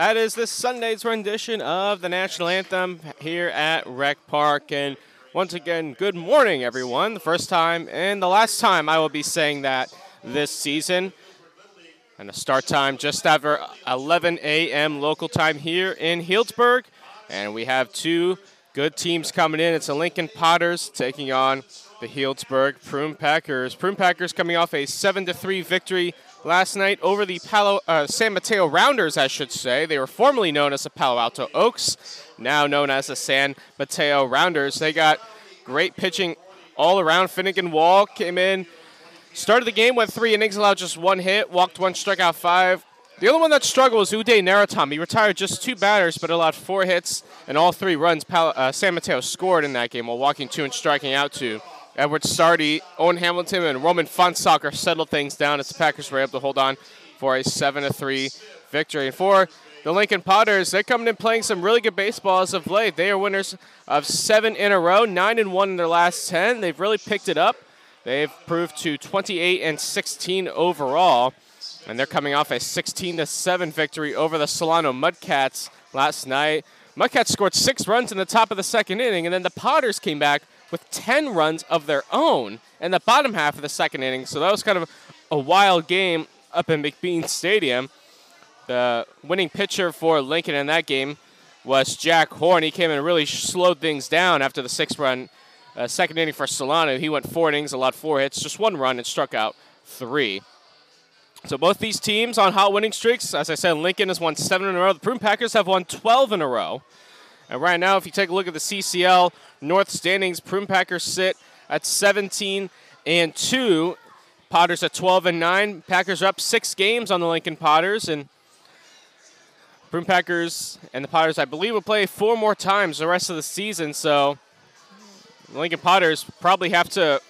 That is this Sunday's rendition of the national anthem here at Rec Park. And once again, good morning, everyone. The first time and the last time I will be saying that this season. And the start time just after 11 a.m. local time here in Healdsburg. And we have two good teams coming in. It's the Lincoln Potters taking on the Healdsburg Prune Packers. Prune Packers coming off a 7 3 victory last night over the Palo, uh, San Mateo Rounders, I should say. They were formerly known as the Palo Alto Oaks, now known as the San Mateo Rounders. They got great pitching all around. Finnegan Wall came in, started the game, went three innings, allowed just one hit, walked one, struck out five. The only one that struggled was Uday Naratam. He retired just two batters, but allowed four hits and all three runs. Uh, San Mateo scored in that game while walking two and striking out two. Edward Sardi, Owen Hamilton, and Roman Fonsacker settled things down as the Packers were able to hold on for a 7 3 victory. And for the Lincoln Potters, they're coming in playing some really good baseball as of late. They are winners of seven in a row, nine and one in their last ten. They've really picked it up. They've proved to 28 and 16 overall, and they're coming off a 16 to 7 victory over the Solano Mudcats last night. Mudcats scored six runs in the top of the second inning, and then the Potters came back with 10 runs of their own in the bottom half of the second inning. So that was kind of a wild game up in McBean Stadium. The winning pitcher for Lincoln in that game was Jack Horn. He came in and really slowed things down after the six run uh, second inning for Solano. He went four innings, allowed four hits, just one run, and struck out three. So both these teams on hot winning streaks. As I said, Lincoln has won seven in a row. The Prune Packers have won 12 in a row. And right now, if you take a look at the CCL North standings, Prune Packers sit at 17 and 2. Potters at 12 and 9. Packers are up six games on the Lincoln Potters. And Prune Packers and the Potters, I believe, will play four more times the rest of the season. So the Lincoln Potters probably have to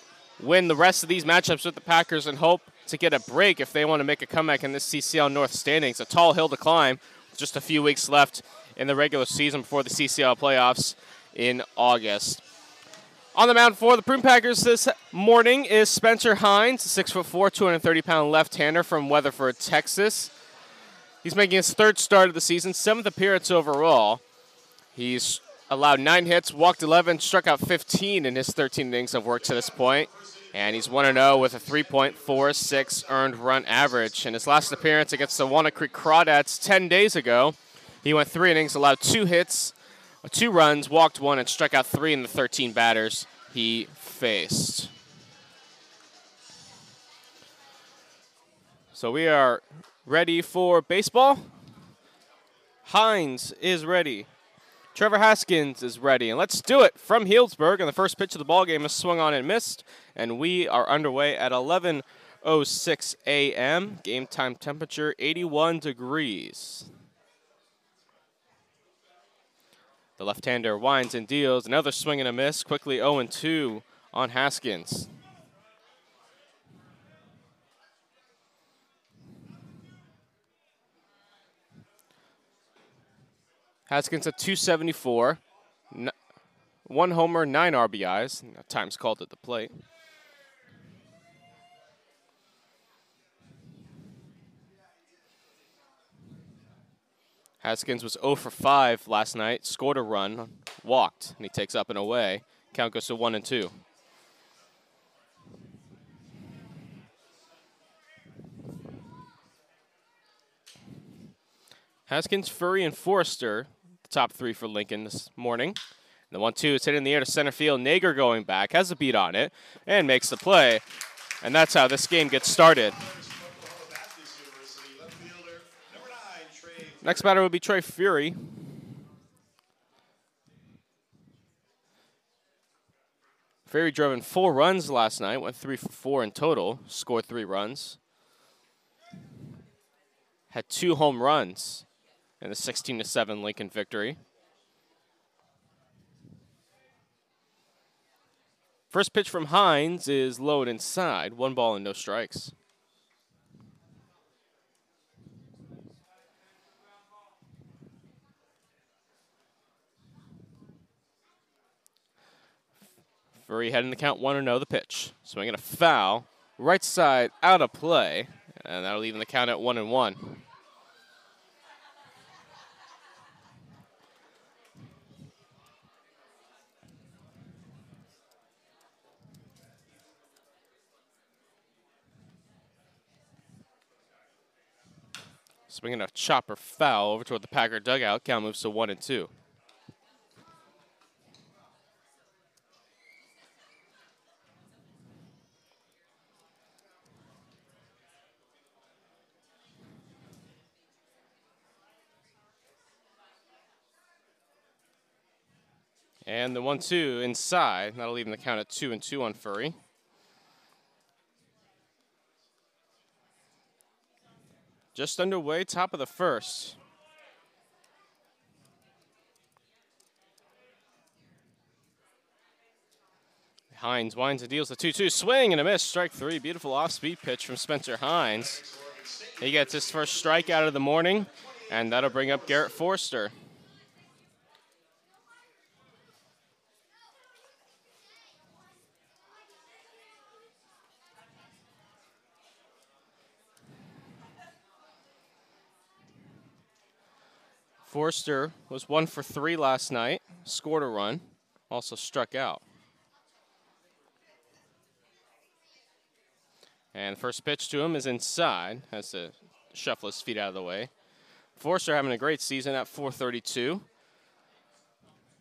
win the rest of these matchups with the Packers and hope to get a break if they want to make a comeback in this CCL North standings. A tall hill to climb just a few weeks left in the regular season before the CCL playoffs in August. On the mound for the Prune Packers this morning is Spencer Hines, 6'4", 230 pound left-hander from Weatherford, Texas. He's making his third start of the season, seventh appearance overall. He's allowed nine hits, walked 11, struck out 15 in his 13 innings of work to this point, and he's 1 0 with a 3.46 earned run average. In his last appearance against the Walnut Creek Crawdads 10 days ago, he went three innings, allowed two hits, two runs, walked one, and struck out three in the 13 batters he faced. So we are ready for baseball. Hines is ready. Trevor Haskins is ready. And let's do it from Healdsburg. And the first pitch of the ball game is swung on and missed. And we are underway at 11:06 a.m. Game time temperature 81 degrees. The left-hander winds and deals. Another swing and a miss. Quickly 0-2 on Haskins. Haskins at 274. N- one homer, nine RBIs. Times called at the plate. Haskins was 0 for 5 last night, scored a run, walked, and he takes up and away. Count goes to 1 and 2. Haskins, Furry, and Forrester, the top three for Lincoln this morning. The one two is hit in the air to center field. Nager going back, has a beat on it, and makes the play. And that's how this game gets started. Oklahoma Baptist University left fielder number nine, Trey. Next batter would be Trey Fury. Fury drove in four runs last night, went three for four in total, scored three runs. Had two home runs in the 16 to 7 Lincoln victory. First pitch from Hines is low and inside, one ball and no strikes. Furry heading the count 1 0 the pitch. Swinging a foul. Right side out of play. And that'll leave the count at 1 and 1. Swinging a chopper foul over toward the Packer dugout. Count moves to 1 and 2. And the one two inside. That'll leave the count at two and two on Furry. Just underway, top of the first. Hines winds and deals the 2 2 swing and a miss. Strike three. Beautiful off speed pitch from Spencer Hines. He gets his first strikeout of the morning, and that'll bring up Garrett Forster. Forster was one for three last night, scored a run, also struck out. And first pitch to him is inside, has to shuffle his feet out of the way. Forster having a great season at 432.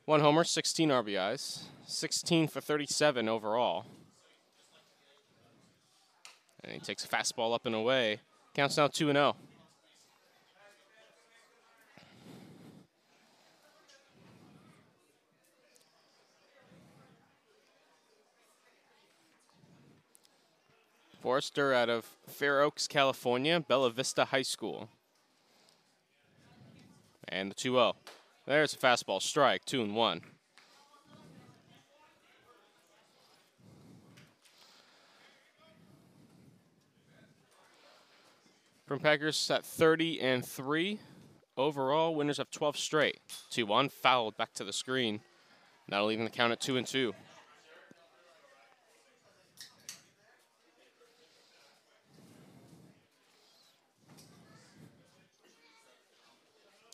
One homer, 16 RBIs, 16 for 37 overall. And he takes a fastball up and away. Counts now 2 0. Forrester out of Fair Oaks, California, Bella Vista High School. And the 2 0. There's a fastball strike, 2 and 1. From Packers at 30 and 3. Overall, winners of 12 straight. 2 1, fouled back to the screen. That'll even the count at 2 and 2.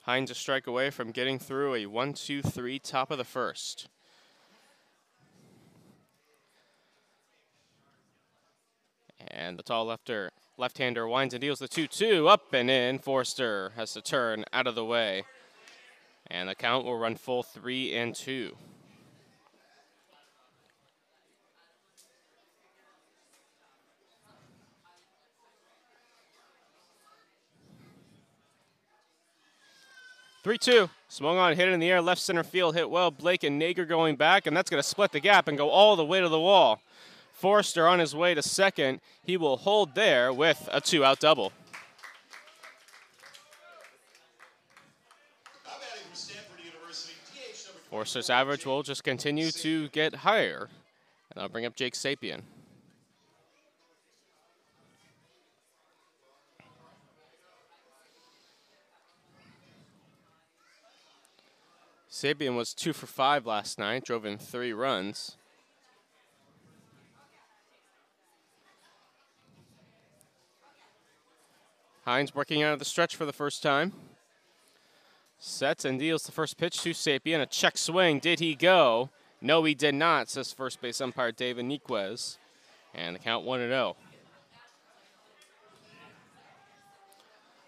Hines a strike away from getting through a 1 2 3 top of the first. And the tall lefter, left-hander winds and deals the 2-2 up and in. Forster has to turn out of the way. And the count will run full 3 and 2. Three two. Swung on, hit it in the air, left center field, hit well. Blake and Nager going back, and that's going to split the gap and go all the way to the wall. Forrester on his way to second. He will hold there with a two out double. Forster's average will just continue to get higher. And I'll bring up Jake Sapien. Sapien was two for five last night, drove in three runs. Hines working out of the stretch for the first time. Sets and deals the first pitch to Sapien. A check swing. Did he go? No, he did not, says first base umpire David Niquez. And the count 1 0.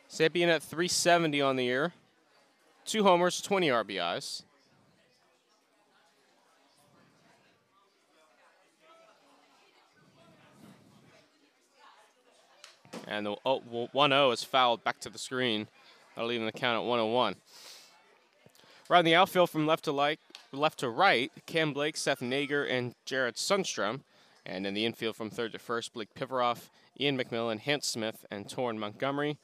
Sapien at 370 on the year. Two homers, 20 RBIs. And the 1 0 is fouled back to the screen. That'll leave the count at 101. Right in the outfield from left to, like, left to right, Cam Blake, Seth Nager, and Jared Sundstrom. And in the infield from third to first, Blake Pivaroff, Ian McMillan, Hans Smith, and Torrin Montgomery.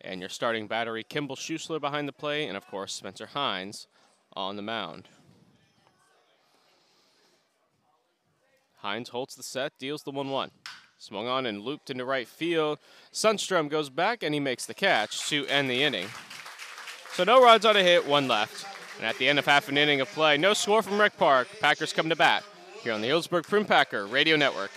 And your starting battery, Kimball Schusler behind the play, and of course, Spencer Hines on the mound. Hines holds the set, deals the 1 1. Swung on and looped into right field. Sundstrom goes back and he makes the catch to end the inning. So no runs on a hit, one left. And at the end of half an inning of play, no score from Rec Park. Packers come to bat here on the Healdsburg Prune Packer Radio Network.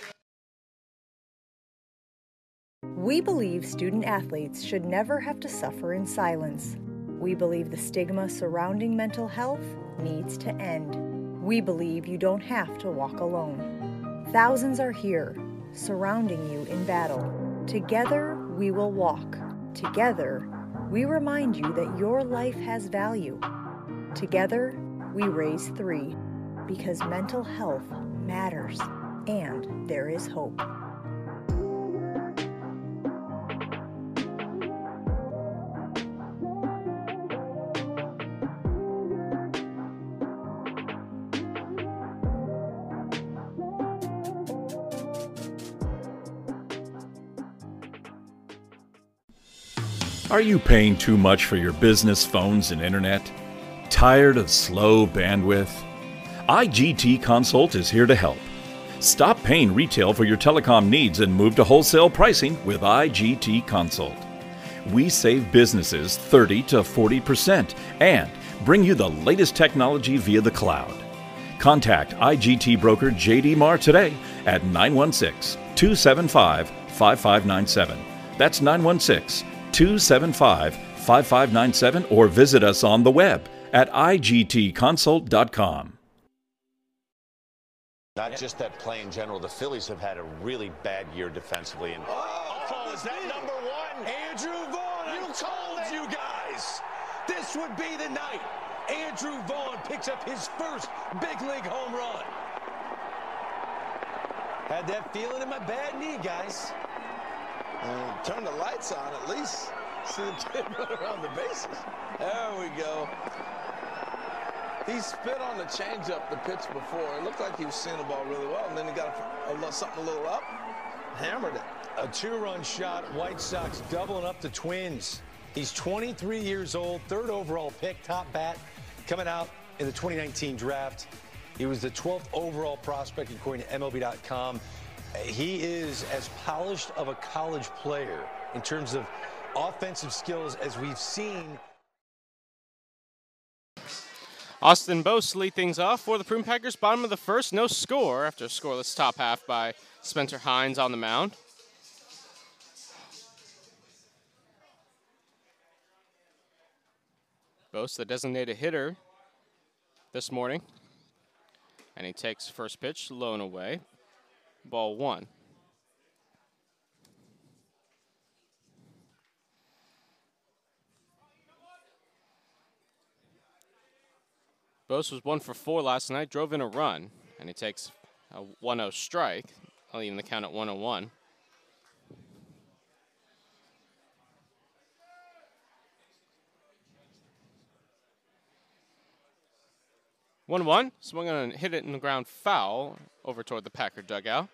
We believe student athletes should never have to suffer in silence. We believe the stigma surrounding mental health needs to end. We believe you don't have to walk alone. Thousands are here surrounding you in battle. Together, we will walk. Together, we remind you that your life has value. Together, we raise three because mental health matters and there is hope. Are you paying too much for your business phones and internet? Tired of slow bandwidth? IGT Consult is here to help. Stop paying retail for your telecom needs and move to wholesale pricing with IGT Consult. We save businesses 30 to 40% and bring you the latest technology via the cloud. Contact IGT broker JD Marr today at 916 275 5597. That's 916 275 5597 or visit us on the web at igtconsult.com. Not just that play in general. The Phillies have had a really bad year defensively. And Oh, oh, oh is that number one? Andrew Vaughn, you told you guys. This would be the night. Andrew Vaughn picks up his first big league home run. Had that feeling in my bad knee, guys. Uh, turn the lights on at least. See the kid around the bases. There we go. He spit on the changeup the pitch before. It looked like he was seeing the ball really well, and then he got a, a, something a little up, hammered it. A two-run shot. White Sox doubling up the Twins. He's 23 years old, third overall pick, top bat, coming out in the 2019 draft. He was the 12th overall prospect according to MLB.com. He is as polished of a college player in terms of offensive skills as we've seen. Austin Bose lead things off for the Prune Packers. Bottom of the first, no score after a scoreless top half by Spencer Hines on the mound. Bose, the designated hitter this morning. And he takes first pitch, low and away. Ball one. Bose was one for four last night, drove in a run, and he takes a 1 0 strike, leaving the count at 101. One one, swung on and hit it in the ground foul over toward the Packer dugout.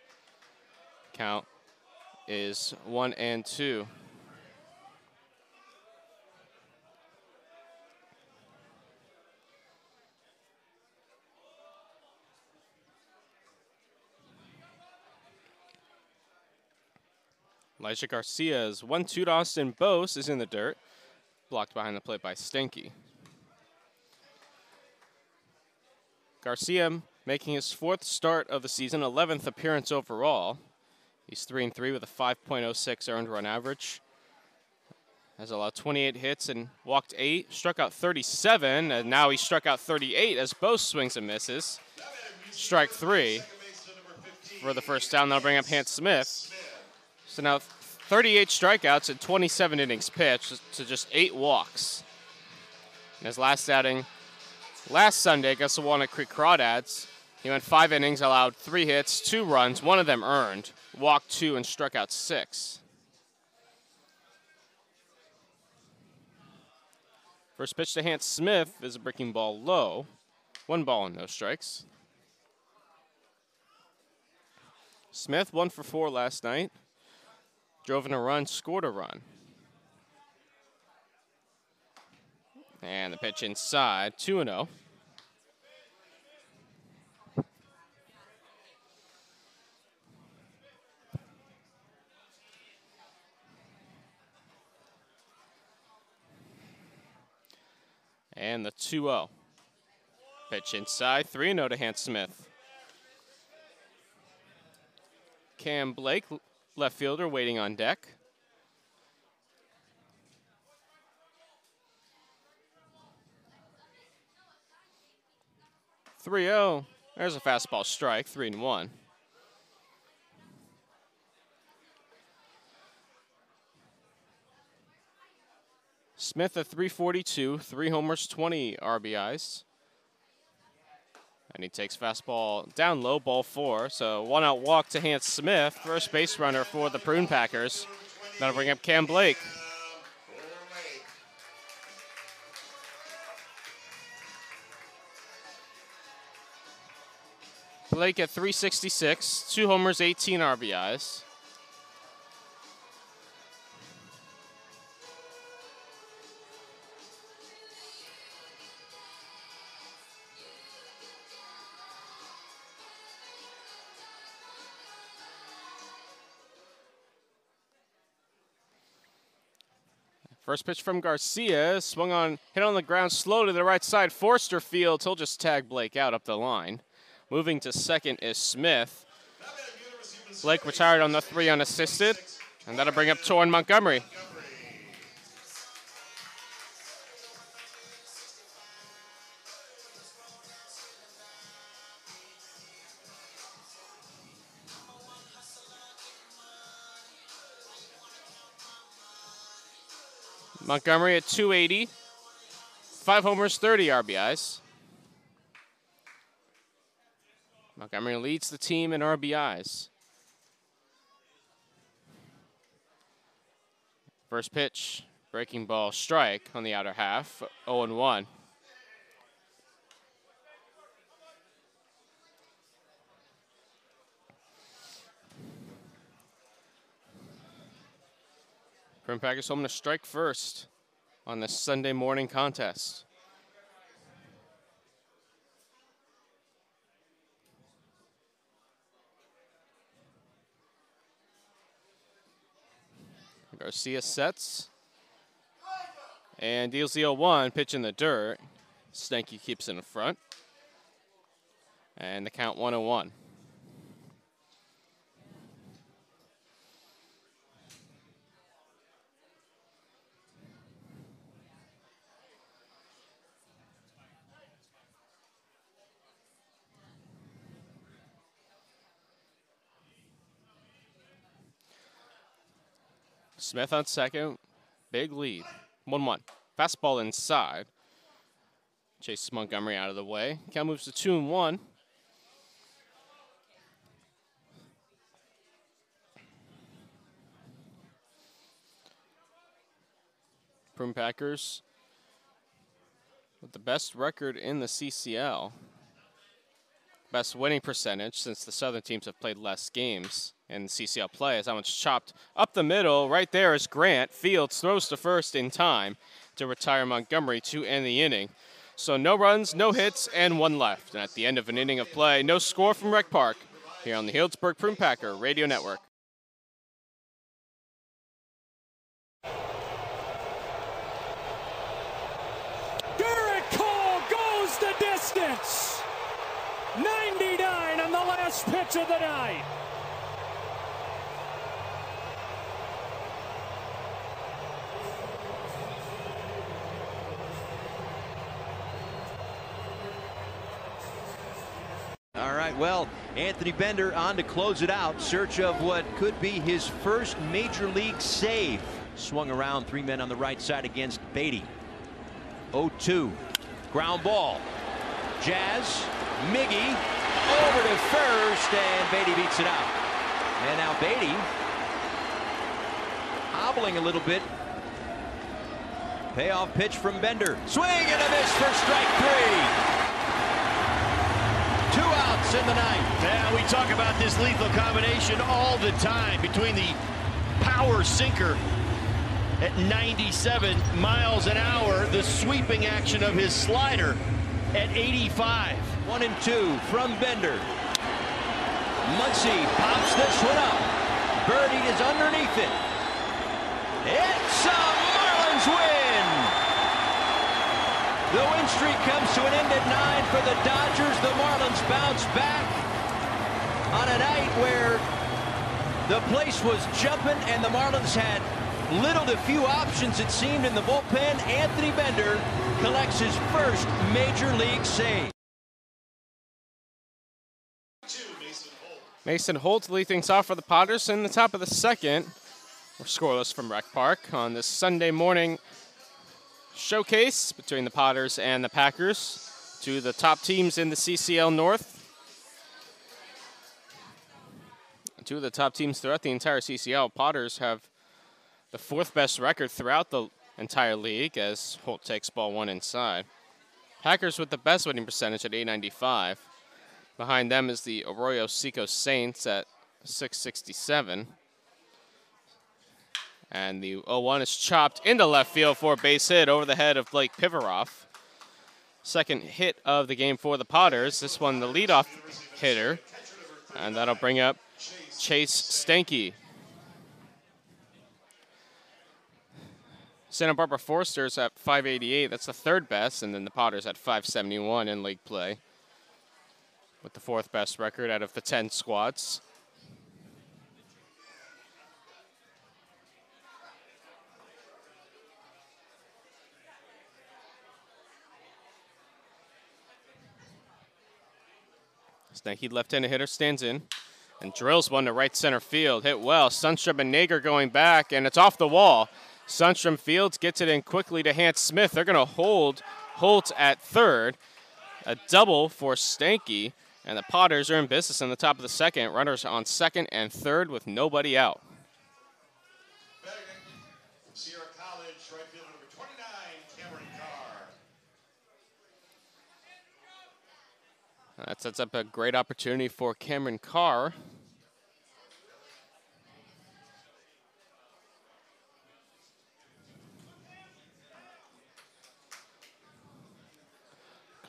Count is one and two. Elijah Garcia's 1 2 to Austin Bose is in the dirt, blocked behind the plate by Stanky. Garcia making his fourth start of the season, 11th appearance overall. He's 3 and 3 with a 5.06 earned run average. has allowed 28 hits and walked eight, struck out 37, and now he struck out 38 as both swings and misses. Strike three for the first down. That'll bring up Hans Smith. So now 38 strikeouts and 27 innings pitched to just eight walks. In his last outing last Sunday against the Walnut Creek Crawdads, he went five innings, allowed three hits, two runs, one of them earned, walked two, and struck out six. First pitch to Hans Smith is a breaking ball low. One ball and no strikes. Smith, one for four last night. Drove in a run, scored a run. And the pitch inside, 2 0. And the 2 0. Pitch inside, 3 0 to Hans Smith. Cam Blake, left fielder, waiting on deck. Three zero. There's a fastball strike, three and one. Smith at 342, three homers, 20 RBIs. And he takes fastball down low, ball four. So one out walk to Hans Smith, first base runner for the Prune Packers. That'll bring up Cam Blake. Blake at 366, two homers, 18 RBIs. First pitch from Garcia, swung on, hit on the ground slow to the right side. Forster fields, he'll just tag Blake out up the line. Moving to second is Smith. Blake retired on the three unassisted, and that'll bring up Torrin Montgomery. Montgomery at 280, five homers, 30 RBIs. Montgomery leads the team in RBIs. First pitch, breaking ball strike on the outer half, 0 1. Prune Packers home to strike first on this Sunday morning contest. Garcia sets and deals the 0-1, pitch in the dirt. Stanky keeps in the front. And the count 101. Smith on second. Big lead. 1 1. Fastball inside. Chase Montgomery out of the way. Count moves to 2 and 1. Prune Packers with the best record in the CCL. Best winning percentage since the Southern teams have played less games in CCL play as that one's chopped up the middle. Right there is Grant. Fields throws to first in time to retire Montgomery to end the inning. So no runs, no hits, and one left. And at the end of an inning of play, no score from Rec Park here on the Healdsburg Prune Packer Radio Network. Cole goes the distance. 99 on the last pitch of the night. All right, well, Anthony Bender on to close it out. Search of what could be his first major league save. Swung around, three men on the right side against Beaty. 0-2, ground ball. Jazz Miggy. Over to first, and Beaty beats it out. And now Beaty hobbling a little bit. Payoff pitch from Bender. Swing and a miss for strike three. Two outs in the ninth. Yeah, we talk about this lethal combination all the time between the power sinker at 97 miles an hour, the sweeping action of his slider at 85. One and two from Bender. Muncy pops this one up. Birdie is underneath it. It's a Marlins win. The win streak comes to an end at nine for the Dodgers. The Marlins bounce back on a night where the place was jumping and the Marlins had little to few options it seemed in the bullpen. Anthony Bender collects his first major league save. Mason Holt lead things off for the Potters in the top of the second. We're scoreless from Rec Park on this Sunday morning showcase between the Potters and the Packers, of the top teams in the CCL North. Two of the top teams throughout the entire CCL. Potters have the fourth best record throughout the entire league as Holt takes ball one inside. Packers with the best winning percentage at 895. Behind them is the Arroyo Seco Saints at 667. And the 0-1 is chopped into left field for a base hit over the head of Blake Pivaroff. Second hit of the game for the Potters. This one the leadoff hitter. And that'll bring up Chase Stanky. Santa Barbara Foresters at 588. That's the third best. And then the Potters at 571 in league play with the fourth best record out of the 10 squads. Stanky left-handed hitter stands in and drills one to right center field. Hit well. Sundstrom and Nager going back, and it's off the wall. Sundstrom Fields gets it in quickly to Hans Smith. They're going to hold Holt at third. A double for Stanky. And the Potters are in business in the top of the second. Runners on second and third with nobody out. Sierra College, right field number 29, Cameron Carr. That sets up a great opportunity for Cameron Carr.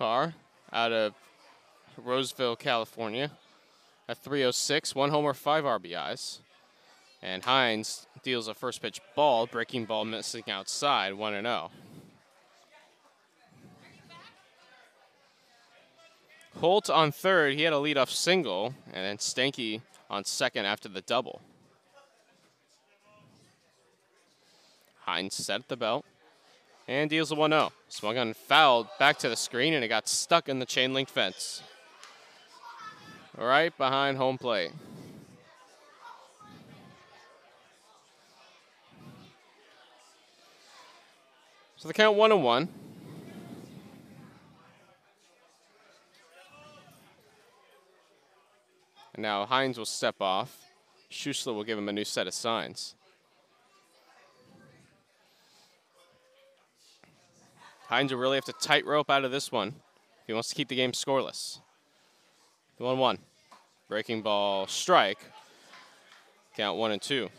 Out of Roseville, California at 306, one homer, five RBIs. And Hines deals a first pitch ball, breaking ball missing outside, 1 0. Holt on third, he had a leadoff single, and then Stanky on second after the double. Hines set the belt and deals a 1 0. Swung on fouled back to the screen, and it got stuck in the chain link fence. Right behind home plate. So the count 1 and 1. And now Hines will step off. Schusler will give him a new set of signs. Hines will really have to tightrope out of this one if he wants to keep the game scoreless. 1 1. Breaking ball strike. Count 1 and 2.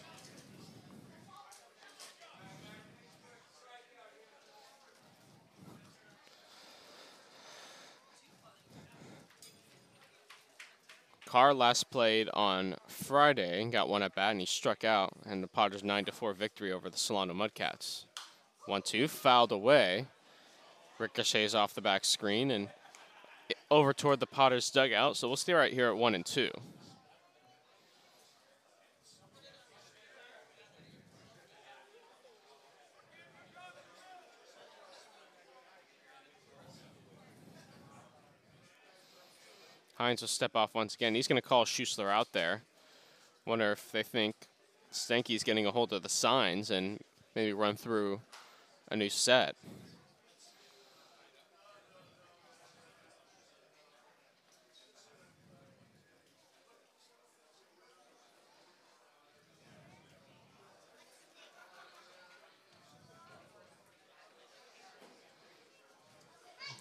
Carr last played on Friday and got one at bat and he struck out and the Potters 9 to 4 victory over the Solano Mudcats. 1 2 fouled away. Ricochets off the back screen and over toward the Potters dugout. So we'll stay right here at 1 and 2. Hines will step off once again. He's going to call Schusler out there. Wonder if they think Stanky's getting a hold of the signs and maybe run through a new set.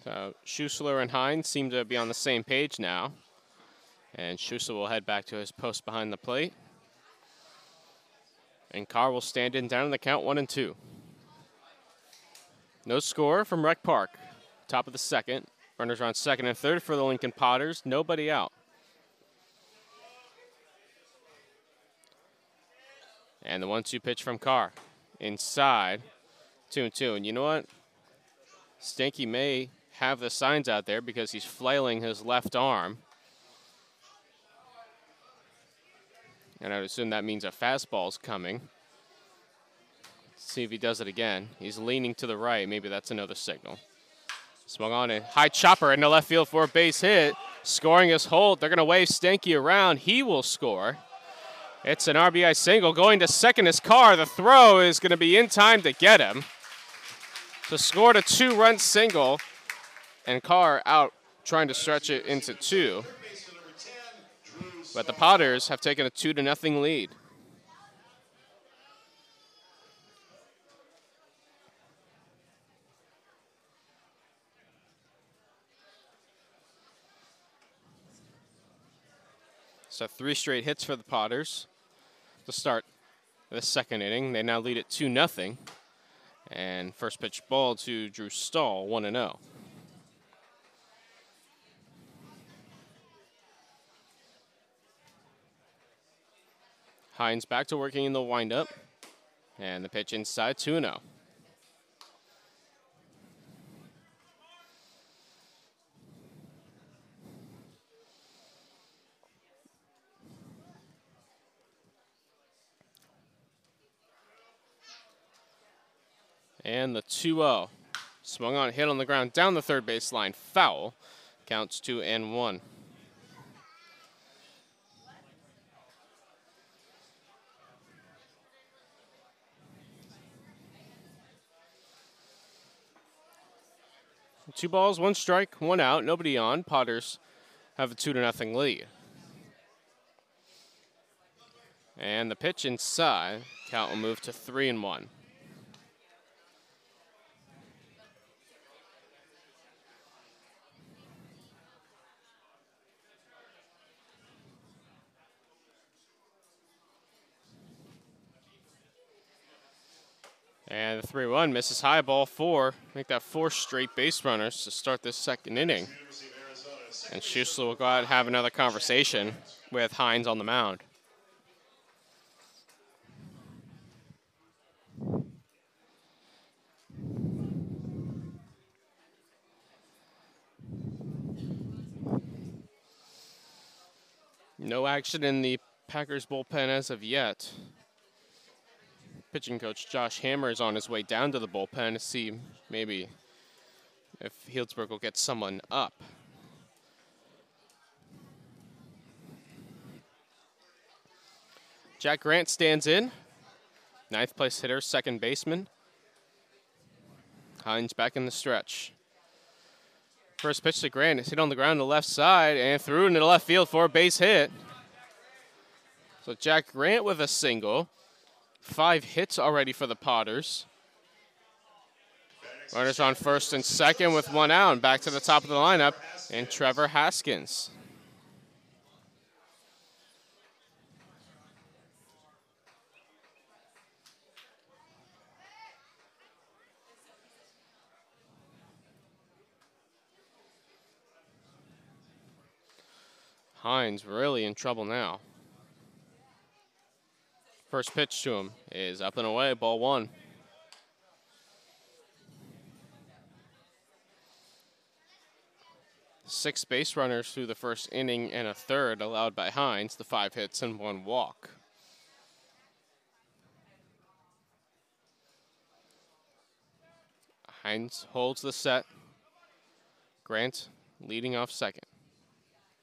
Uh, so Schusler and Hines seem to be on the same page now. And Schusler will head back to his post behind the plate. And Carr will stand in down in the count one and two. No score from Rec Park. Top of the second. Runners on second and third for the Lincoln Potters. Nobody out. And the one-two pitch from Carr. Inside. Two and two. And you know what? Stanky may have the signs out there because he's flailing his left arm. And I would assume that means a fastball's coming. Let's see if he does it again. He's leaning to the right. Maybe that's another signal. Swung on a high chopper in the left field for a base hit. Scoring is Holt. They're going to wave Stanky around. He will score. It's an RBI single. Going to second is Carr. The throw is going to be in time to get him. To score a two-run single and Carr out trying to stretch it into two. But the Potters have taken a two to nothing lead. So three straight hits for the Potters to start the second inning. They now lead it 2 nothing, And first pitch ball to Drew Stahl, 1 0. Hines back to working in the windup. And the pitch inside 2 0. And the 2 0. Swung on, hit on the ground, down the third baseline, foul. Counts 2 and 1. Two balls, one strike, one out, nobody on. Potters have a two to nothing lead. And the pitch inside, count will move to three and one. And the 3 1 misses high ball four. Make that four straight base runners to start this second inning. And Schusler will go out and have another conversation with Hines on the mound. No action in the Packers bullpen as of yet pitching coach Josh Hammer is on his way down to the bullpen to see maybe if Healdsburg will get someone up. Jack Grant stands in. Ninth place hitter, second baseman. Hines back in the stretch. First pitch to Grant is hit on the ground to the left side and through into the left field for a base hit. So Jack Grant with a single. Five hits already for the Potters. Runners on first and second with one out. Back to the top of the lineup, and Trevor Haskins. Hines really in trouble now. First pitch to him is up and away, ball one. Six base runners through the first inning and a third allowed by Hines, the five hits and one walk. Hines holds the set. Grant leading off second.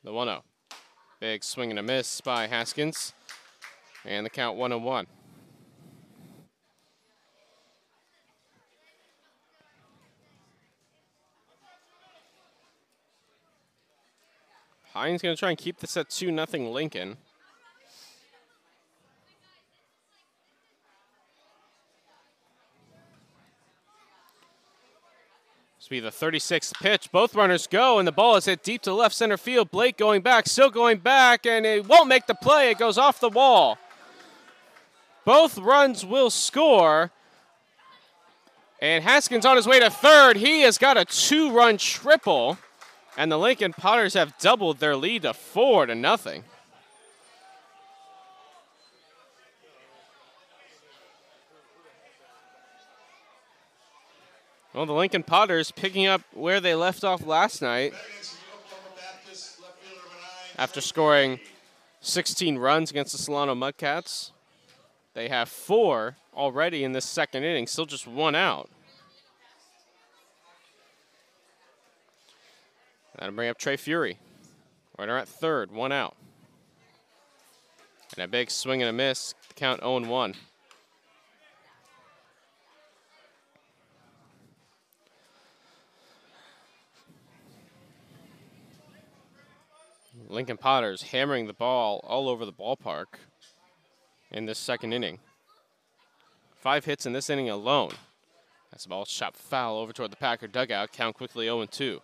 The 1 0. Big swing and a miss by Haskins. And the count 1 and 1. Hines going to try and keep this at 2 0 Lincoln. This will be the 36th pitch. Both runners go, and the ball is hit deep to left center field. Blake going back, still going back, and it won't make the play. It goes off the wall. Both runs will score. And Haskins on his way to third. He has got a two run triple. And the Lincoln Potters have doubled their lead to four to nothing. Well, the Lincoln Potters picking up where they left off last night after scoring 16 runs against the Solano Mudcats. They have four already in this second inning, still just one out. That'll bring up Trey Fury. Runner at third, one out. And a big swing and a miss, count 0 1. Lincoln Potters hammering the ball all over the ballpark in this second inning. Five hits in this inning alone. That's the ball shot foul over toward the Packer dugout. Count quickly 0 2.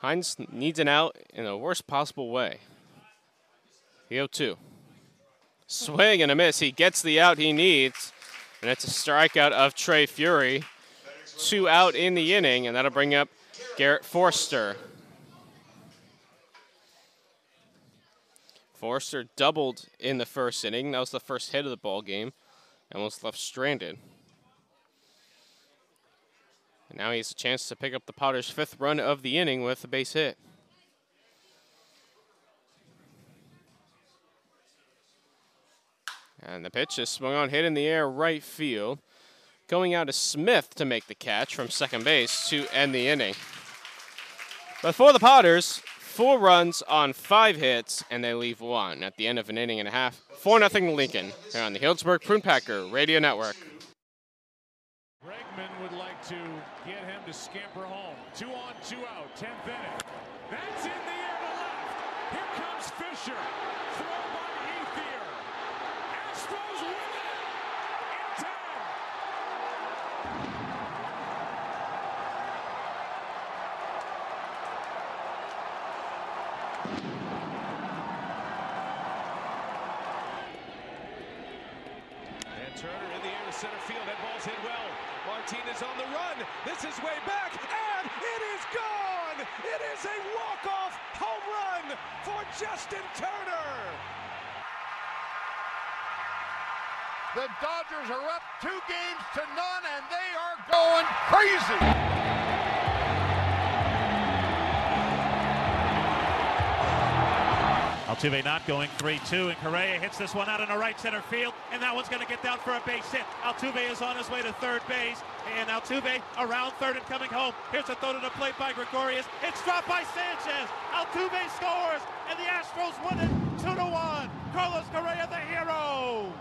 Hines needs an out in the worst possible way. He 0 2. Swing and a miss. He gets the out he needs. And it's a strikeout of Trey Fury. Two out in the inning, and that'll bring up Garrett Forster. Forster doubled in the first inning. That was the first hit of the ball game and was left stranded. And now he has a chance to pick up the Potters' fifth run of the inning with a base hit. And the pitch is swung on, hit in the air, right field. Going out to Smith to make the catch from second base to end the inning. But for the Potters, four runs on five hits, and they leave one at the end of an inning and a half. 4 0 Lincoln here on the Healdsburg Prune Packer Radio Network. Bregman would like to get him to scamper home. Two on, two out, 10th inning. That's in the air to left. Here comes Fisher. Throw. Astros win it in 10. And Turner in the air to center field. That ball's hit well. Martinez on the run. This is way back, and it is gone. It is a walk-off home run for Justin Turner. The Dodgers are up two games to none, and they are going crazy. Altuve not going 3-2, and Correa hits this one out in the right center field, and that one's going to get down for a base hit. Altuve is on his way to third base, and Altuve around third and coming home. Here's a throw to the plate by Gregorius. It's dropped by Sanchez. Altuve scores, and the Astros win it 2-1. Carlos Correa, the hero.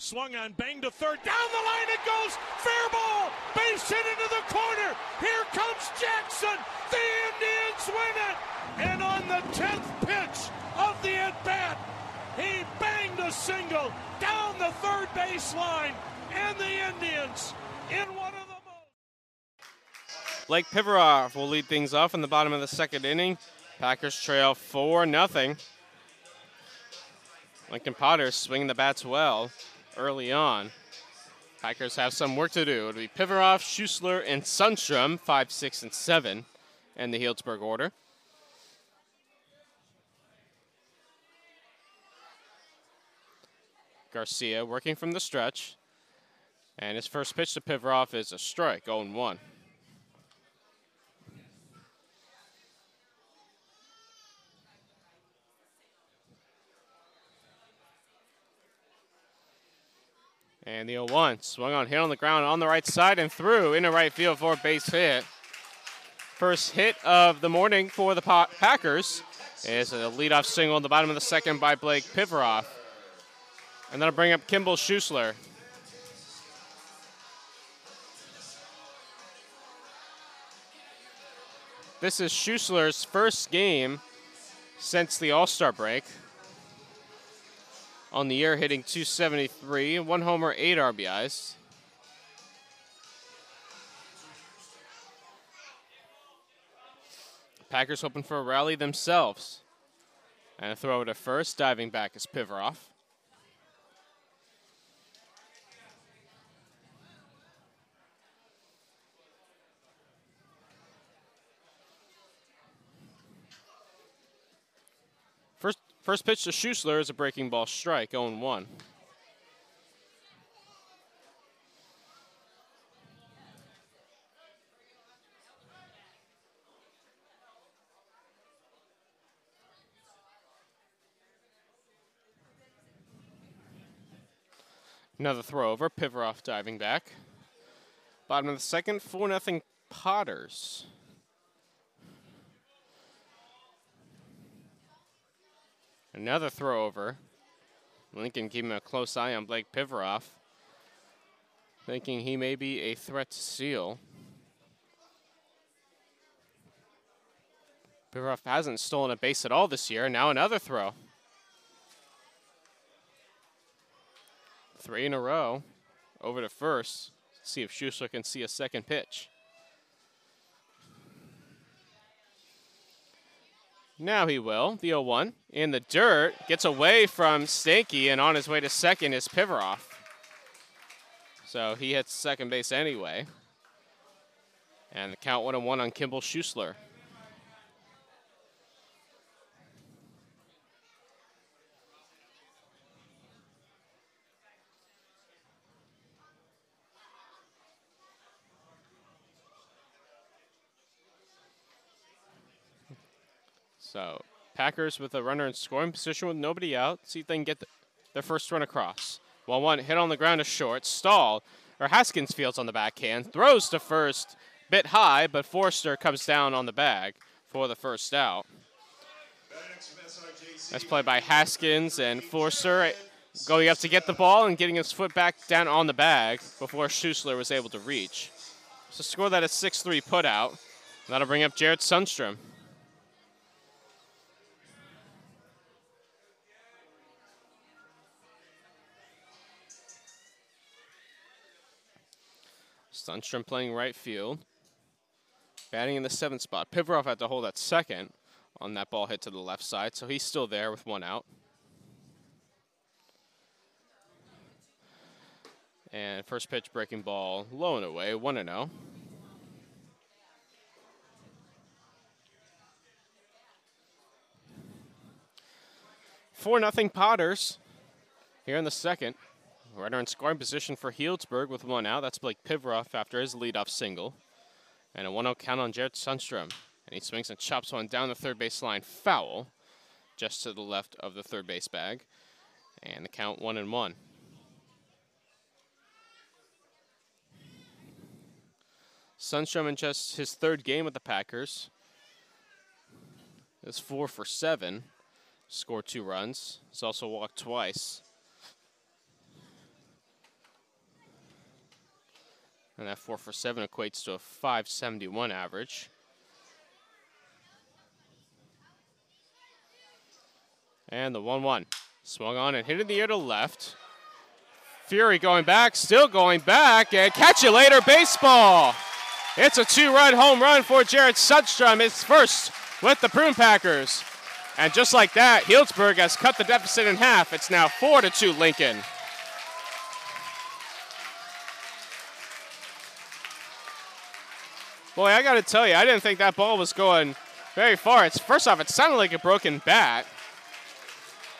Swung on, banged to third. Down the line it goes. Fair ball. Base hit into the corner. Here comes Jackson. The Indians win it. And on the 10th pitch of the at bat, he banged a single down the third baseline. And the Indians in one of the most. Blake Pivarov will lead things off in the bottom of the second inning. Packers trail 4 0. Lincoln Potter swinging the bats well early on. Packers have some work to do. It'll be Pivarov, Schusler, and Sundstrom, 5, 6, and 7, in the Healdsburg order. Garcia working from the stretch. And his first pitch to Pivarov is a strike, 0 1. And the 0-1 swung on, hit on the ground on the right side and through into right field for a base hit. First hit of the morning for the Packers is a leadoff single in the bottom of the second by Blake Pivaroff. And that'll bring up Kimball Schusler. This is Schusler's first game since the All-Star break. On the year, hitting 273, one homer, eight RBIs. Packers hoping for a rally themselves. And a throw to first, diving back is Pivaroff. First, pitch to Schusler is a breaking ball strike, 0 1. Another throw over, Pivaroff diving back. Bottom of the second, 4 nothing Potters. Another throw over. Lincoln keeping a close eye on Blake Pivaroff, thinking he may be a threat to seal. Pivaroff hasn't stolen a base at all this year. Now another throw. Three in a row. Over to first. See if Schusler can see a second pitch. Now he will. The 0 1 in the dirt. Gets away from Stanky, and on his way to second is Pivaroff. So he hits second base anyway. And the count 1 1 on Kimball Schusler. So Packers with a runner in scoring position with nobody out. See if they can get the, their first run across. Well, one hit on the ground is short. Stall, or Haskins fields on the backhand. Throws to first, bit high, but Forster comes down on the bag for the first out. That's played by Haskins and Forster eh, going up to get the ball and getting his foot back down on the bag before Schusler was able to reach. So score that a 6-3 put out. That'll bring up Jared Sundstrom. Sundstrom playing right field. Batting in the seventh spot. Pivaroff had to hold at second on that ball hit to the left side, so he's still there with one out. And first pitch breaking ball low and away, 1 0. Four nothing Potters here in the second. Runner in scoring position for Healdsburg with one out. That's Blake Pivaroff after his leadoff single. And a 1 0 count on Jared Sundstrom. And he swings and chops one down the third base line. Foul. Just to the left of the third base bag. And the count 1 and 1. Sundstrom in just his third game with the Packers is four for seven. Scored two runs. He's also walked twice. And that 4 for 7 equates to a 571 average. And the 1 1. Swung on and hit in the air to left. Fury going back, still going back, and catch you later baseball. It's a two run home run for Jared Sundstrom, his first with the Prune Packers. And just like that, Healdsburg has cut the deficit in half. It's now 4 to 2 Lincoln. Boy, I got to tell you, I didn't think that ball was going very far. It's First off, it sounded like a broken bat.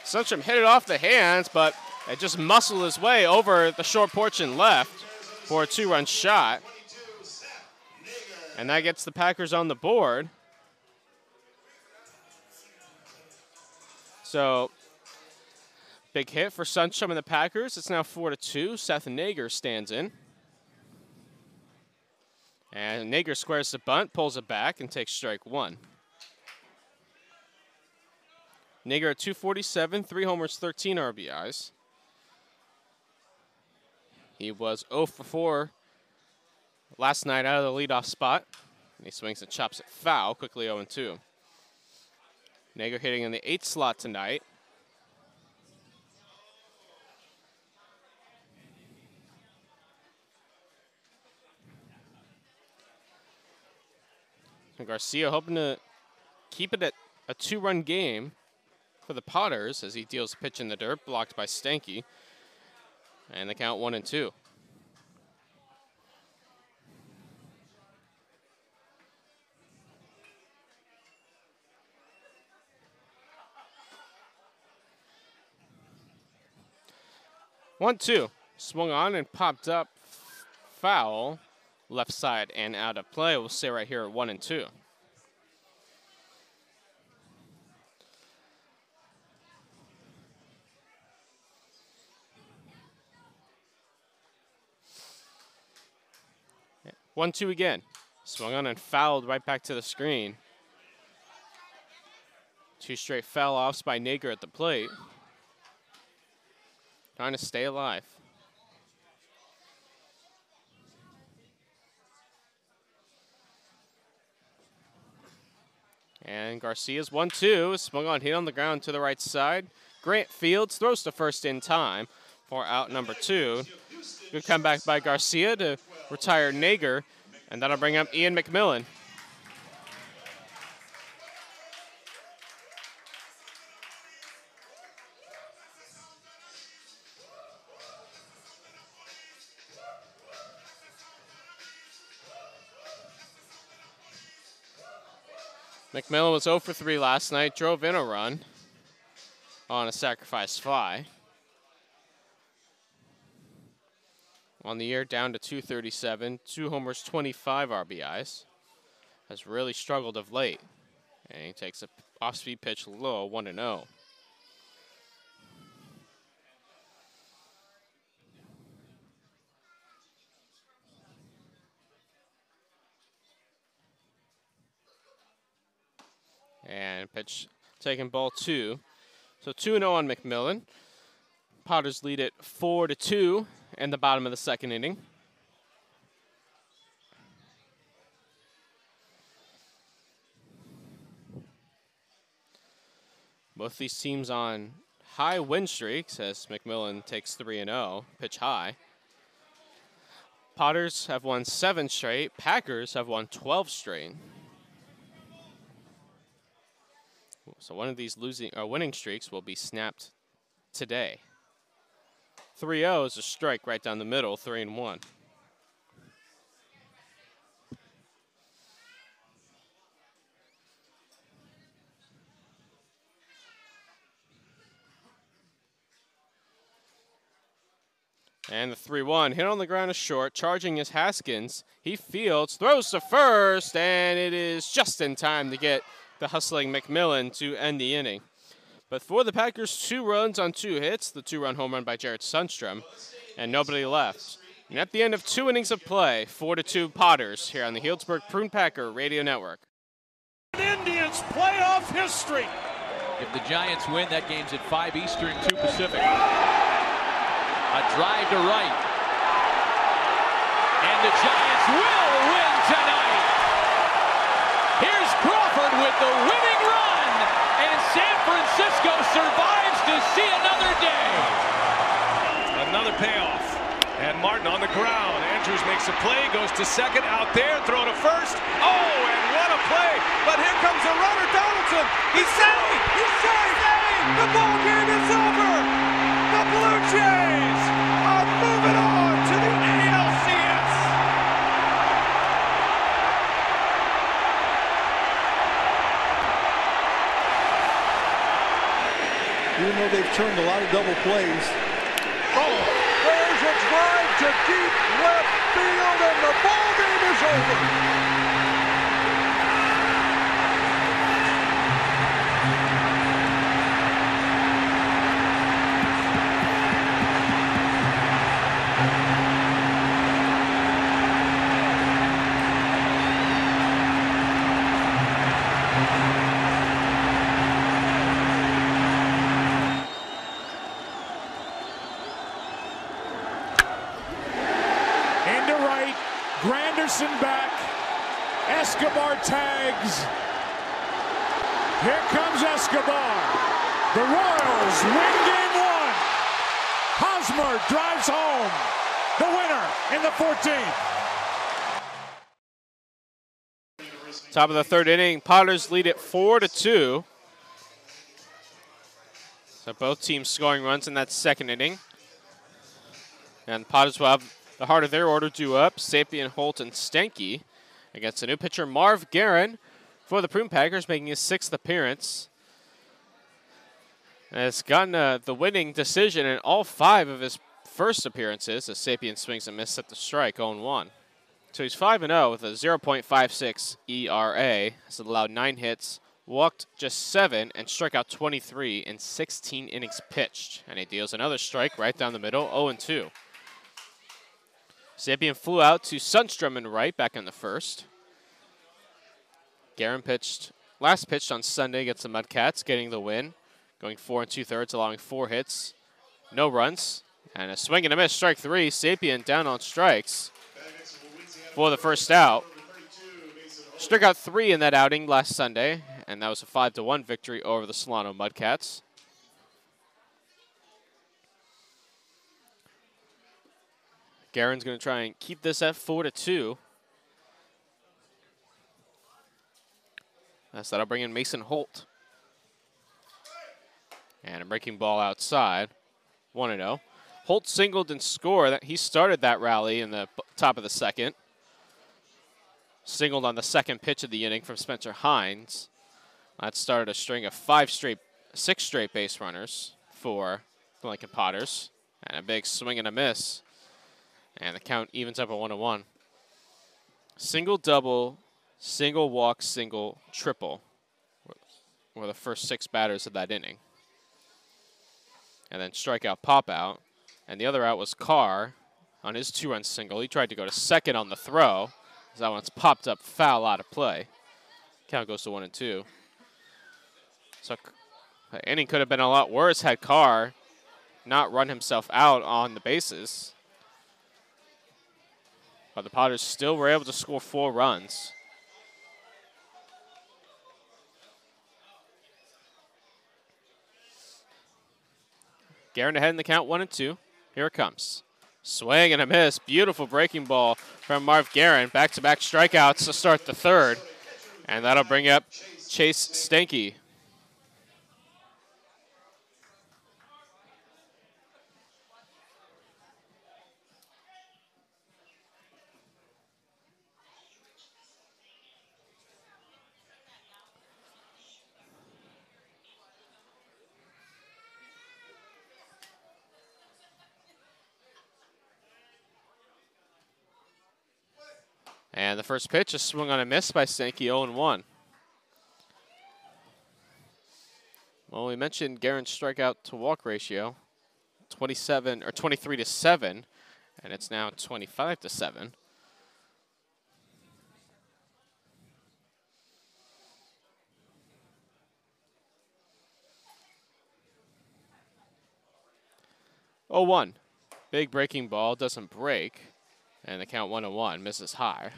Sundstrom hit it off the hands, but it just muscled his way over the short porch and left for a two-run shot. And that gets the Packers on the board. So Big hit for Sundstrom and the Packers. It's now 4 to 2. Seth Nager stands in. And Nager squares the bunt, pulls it back, and takes strike one. Nager at 247, three homers, 13 RBIs. He was 0 for 4 last night out of the leadoff spot. And he swings and chops it foul, quickly 0 2. Nager hitting in the eighth slot tonight. And Garcia hoping to keep it at a two-run game for the Potters as he deals a pitch in the dirt, blocked by Stanky. And the count one and two. One, two. Swung on and popped up foul left side and out of play. We'll stay right here at one and two. One, two again. Swung on and fouled right back to the screen. Two straight foul offs by Nager at the plate. Trying to stay alive. And Garcia's 1 2. Swung on, hit on the ground to the right side. Grant Fields throws to first in time for out number two. Good comeback by Garcia to retire Nager, and that'll bring up Ian McMillan. McMillan was 0 for 3 last night, drove in a run on a sacrifice fly. On the year, down to 237, two homers, 25 RBIs. Has really struggled of late. And he takes a off-speed pitch low, 1 And pitch taking ball two. So 2 0 on McMillan. Potters lead it 4 to 2 in the bottom of the second inning. Both these teams on high win streaks as McMillan takes 3 0, pitch high. Potters have won seven straight, Packers have won 12 straight. So one of these losing or uh, winning streaks will be snapped today. 3-0 is a strike right down the middle, 3 and 1. And the 3 1 hit on the ground is short. Charging is Haskins. He fields, throws to first, and it is just in time to get the hustling McMillan to end the inning. But for the Packers, two runs on two hits, the two run home run by Jared Sundstrom, and nobody left. And at the end of two innings of play, 4 to 2 Potters here on the Healdsburg Prune Packer Radio Network. Indians playoff history. If the Giants win, that game's at 5 Eastern, 2 Pacific. A drive to right. And the Giants will win tonight. Here's Crawford with the winning run. And San Francisco survives to see another day. Another payoff. And Martin on the ground. Andrews makes a play, goes to second, out there, throw to first. Oh, and what a play. But here comes a runner, Donaldson. He's saved. He's saved. The ball game is over. The Blue Jays they've turned a lot of double plays. Oh, there's a drive to deep left field, and the ball game is over. Drives home. The winner in the 14th. Top of the third inning, Potters lead it four to two. So both teams scoring runs in that second inning. And Potters will have the heart of their order due up. Sapien, Holt, and Stanky against the new pitcher Marv Guerin for the Prune Packers, making his sixth appearance. Has gotten uh, the winning decision in all five of his first appearances as Sapien swings and misses at the strike, 0-1. So he's 5 0 with a 0.56 ERA. Has allowed nine hits, walked just seven, and struck out 23 in 16 innings pitched. And he deals another strike right down the middle, 0 2. Sapien flew out to Sundstrom in right back in the first. Guerin pitched last pitched on Sunday against the Mudcats, getting the win, going four and two thirds, allowing four hits, no runs, and a swing and a miss, strike three. Sapien down on strikes for the first out. Struck out three in that outing last Sunday, and that was a 5 to 1 victory over the Solano Mudcats. Guerin's going to try and keep this at 4 to 2. That's that'll bring in Mason Holt. And a breaking ball outside. 1 0. Holt singled and scored. He started that rally in the top of the second singled on the second pitch of the inning from Spencer Hines. That started a string of five straight, six straight base runners for the Lincoln Potters. And a big swing and a miss. And the count evens up at one to one. Single, double, single, walk, single, triple were the first six batters of that inning. And then strikeout, pop out. And the other out was Carr on his two run single. He tried to go to second on the throw. That one's popped up foul out of play. Count goes to one and two. So inning could have been a lot worse had Carr not run himself out on the bases. But the Potters still were able to score four runs. Guerin ahead in the count, one and two. Here it comes. Swing and a miss. Beautiful breaking ball from Marv Guerin. Back to back strikeouts to start the third. And that'll bring up Chase Stanky. And the first pitch is swung on a miss by Stanky 0 1. Well, we mentioned Guerin's strikeout to walk ratio 27 or 23 to 7, and it's now 25 to 7. Oh one, big breaking ball doesn't break, and the count one and one misses high.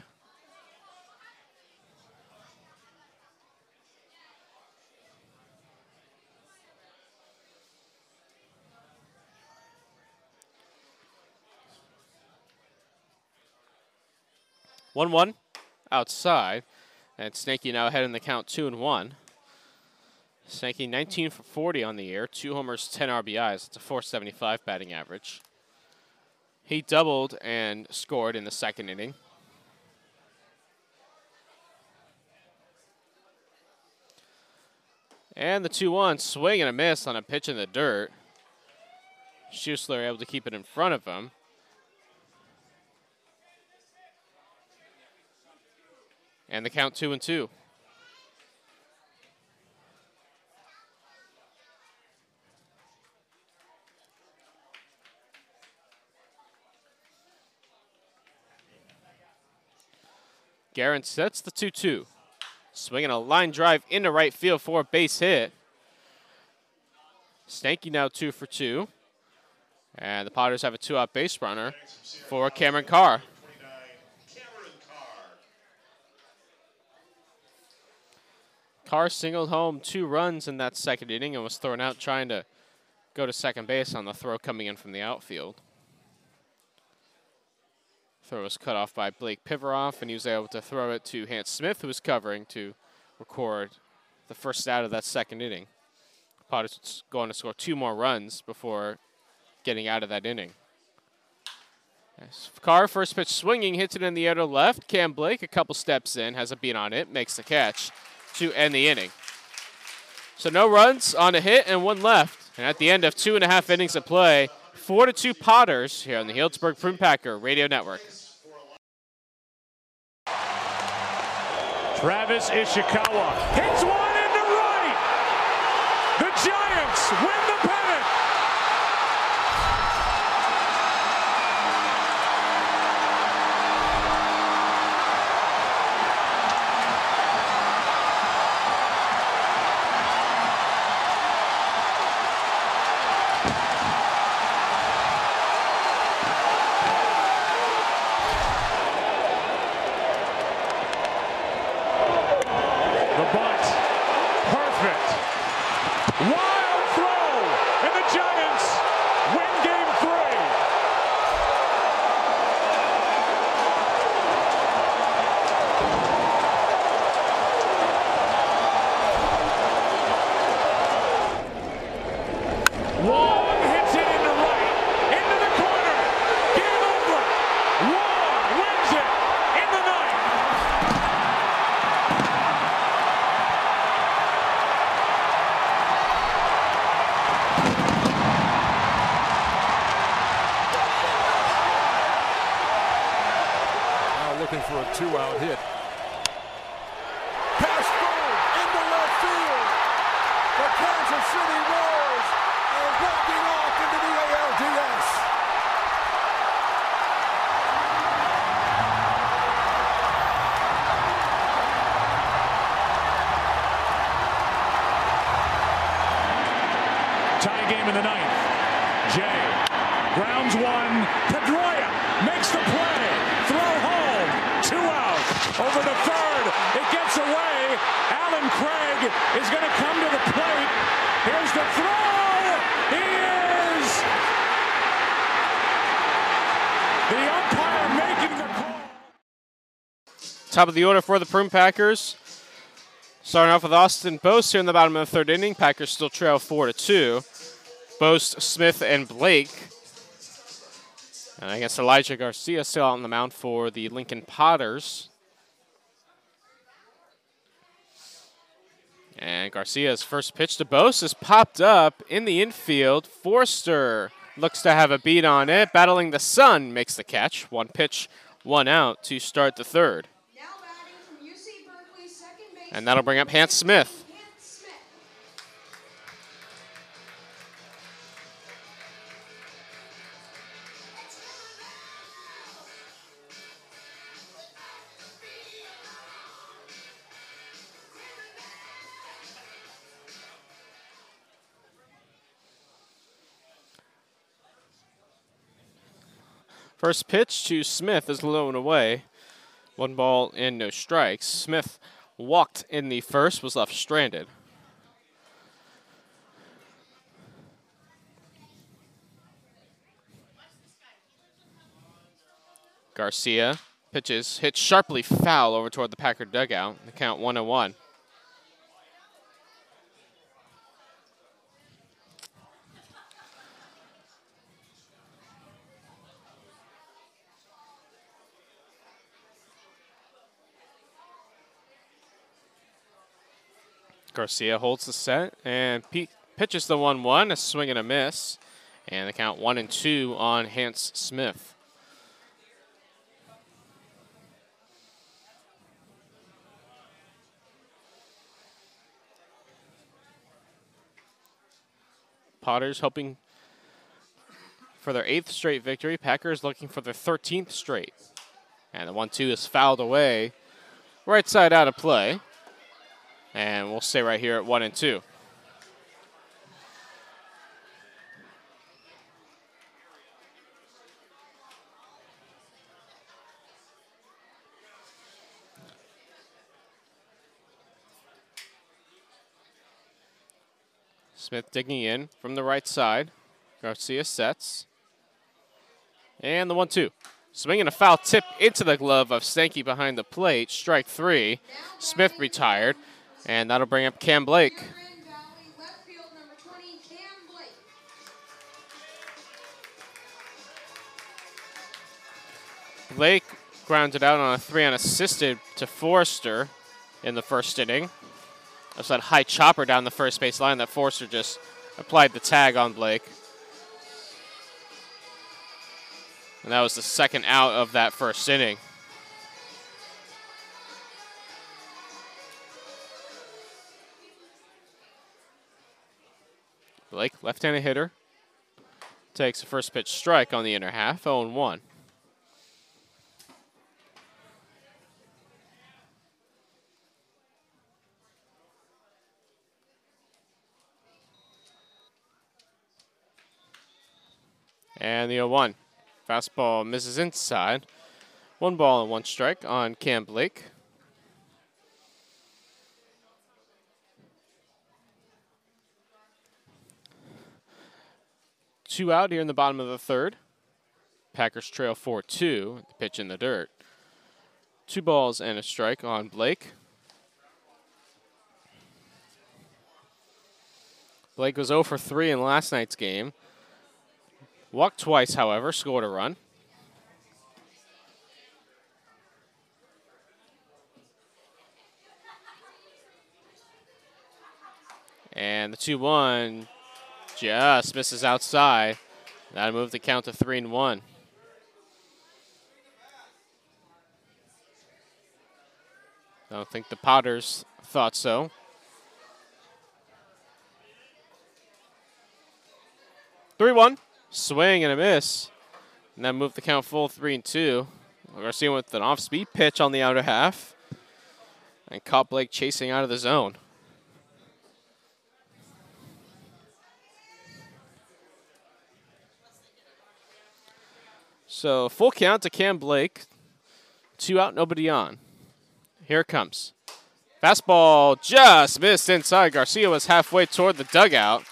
One one outside. And Stanky now ahead in the count two and one. Stanky 19 for 40 on the year, two homers, 10 RBIs. It's a 475 batting average. He doubled and scored in the second inning. And the 2 1 swing and a miss on a pitch in the dirt. Schusler able to keep it in front of him. And the count two and two. Guerin sets the 2 2. Swinging a line drive into right field for a base hit. Stanky now two for two. And the Potters have a two out base runner for Cameron Carr. Carr singled home two runs in that second inning and was thrown out trying to go to second base on the throw coming in from the outfield. Throw was cut off by Blake Pivaroff, and he was able to throw it to Hans Smith, who was covering to record the first out of that second inning. Potters going to score two more runs before getting out of that inning. Yes. Carr, first pitch swinging, hits it in the air to left. Cam Blake, a couple steps in, has a beat on it, makes the catch to end the inning. So no runs on a hit and one left. And at the end of two and a half innings of play, four to two Potters here on the Healdsburg Prune Packer Radio Network. Travis Ishikawa hits one into right. The Giants win the. The Top of the order for the Prune Packers. Starting off with Austin Boast here in the bottom of the third inning. Packers still trail four to two. Boast, Smith, and Blake. And I guess Elijah Garcia still out on the mound for the Lincoln Potters. And Garcia's first pitch to Boast is popped up in the infield. Forster looks to have a beat on it. Battling the sun makes the catch. One pitch, one out to start the third. And that'll bring up Hans Smith. First pitch to Smith is low and away. One ball and no strikes. Smith walked in the first, was left stranded. Garcia pitches, hits sharply foul over toward the Packer dugout. The count one and one. Garcia holds the set and pe- pitches the 1 1, a swing and a miss. And the count 1 and 2 on Hans Smith. Potters hoping for their eighth straight victory. Packers looking for their 13th straight. And the 1 2 is fouled away. Right side out of play. And we'll stay right here at one and two. Smith digging in from the right side. Garcia sets. And the one two. Swinging a foul tip into the glove of Stanky behind the plate. Strike three. Smith retired. And that'll bring up Cam Blake. Blake grounded out on a three unassisted to Forrester in the first inning. That's that high chopper down the first base line that Forrester just applied the tag on Blake. And that was the second out of that first inning. Blake, left-handed hitter, takes a first pitch strike on the inner half, 0-1. And the 0-1. Fastball misses inside. One ball and one strike on Cam Blake. Two out here in the bottom of the third. Packers trail 4-2. The pitch in the dirt. Two balls and a strike on Blake. Blake was 0 for 3 in last night's game. Walked twice, however, scored a run. And the 2 1 just misses outside. That'll move the count to 3 and 1. I don't think the Potters thought so. Three one. Swing and a miss. And that moved the count full three and two. Garcia with an off speed pitch on the outer half. And caught Blake chasing out of the zone. So full count to Cam Blake. Two out, nobody on. Here it comes. Fastball just missed inside. Garcia was halfway toward the dugout.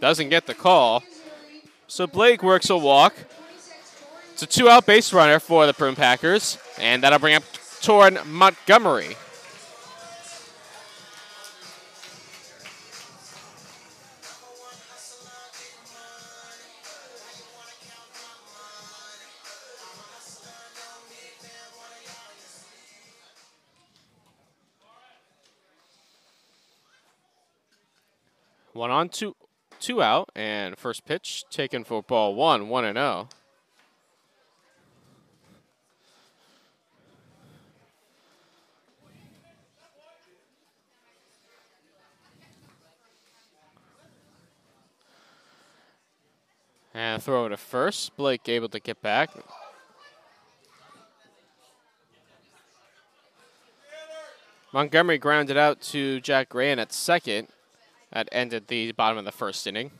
Doesn't get the call. So Blake works a walk. It's a two out base runner for the Prune Packers, and that'll bring up Torin Montgomery. One on, two two out, and first pitch taken for ball one, 1 and 0. And throw to first. Blake able to get back. Montgomery grounded out to Jack Grant at second. That ended the bottom of the first inning.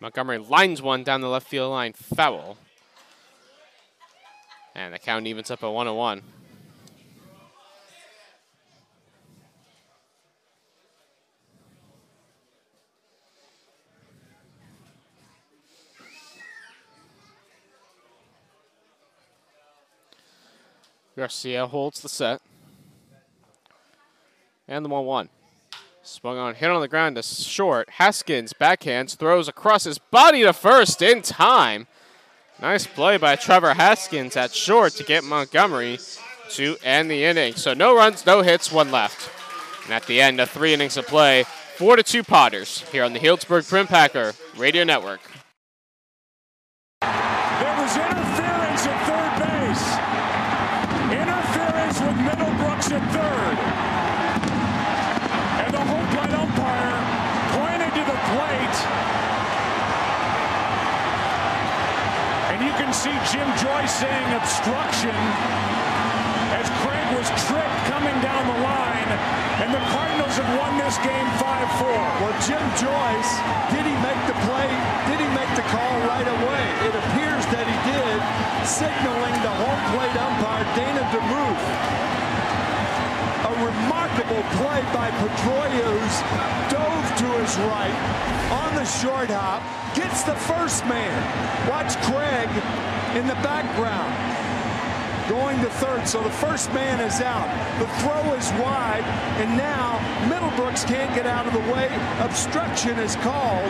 Montgomery lines one down the left field line, foul. And the count evens up at 101. Garcia holds the set. And the 1 1. Swung on, hit on the ground to short. Haskins backhands, throws across his body to first in time. Nice play by Trevor Haskins at short to get Montgomery to end the inning. So no runs, no hits, one left. And at the end of three innings of play, four to two Potters here on the Healdsburg Prune Packer Radio Network. at third. And the home plate umpire pointed to the plate. And you can see Jim Joyce saying obstruction as Craig was tripped coming down the line. And the Cardinals have won this game 5-4. Well, Jim Joyce, did he make the play? Did he make the call right away? It appears that he did, signaling the home plate umpire, Dana DeMuth. A remarkable play by Pedroia, who's dove to his right on the short hop, gets the first man. Watch Craig in the background going to third. So the first man is out. The throw is wide, and now Middlebrooks can't get out of the way. Obstruction is called.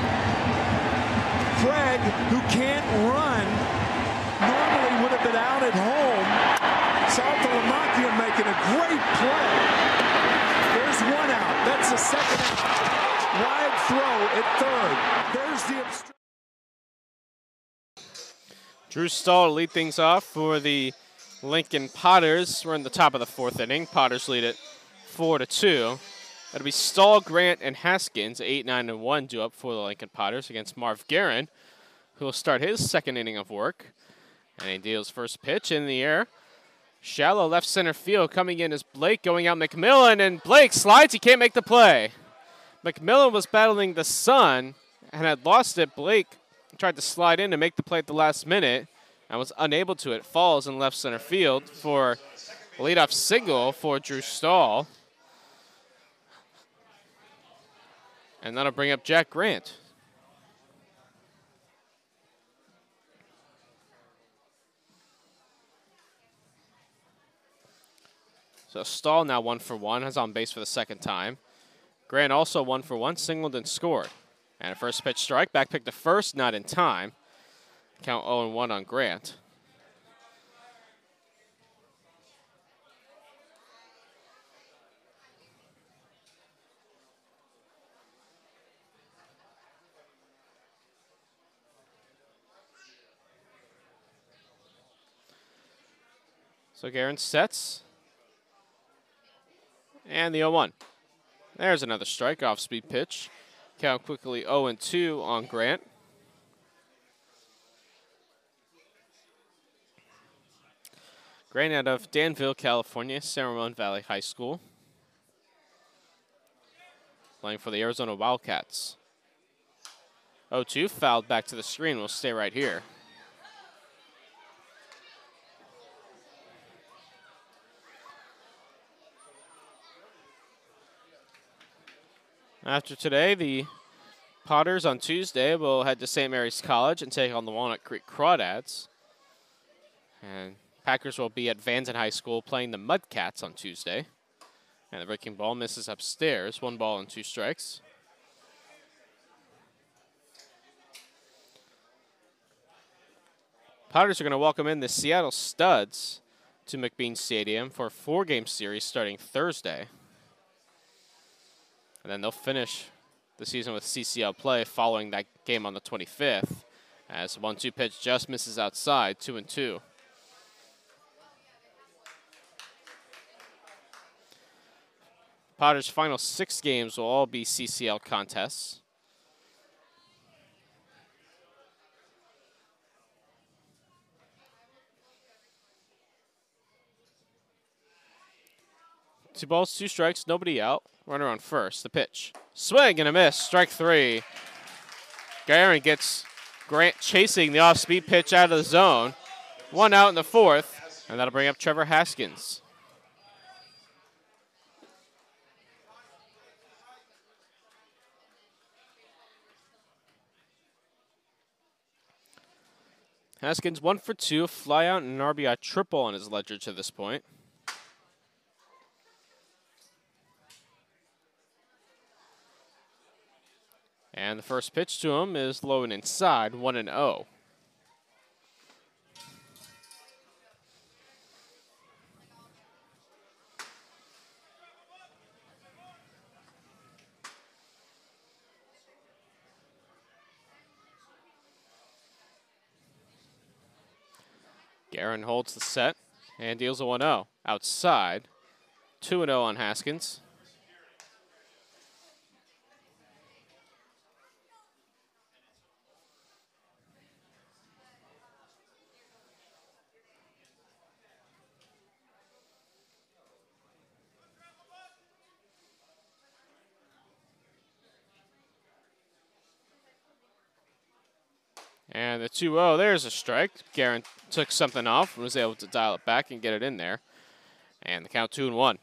Craig, who can't run, normally would have been out at home. South Saltalamacchia making a great play. There's one out. That's the second out. Wide throw at third. There's the obstruction. Drew Stahl lead things off for the Lincoln Potters. We're in the top of the fourth inning. Potters lead it four to two. That'll be Stahl, Grant, and Haskins, eight, nine, and one, due up for the Lincoln Potters against Marv Guerin, who will start his second inning of work. And he deals first pitch in the air. Shallow left center field coming in is Blake going out McMillan, and Blake slides. He can't make the play. McMillan was battling the sun and had lost it. Blake tried to slide in to make the play at the last minute and was unable to. It falls in left center field for a leadoff single for Drew Stahl. And that'll bring up Jack Grant. So Stahl now one for one, has on base for the second time. Grant also one for one, singled and scored. And a first pitch strike, back pick the first, not in time. Count 0 1 on Grant. So Guerin sets. And the 0 1. There's another strike off speed pitch. Count quickly 0 and 2 on Grant. Grant out of Danville, California, San Ramon Valley High School. Playing for the Arizona Wildcats. 0-2, fouled back to the screen. We'll stay right here. After today, the Potters on Tuesday will head to St. Mary's College and take on the Walnut Creek Crawdads. And Packers will be at Vanson High School playing the Mudcats on Tuesday. And the breaking ball misses upstairs. One ball and two strikes. Potters are going to welcome in the Seattle Studs to McBean Stadium for a four-game series starting Thursday. And then they'll finish the season with CCL play following that game on the 25th as one-two pitch just misses outside, two and two. Potter's final six games will all be CCL contests. Two balls, two strikes, nobody out. Runner on first. The pitch. Swing and a miss. Strike three. Guerin gets Grant chasing the off-speed pitch out of the zone. One out in the fourth, and that'll bring up Trevor Haskins. Haskins one for two, fly out and an RBI triple on his ledger to this point. And the first pitch to him is low and inside, 1 and 0. Guerin holds the set and deals a 1 0. Outside, 2 0 on Haskins. And the 2 0, there's a strike. Guerin took something off and was able to dial it back and get it in there. And the count 2 and 1.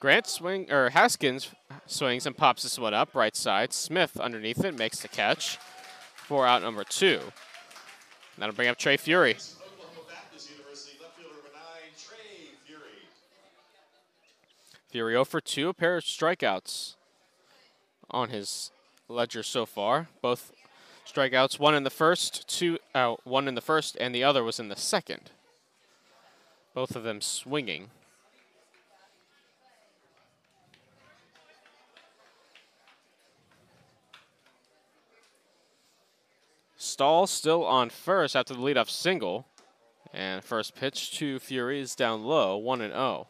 Grant swing or Haskins swings and pops this one up right side. Smith underneath it makes the catch for out number two. That'll bring up Trey Fury. Fury 0 for 2, a pair of strikeouts on his ledger so far. Both strikeouts, one in the first, two, uh, one in the first, and the other was in the second. Both of them swinging. Stahl still on first after the leadoff single. And first pitch to Fury is down low, 1 and 0.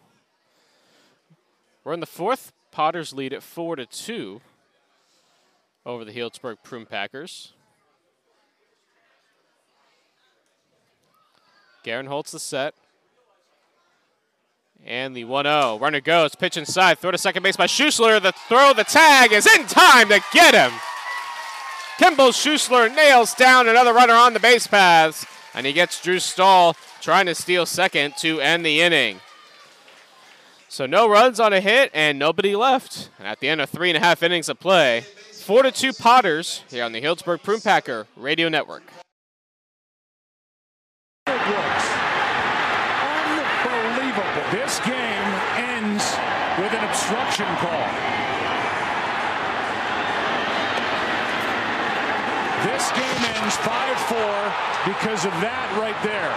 We're in the fourth. Potters lead at 4 to 2 over the Healdsburg Prune Packers. Guerin holds the set. And the 1 0. Runner goes, pitch inside, throw to second base by Schusler. The throw, the tag is in time to get him. Kimball Schusler nails down another runner on the base paths, and he gets Drew Stahl trying to steal second to end the inning. So no runs on a hit and nobody left. And at the end of three and a half innings of play, four to two Potters here on the Healdsburg Prune Packer Radio Network. Unbelievable. This game ends with an obstruction call. This game ends 5-4 because of that right there.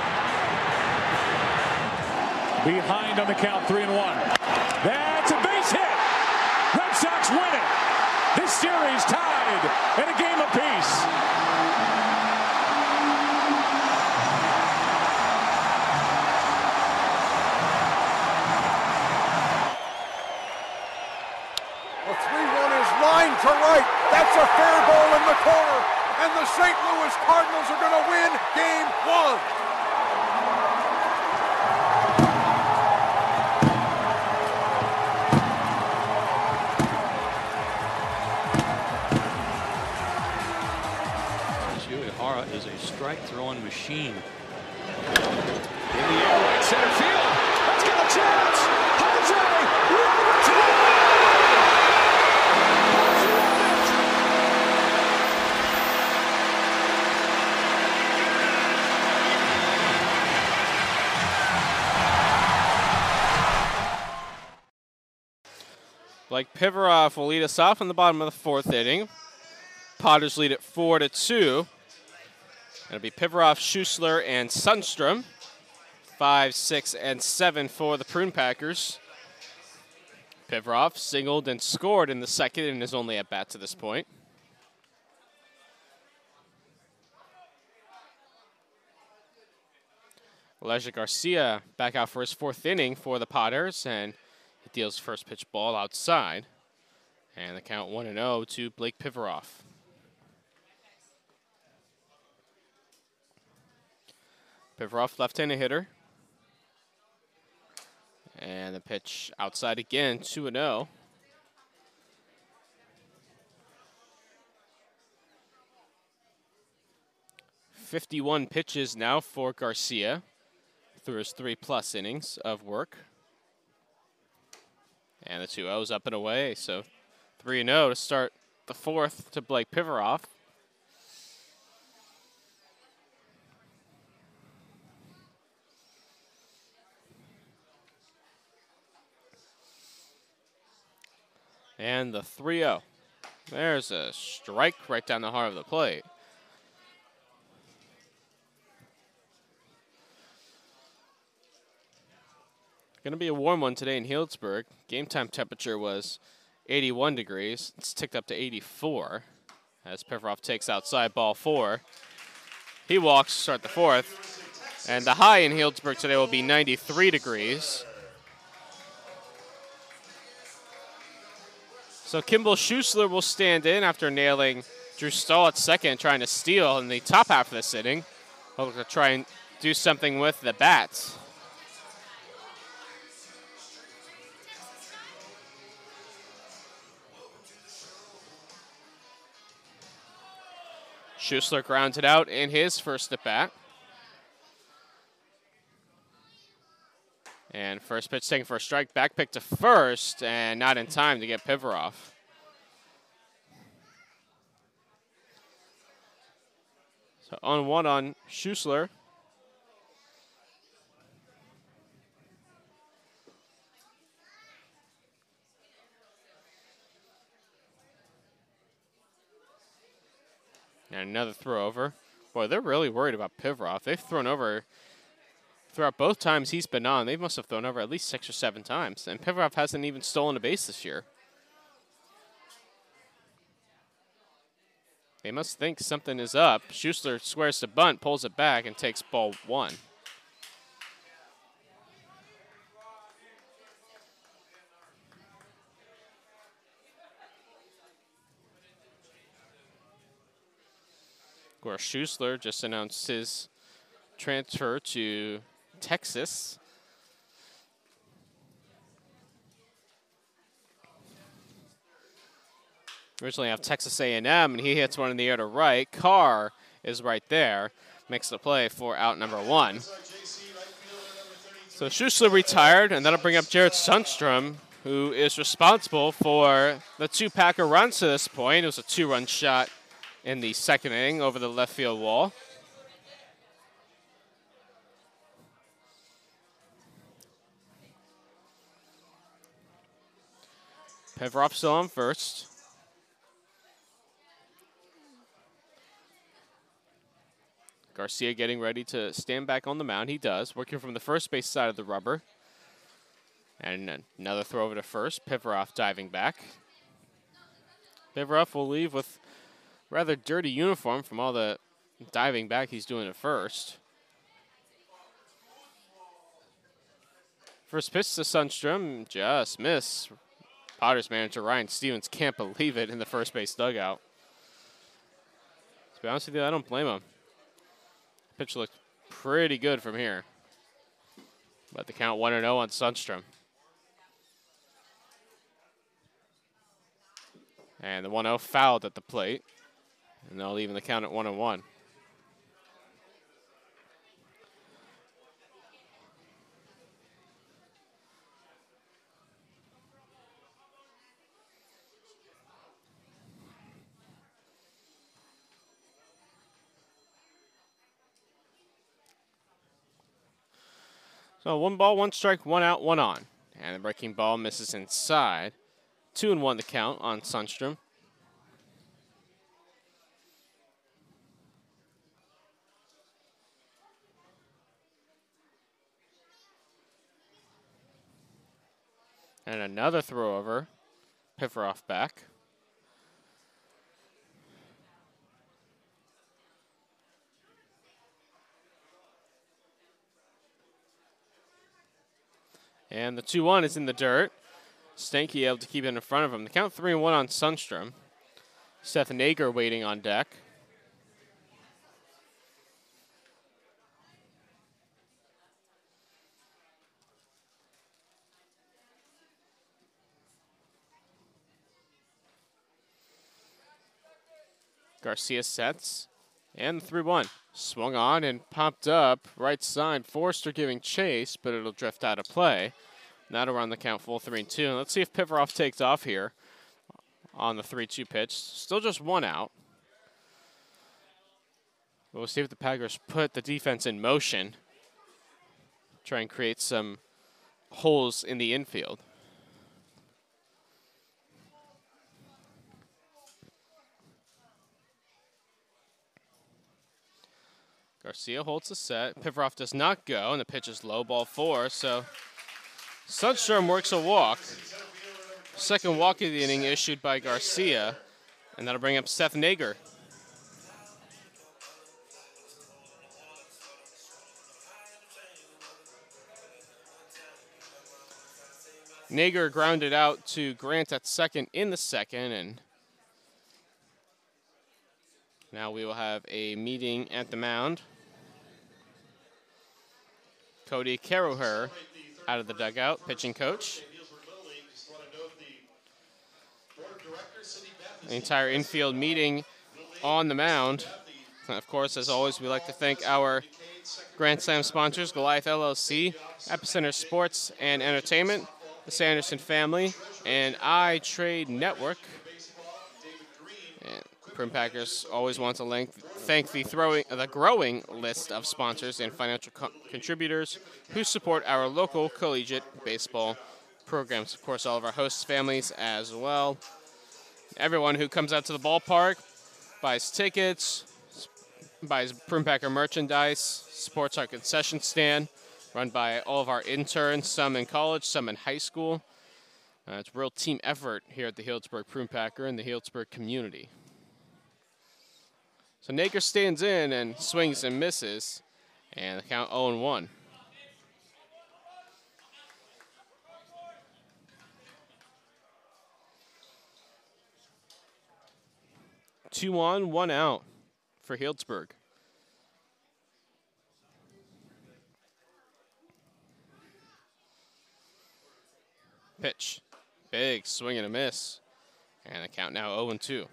Behind on the count, three and one. That's a base hit. Red Sox win it. This series tied at a game apiece. The 3-1 is lined to right. That's a fair ball in the corner. And the St. Louis Cardinals are going to win game one. Strike throwing machine. In the air, right center field. Let's get a chance. Jose Blake Pivarov will lead us off in the bottom of the fourth inning. Potters lead at four to two. It'll be Pivarov, Schusler, and Sundstrom. Five, six, and seven for the Prune Packers. Pivarov singled and scored in the second and is only at bat to this point. Elijah Garcia back out for his fourth inning for the Potters, and he deals first pitch ball outside. And the count 1 0 to Blake Pivarov. Pivarov left-handed hitter. And the pitch outside again, 2 0. Fifty-one pitches now for Garcia through his three-plus innings of work. And the two O's up and away, so 3 0 to start the fourth to Blake Pivarov. And the 3 0. There's a strike right down the heart of the plate. Going to be a warm one today in Healdsburg. Game time temperature was 81 degrees. It's ticked up to 84 as Pivarov takes outside ball four. He walks to start the fourth. And the high in Healdsburg today will be 93 degrees. So Kimball Schusler will stand in after nailing Drew Stahl at second, trying to steal in the top half of this inning. He'll to try and do something with the bats. Schusler grounded out in his first at bat. And first pitch taken for a strike, back pick to first, and not in time to get Pivarov. So on one on Schusler. And another throw over. Boy, they're really worried about Pivarov. They've thrown over throughout both times he's been on. They must have thrown over at least six or seven times. And Pivarov hasn't even stolen a base this year. They must think something is up. Schusler squares to bunt, pulls it back, and takes ball one. Course, Schusler just announced his transfer to Texas. Originally have Texas A&M, and he hits one in the air to right. Carr is right there. Makes the play for out number one. So Schusler retired, and that'll bring up Jared Sundstrom, who is responsible for the two Packer runs to this point. It was a two-run shot in the second inning over the left field wall. Still on first. Garcia getting ready to stand back on the mound. He does, working from the first base side of the rubber. And another throw over to first. Pivarov diving back. Pivarov will leave with rather dirty uniform from all the diving back he's doing at first. First pitch to Sundstrom, just miss. Potters manager Ryan Stevens can't believe it in the first base dugout. To be honest with you, I don't blame him. Pitch looked pretty good from here. But the count 1 0 on Sundstrom. And the 1 0 fouled at the plate. And they'll even the count at 1 1. So one ball, one strike, one out, one on. And the breaking ball misses inside. Two and one to count on Sundstrom. And another throw over. Pivarov back. And the 2 1 is in the dirt. Stanky able to keep it in front of him. The count 3 1 on Sundstrom. Seth Nager waiting on deck. Garcia sets. And 3 1. Swung on and popped up. Right side. Forster giving chase, but it'll drift out of play. That'll run the count full 3 and 2. And let's see if Pivarov takes off here on the 3 2 pitch. Still just one out. We'll see if the Packers put the defense in motion. Try and create some holes in the infield. Garcia holds the set. Pivarov does not go, and the pitch is low ball four. So Sundstrom works a walk. Second walk of the inning issued by Garcia, and that'll bring up Seth Nager. Nager grounded out to Grant at second in the second, and now we will have a meeting at the mound. Cody Caroher out of the dugout, pitching coach. The entire infield meeting on the mound. And of course, as always, we like to thank our Grand Slam sponsors, Goliath LLC, Epicenter Sports and Entertainment, the Sanderson family, and iTrade Network. Prune Packers always want to thank the, throwing, the growing list of sponsors and financial co- contributors who support our local collegiate baseball programs. Of course, all of our hosts' families as well. Everyone who comes out to the ballpark, buys tickets, buys Prune Packer merchandise, supports our concession stand, run by all of our interns, some in college, some in high school. Uh, it's a real team effort here at the Healdsburg Prune Packer and the Healdsburg community. So Nager stands in and swings and misses, and the count 0 1. Two on, one out for Healdsburg. Pitch. Big swing and a miss. And the count now 0 2.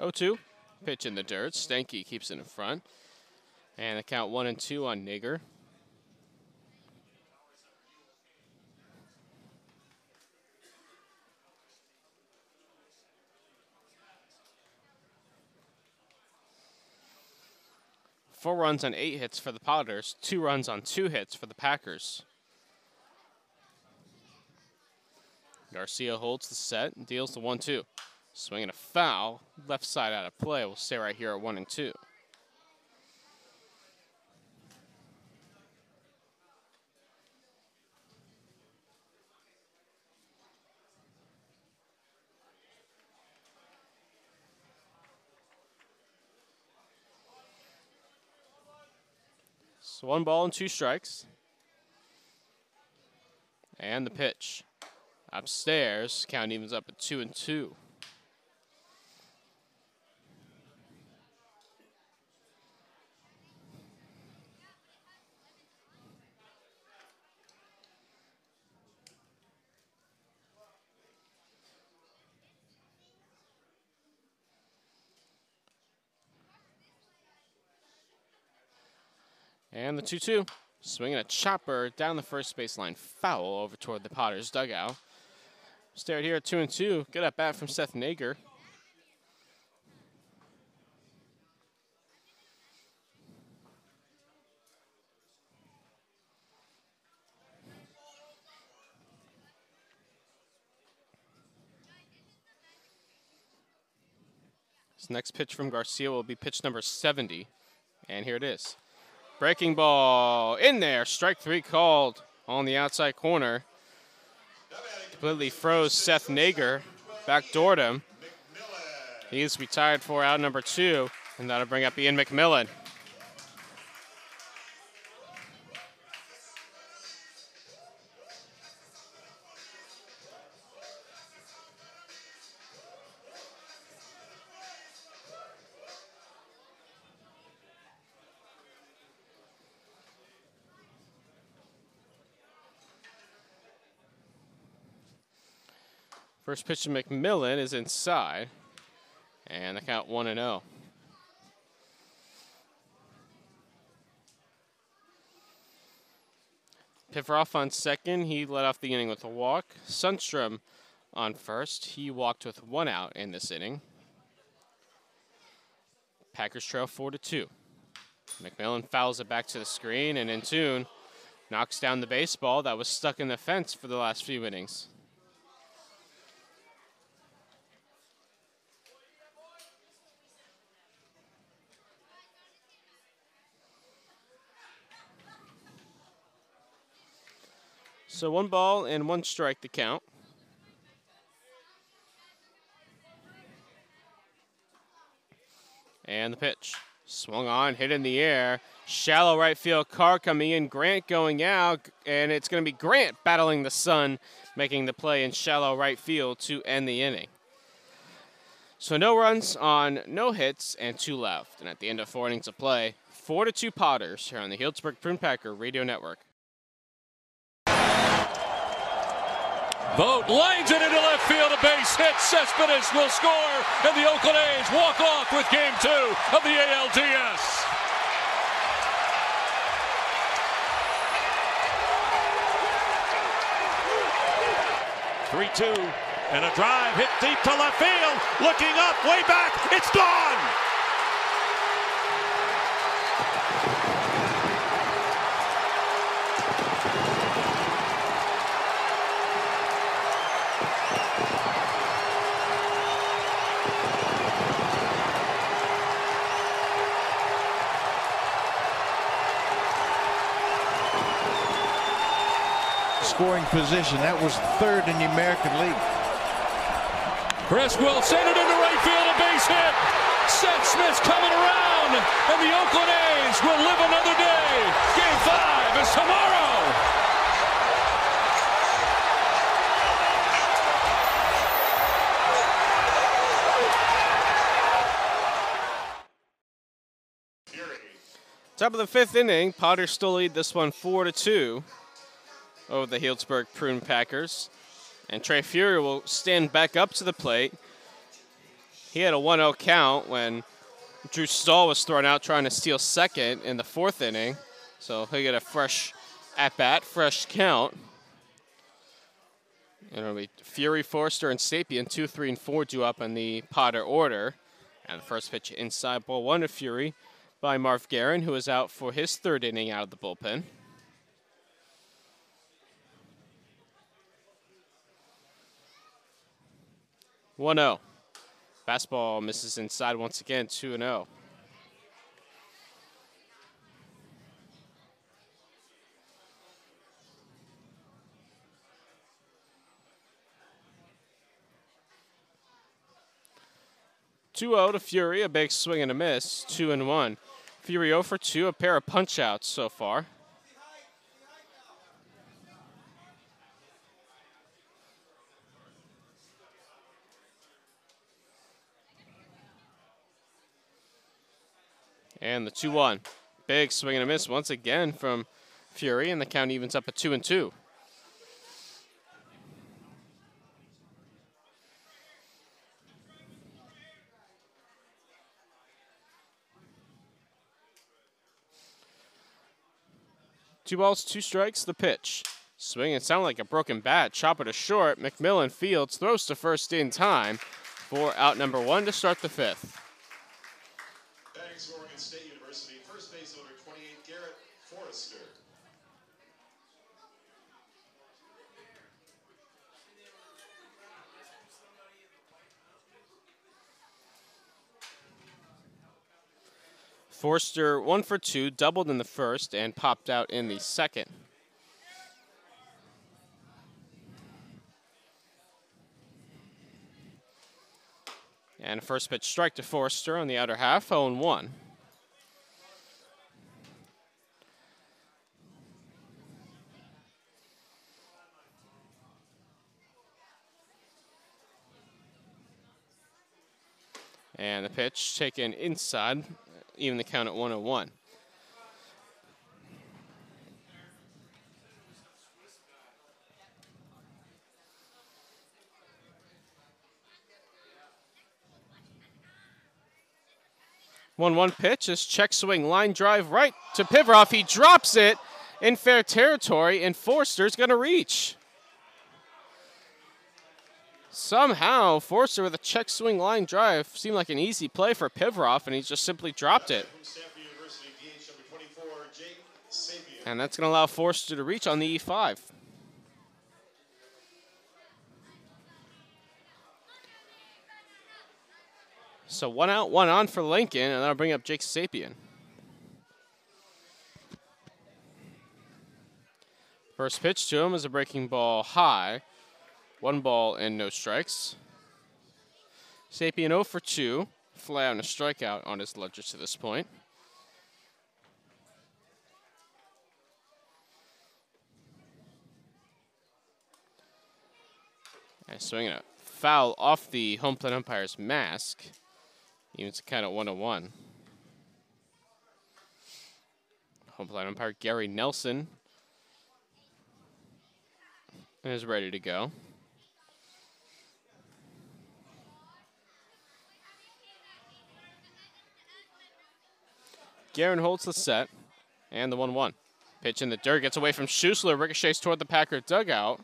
Oh two, pitch in the dirt. Stanky keeps it in front. And the count one and two on Nager. Four runs on eight hits for the Potters, two runs on two hits for the Packers. Garcia holds the set and deals the one two. Swinging a foul, left side out of play. We'll stay right here at one and two. So one ball and two strikes. And the pitch. Upstairs, count evens up at two and two. And the 2 2. Swinging a chopper down the first baseline. Foul over toward the Potters dugout. Stayed here at 2 and 2. Good at bat from Seth Nager. Next pitch from Garcia will be pitch number 70. And here it is. Breaking ball in there. Strike three called on the outside corner. Completely froze Seth Nager. Backdoored him. He's retired for out number two, and that'll bring up Ian McMillan. First pitch to McMillan is inside, and the count 1 and 0. Pivarov on second. He led off the inning with a walk. Sundstrom on first. He walked with one out in this inning. Packers trail 4 to 2. McMillan fouls it back to the screen, and in tune knocks down the baseball that was stuck in the fence for the last few innings. So one ball and one strike to count. And the pitch. Swung on, hit in the air. Shallow right field Carr coming in. Grant going out, and it's going to be Grant battling the sun, making the play in shallow right field to end the inning. So no runs on no hits and two left. And at the end of four innings of play, four to two Potters here on the Healdsburg Prune Packer Radio Network. Vogt lines it into left field, a base hit. Cespedes will score, and the Oakland A's walk off with game two of the ALDS. Three-two, and a drive hit deep to left field. Looking up, way back, it's gone. scoring position. That was third in the American League. Crisp will send it into right field, a base hit. Seth Smith's coming around, and the Oakland A's will live another day. Game five is tomorrow. Top of the fifth inning, Potter still lead this one four to two over the Healdsburg Prune Packers. And Trey Fury will stand back up to the plate. He had a 1 0 count when Drew Stahl was thrown out trying to steal second in the fourth inning. So he'll get a fresh at bat, fresh count. And it'll be Fury, Forster, and Sapien, 2, 3, and 4 due up in the Potter order. And the first pitch inside ball one to Fury by Marv Guerin, who is out for his third inning out of the bullpen. 1 0. Fastball misses inside once again, 2 0. Two zero to Fury, a big swing and a miss, two and one. Fury 0 for two, a pair of punch outs so far. And the 2 1. Big swing and a miss once again from Fury, and the count evens up at 2 and 2. Two balls, two strikes, the pitch. Swing and sound like a broken bat. Chop it to short. McMillan fields, throws to first in time for out number one to start the fifth. Forster one for two, doubled in the first, and popped out in the second. And first pitch strike to Forster on the outer half, 0 1. And the pitch taken inside even the count at 101. One one pitch is check swing line drive right to Pivarov. He drops it in fair territory, and Forster's going to reach. Somehow, Forster with a check swing line drive seemed like an easy play for Pivarov, and he just simply dropped it. And that's going to allow Forster to reach on the E5. So one out, one on for Lincoln, and that'll bring up Jake Sapien. First pitch to him is a breaking ball high. One ball and no strikes. Sapien 0 for 2. fly out and a strikeout on his ledger to this point. And swinging a foul off the home plate umpire's mask. Even to count on one. Home plate umpire Gary Nelson is ready to go. Guerin holds the set and the 1 1. Pitch in the dirt gets away from Schusler, ricochets toward the Packer dugout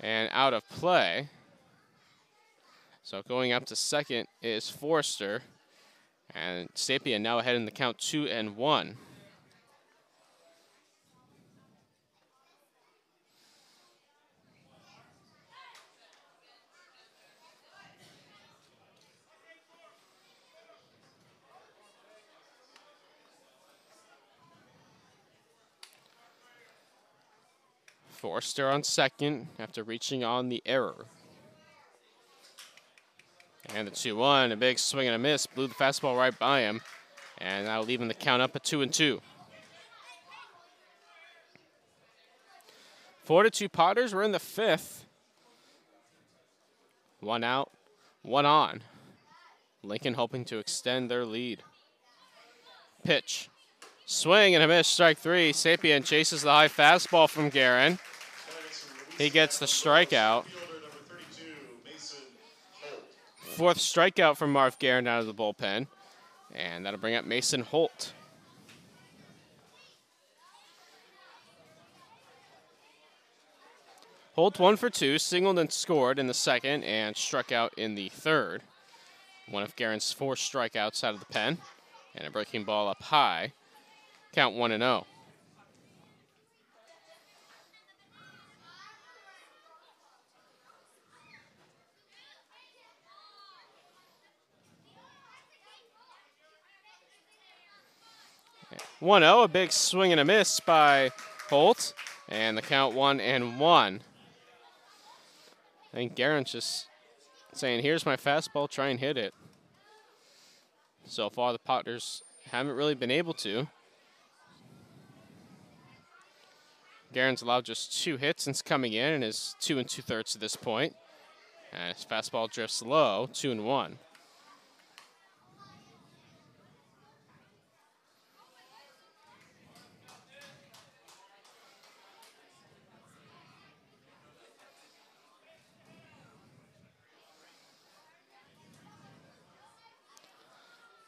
and out of play. So going up to second is Forrester. And Sapien now ahead in the count two and one. Forrester on second after reaching on the error. And the 2 1, a big swing and a miss, blew the fastball right by him. And that'll leave him the count up at 2 and 2. Four to two Potters. We're in the fifth. One out, one on. Lincoln hoping to extend their lead. Pitch. Swing and a miss, strike three. Sapien chases the high fastball from Guerin. He gets the strikeout. Fourth strikeout from Marv Guerin out of the bullpen. And that'll bring up Mason Holt. Holt one for two, singled and scored in the second and struck out in the third. One of Guerin's four strikeouts out of the pen. And a breaking ball up high. Count 1 and 0. One zero, a big swing and a miss by Holt, and the count one and one. I think Guerin's just saying, "Here's my fastball, try and hit it." So far, the Potters haven't really been able to. Guerin's allowed just two hits since coming in and is two and two thirds to this point. And his fastball drifts low, two and one.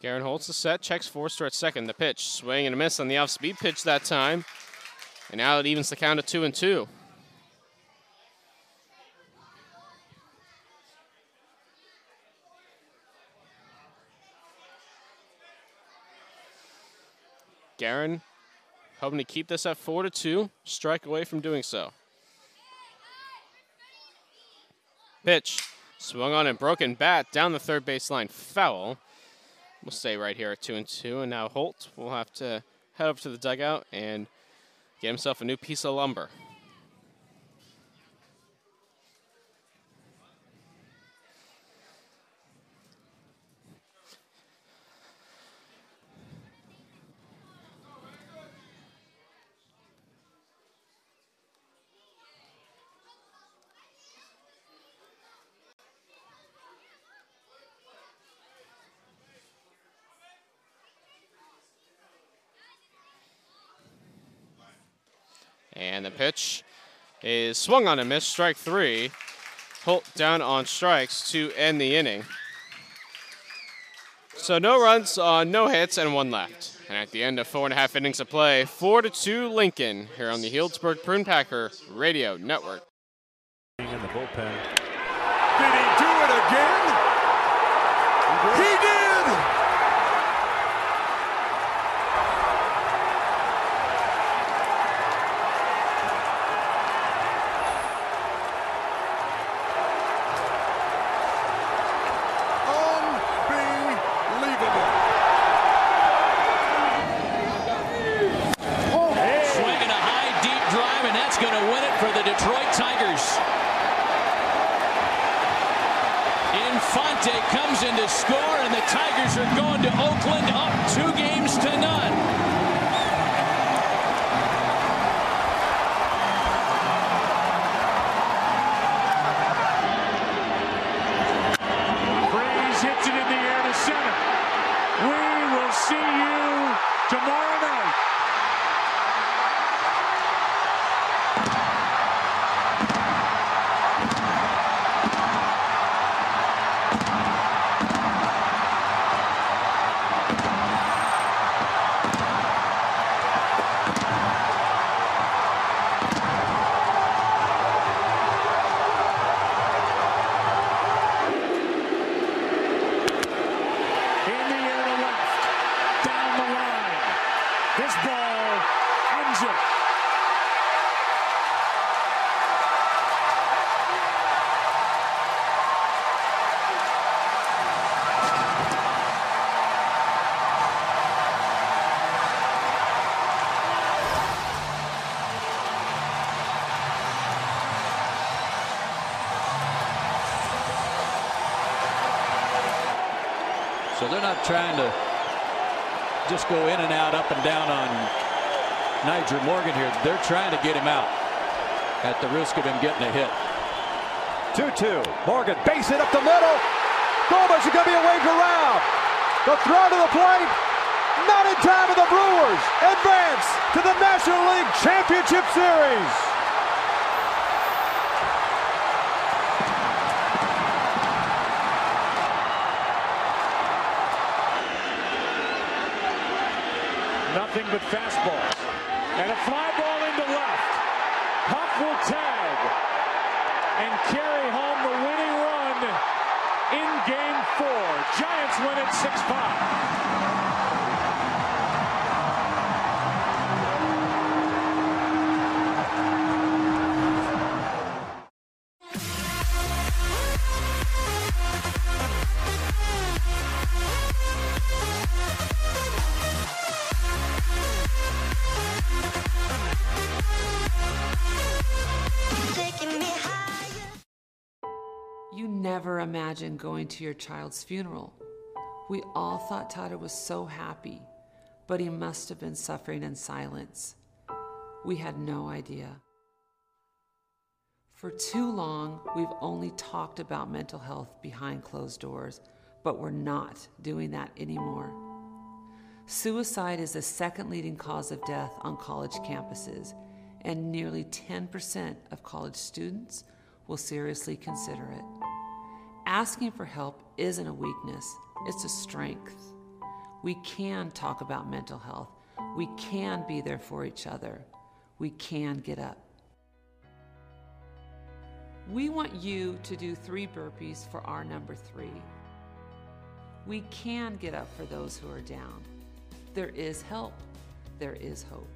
Guerin holds the set, checks Forrester at second. The pitch, swing and a miss on the off-speed pitch that time. And now it evens the count to two and two. Guerin hoping to keep this at four to two, strike away from doing so. Pitch, swung on and broken bat down the third baseline, foul. We'll stay right here at two and two, and now Holt will have to head up to the dugout and get himself a new piece of lumber. Pitch is swung on a miss, strike three. Holt down on strikes to end the inning. So no runs on no hits and one left. And at the end of four and a half innings of play, four to two Lincoln here on the Healdsburg Prune Packer Radio Network. In the bullpen. Not trying to just go in and out, up and down on Nigel Morgan here. They're trying to get him out at the risk of him getting a hit. 2-2. Morgan base it up the middle. Gomez is going to be a waved around. The throw to the plate. Not in time for the Brewers. Advance to the National League Championship Series. Going to your child's funeral. We all thought Tata was so happy, but he must have been suffering in silence. We had no idea. For too long, we've only talked about mental health behind closed doors, but we're not doing that anymore. Suicide is the second leading cause of death on college campuses, and nearly 10% of college students will seriously consider it. Asking for help isn't a weakness, it's a strength. We can talk about mental health. We can be there for each other. We can get up. We want you to do three burpees for our number three. We can get up for those who are down. There is help. There is hope.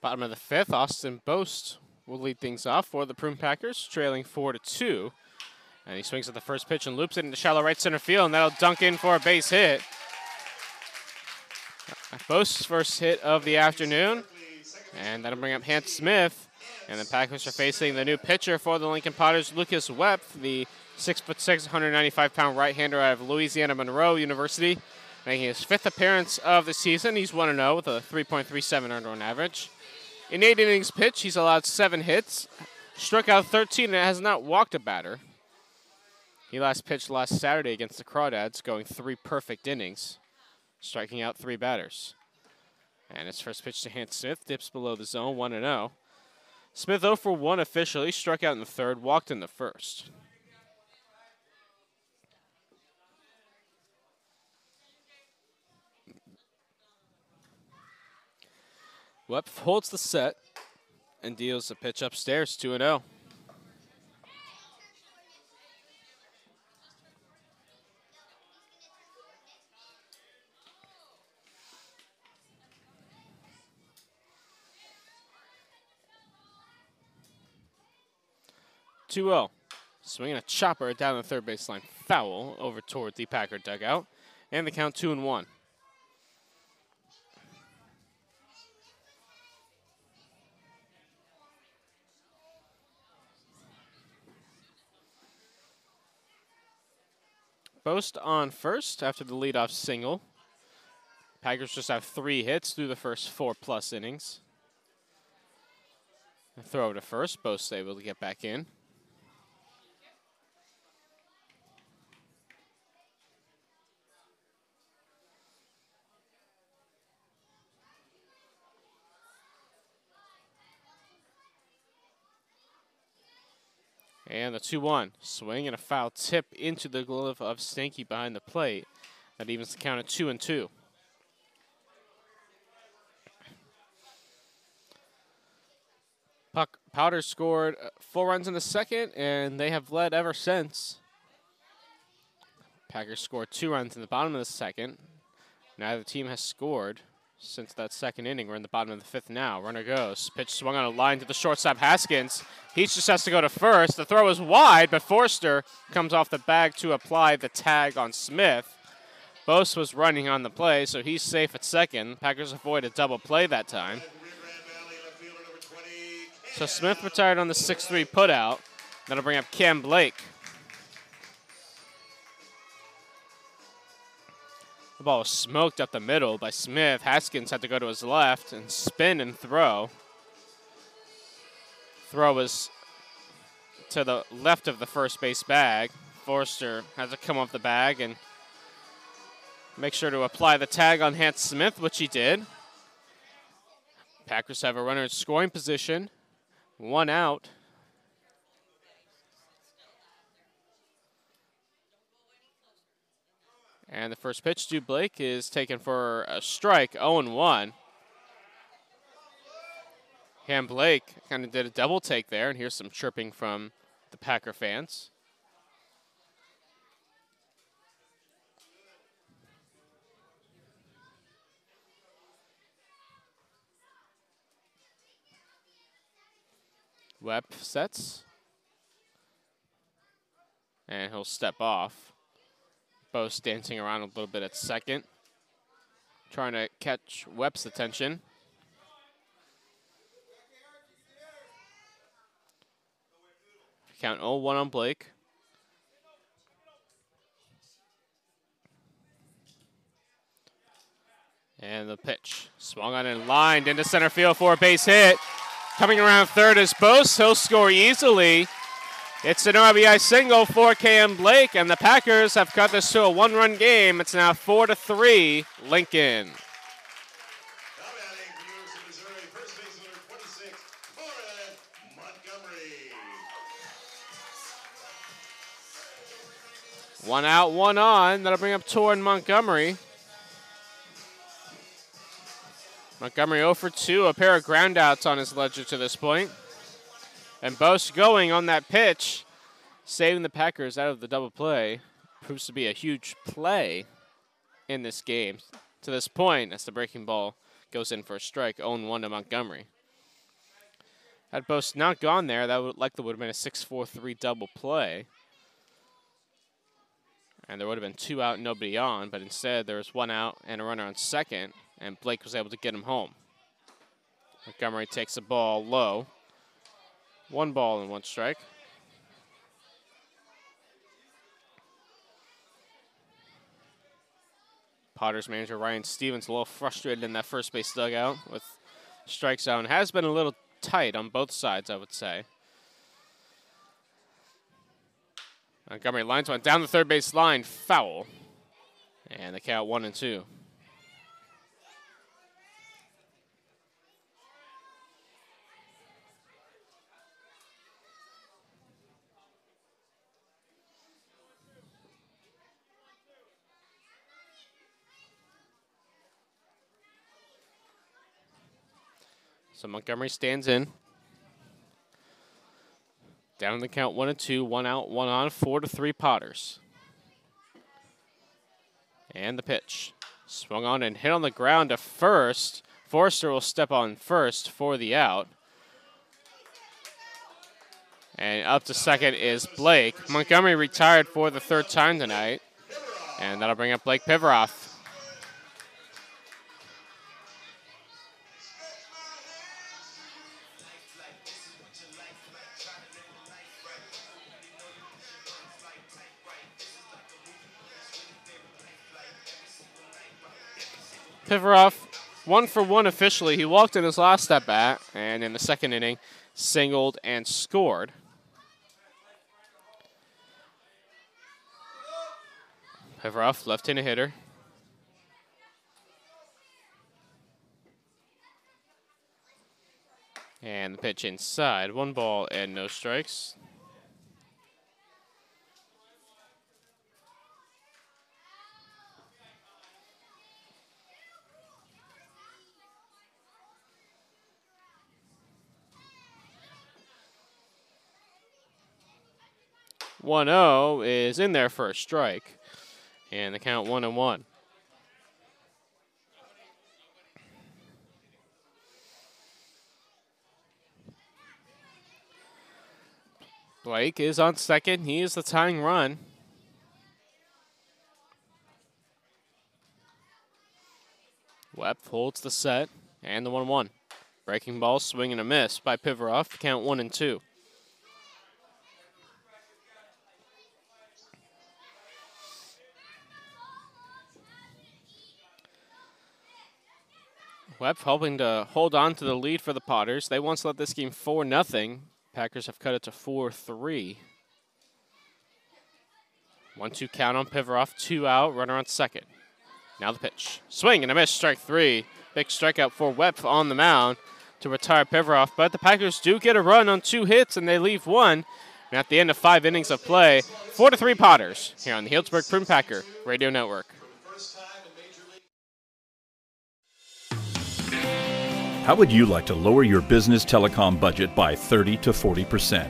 Bottom of the fifth, Austin Boast will lead things off for the Prune Packers, trailing four to two. And he swings at the first pitch and loops it into shallow right center field, and that'll dunk in for a base hit. Boast's first hit of the afternoon, and that'll bring up Hans Smith. And the Packers are facing the new pitcher for the Lincoln Potters, Lucas Webb, the six foot six, 195 pound right-hander out of Louisiana Monroe University, making his fifth appearance of the season. He's 1 0 with a 3.37 earned run average. In eight innings pitched, he's allowed seven hits, struck out 13, and has not walked a batter. He last pitched last Saturday against the Crawdads, going three perfect innings, striking out three batters. And his first pitch to Hans Smith dips below the zone, 1 0. Smith 0 for 1 officially, struck out in the third, walked in the first. Webb holds the set and deals the pitch upstairs 2 0. Two zero, swinging a chopper down the third baseline, foul over toward the Packer dugout, and the count two and one. Boast on first after the leadoff single. Packers just have three hits through the first four plus innings. Throw to first. Boast able to get back in. And the 2 1. Swing and a foul tip into the glove of Stanky behind the plate. That evens the count at 2 and 2. Puck Powder scored uh, four runs in the second, and they have led ever since. Packers scored two runs in the bottom of the second. Neither team has scored since that second inning. We're in the bottom of the fifth now. Runner goes. Pitch swung on a line to the shortstop Haskins. He just has to go to first. The throw is wide, but Forster comes off the bag to apply the tag on Smith. Bose was running on the play, so he's safe at second. Packers avoid a double play that time. So Smith retired on the 6-3 putout. That'll bring up Cam Blake. The ball was smoked up the middle by Smith. Haskins had to go to his left and spin and throw. Throw was to the left of the first base bag. Forster had to come off the bag and make sure to apply the tag on Hans Smith, which he did. Packers have a runner in scoring position. One out. And the first pitch to Blake is taken for a strike, 0-1. Cam Blake kind of did a double take there, and here's some chirping from the Packer fans. Webb sets. And he'll step off. Bose dancing around a little bit at second. Trying to catch Webb's attention. Count 0-1 on Blake. And the pitch. Swung on and lined into center field for a base hit. Coming around third is Bose. He'll score easily. It's an RBI single for Cam Blake, and the Packers have cut this to a one-run game. It's now four to three, Lincoln. One out, one on. That'll bring up Torin Montgomery. Montgomery 0 for 2, a pair of groundouts on his ledger to this point. And Bose going on that pitch, saving the Packers out of the double play. Proves to be a huge play in this game to this point as the breaking ball goes in for a strike, 0-1 to Montgomery. Had Bose not gone there, that would likely would have been a 6-4-3 double play. And there would have been two out, nobody on, but instead there was one out and a runner on second and Blake was able to get him home. Montgomery takes the ball low. One ball and one strike. Potters manager Ryan Stevens a little frustrated in that first base dugout with strike zone. Has been a little tight on both sides, I would say. Montgomery lines one down the third base line, foul. And the count one and two. So Montgomery stands in. Down in the count, one and two, one out, one on, four to three Potters. And the pitch. Swung on and hit on the ground to first. Forster will step on first for the out. And up to second is Blake. Montgomery retired for the third time tonight. And that'll bring up Blake Pivarov. Pivarov, one for one officially. He walked in his last at bat, and in the second inning, singled and scored. Pivarov, left-handed hitter. And the pitch inside. One ball and no strikes. One zero is in there for a strike, and the count one and one. Blake is on second. He is the tying run. Webb holds the set and the 1 1. Breaking ball, swing and a miss by Pivarov. Count 1 and 2. Webb hoping to hold on to the lead for the Potters. They once led this game 4 0. Packers have cut it to 4 3. 1 2 count on Pivarov, two out, runner on second. Now the pitch. Swing and a miss, strike three. Big strikeout for Webb on the mound to retire Pivarov, but the Packers do get a run on two hits and they leave one. And at the end of five innings of play, 4 to 3 Potters here on the Healdsburg Prune Packer Radio Network. How would you like to lower your business telecom budget by 30 to 40%?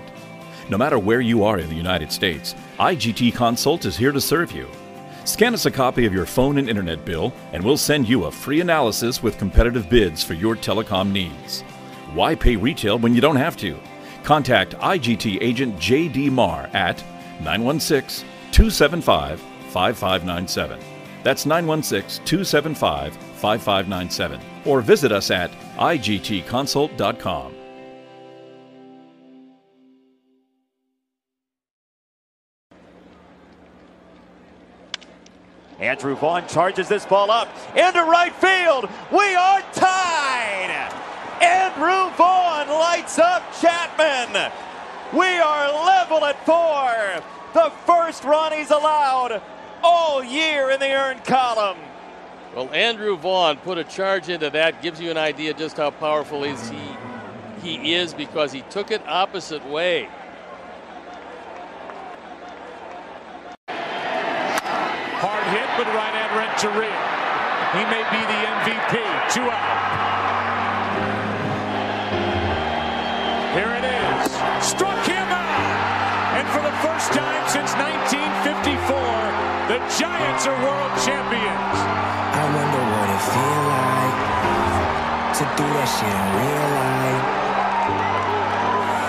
No matter where you are in the United States, IGT Consult is here to serve you. Scan us a copy of your phone and internet bill, and we'll send you a free analysis with competitive bids for your telecom needs. Why pay retail when you don't have to? Contact IGT agent JD Marr at 916 275 5597. That's 916 275 5597. Or visit us at igtconsult.com. Andrew Vaughn charges this ball up into right field. We are tied. Andrew Vaughn lights up Chapman. We are level at four. The first run he's allowed all year in the earned column. Well, Andrew Vaughn put a charge into that. Gives you an idea just how powerful is he he is because he took it opposite way. Hard hit, but right at Renteria. He may be the MVP. Two out. Here it is. Struck him out. And for the first time since 1954, the Giants are world champions. Feel like to do that shit in real life.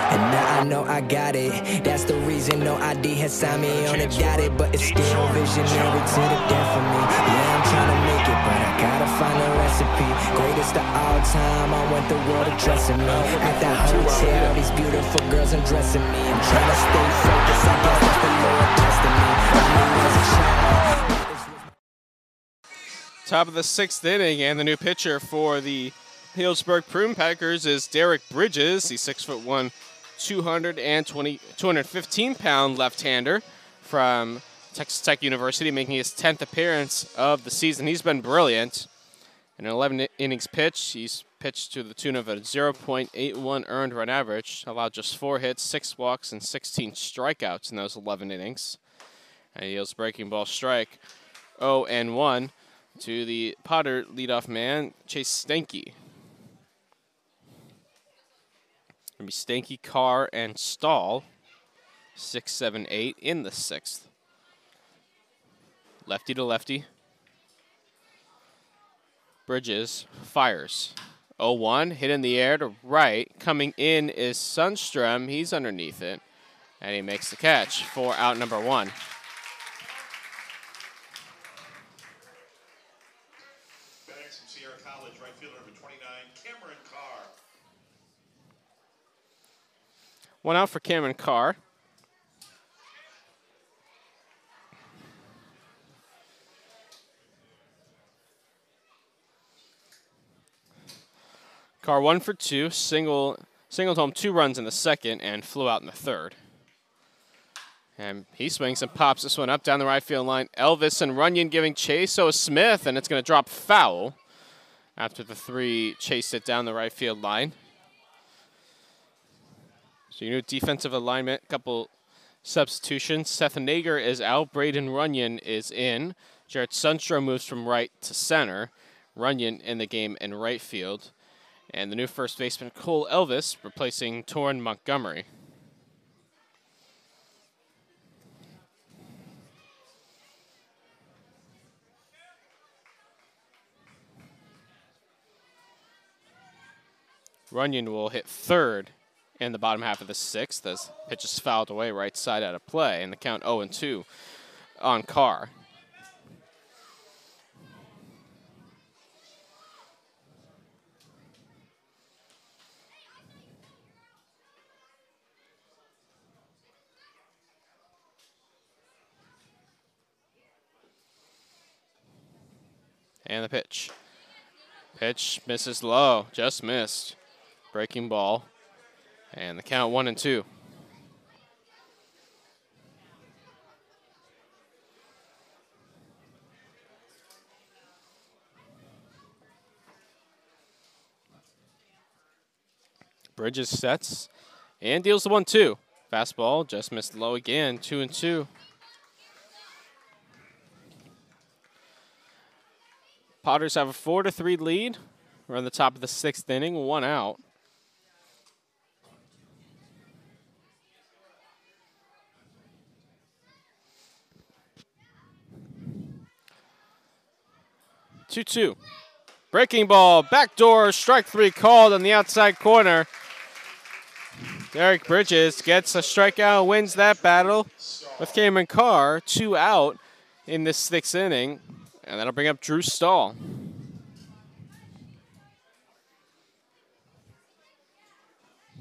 And now I know I got it. That's the reason no ID has signed me on it, dotted. But it's still visionary to the death of me. Yeah, I'm trying to make it, but I gotta find a recipe. Greatest of all time, I want the world addressing me. At the hotel, these beautiful girls undressing me. I'm trying to stay focused, I guess that's the Lord testing me. I knew as a child. Top of the sixth inning, and the new pitcher for the Healdsburg Prune Packers is Derek Bridges. He's six foot one, 220, 215 pound left-hander from Texas Tech University, making his 10th appearance of the season. He's been brilliant. In 11 innings pitched, he's pitched to the tune of a 0.81 earned run average, allowed just four hits, six walks, and 16 strikeouts in those 11 innings. And he yields breaking ball strike 0 and 1 to the Potter leadoff man, Chase Stanky. Gonna be Stanky, Carr, and Stahl. Six, seven, eight in the sixth. Lefty to lefty. Bridges fires. 0-1, hit in the air to right. Coming in is Sundstrom. He's underneath it. And he makes the catch for out number one. FedEx from Sierra College, right fielder number 29, Cameron Carr. One out for Cameron Carr. Carr one for two, single singled home two runs in the second and flew out in the third. And he swings and pops this one up down the right field line. Elvis and Runyon giving chase. So Smith, and it's going to drop foul after the three chased it down the right field line. So your new defensive alignment, couple substitutions. Seth Nager is out. Braden Runyon is in. Jared Sundstrom moves from right to center. Runyon in the game in right field. And the new first baseman, Cole Elvis, replacing Torrin Montgomery. Runyon will hit third in the bottom half of the sixth as pitch is fouled away right side out of play, and the count 0 and 2 on Carr. And the pitch. Pitch misses low, just missed. Breaking ball. And the count one and two. Bridges sets and deals the one two. Fastball just missed low again, two and two. Potters have a four to three lead. We're on the top of the sixth inning, one out. Two two. Breaking ball, backdoor, strike three called on the outside corner. Derek Bridges gets a strikeout, wins that battle with Cameron Carr, two out in this sixth inning. And that'll bring up Drew Stahl.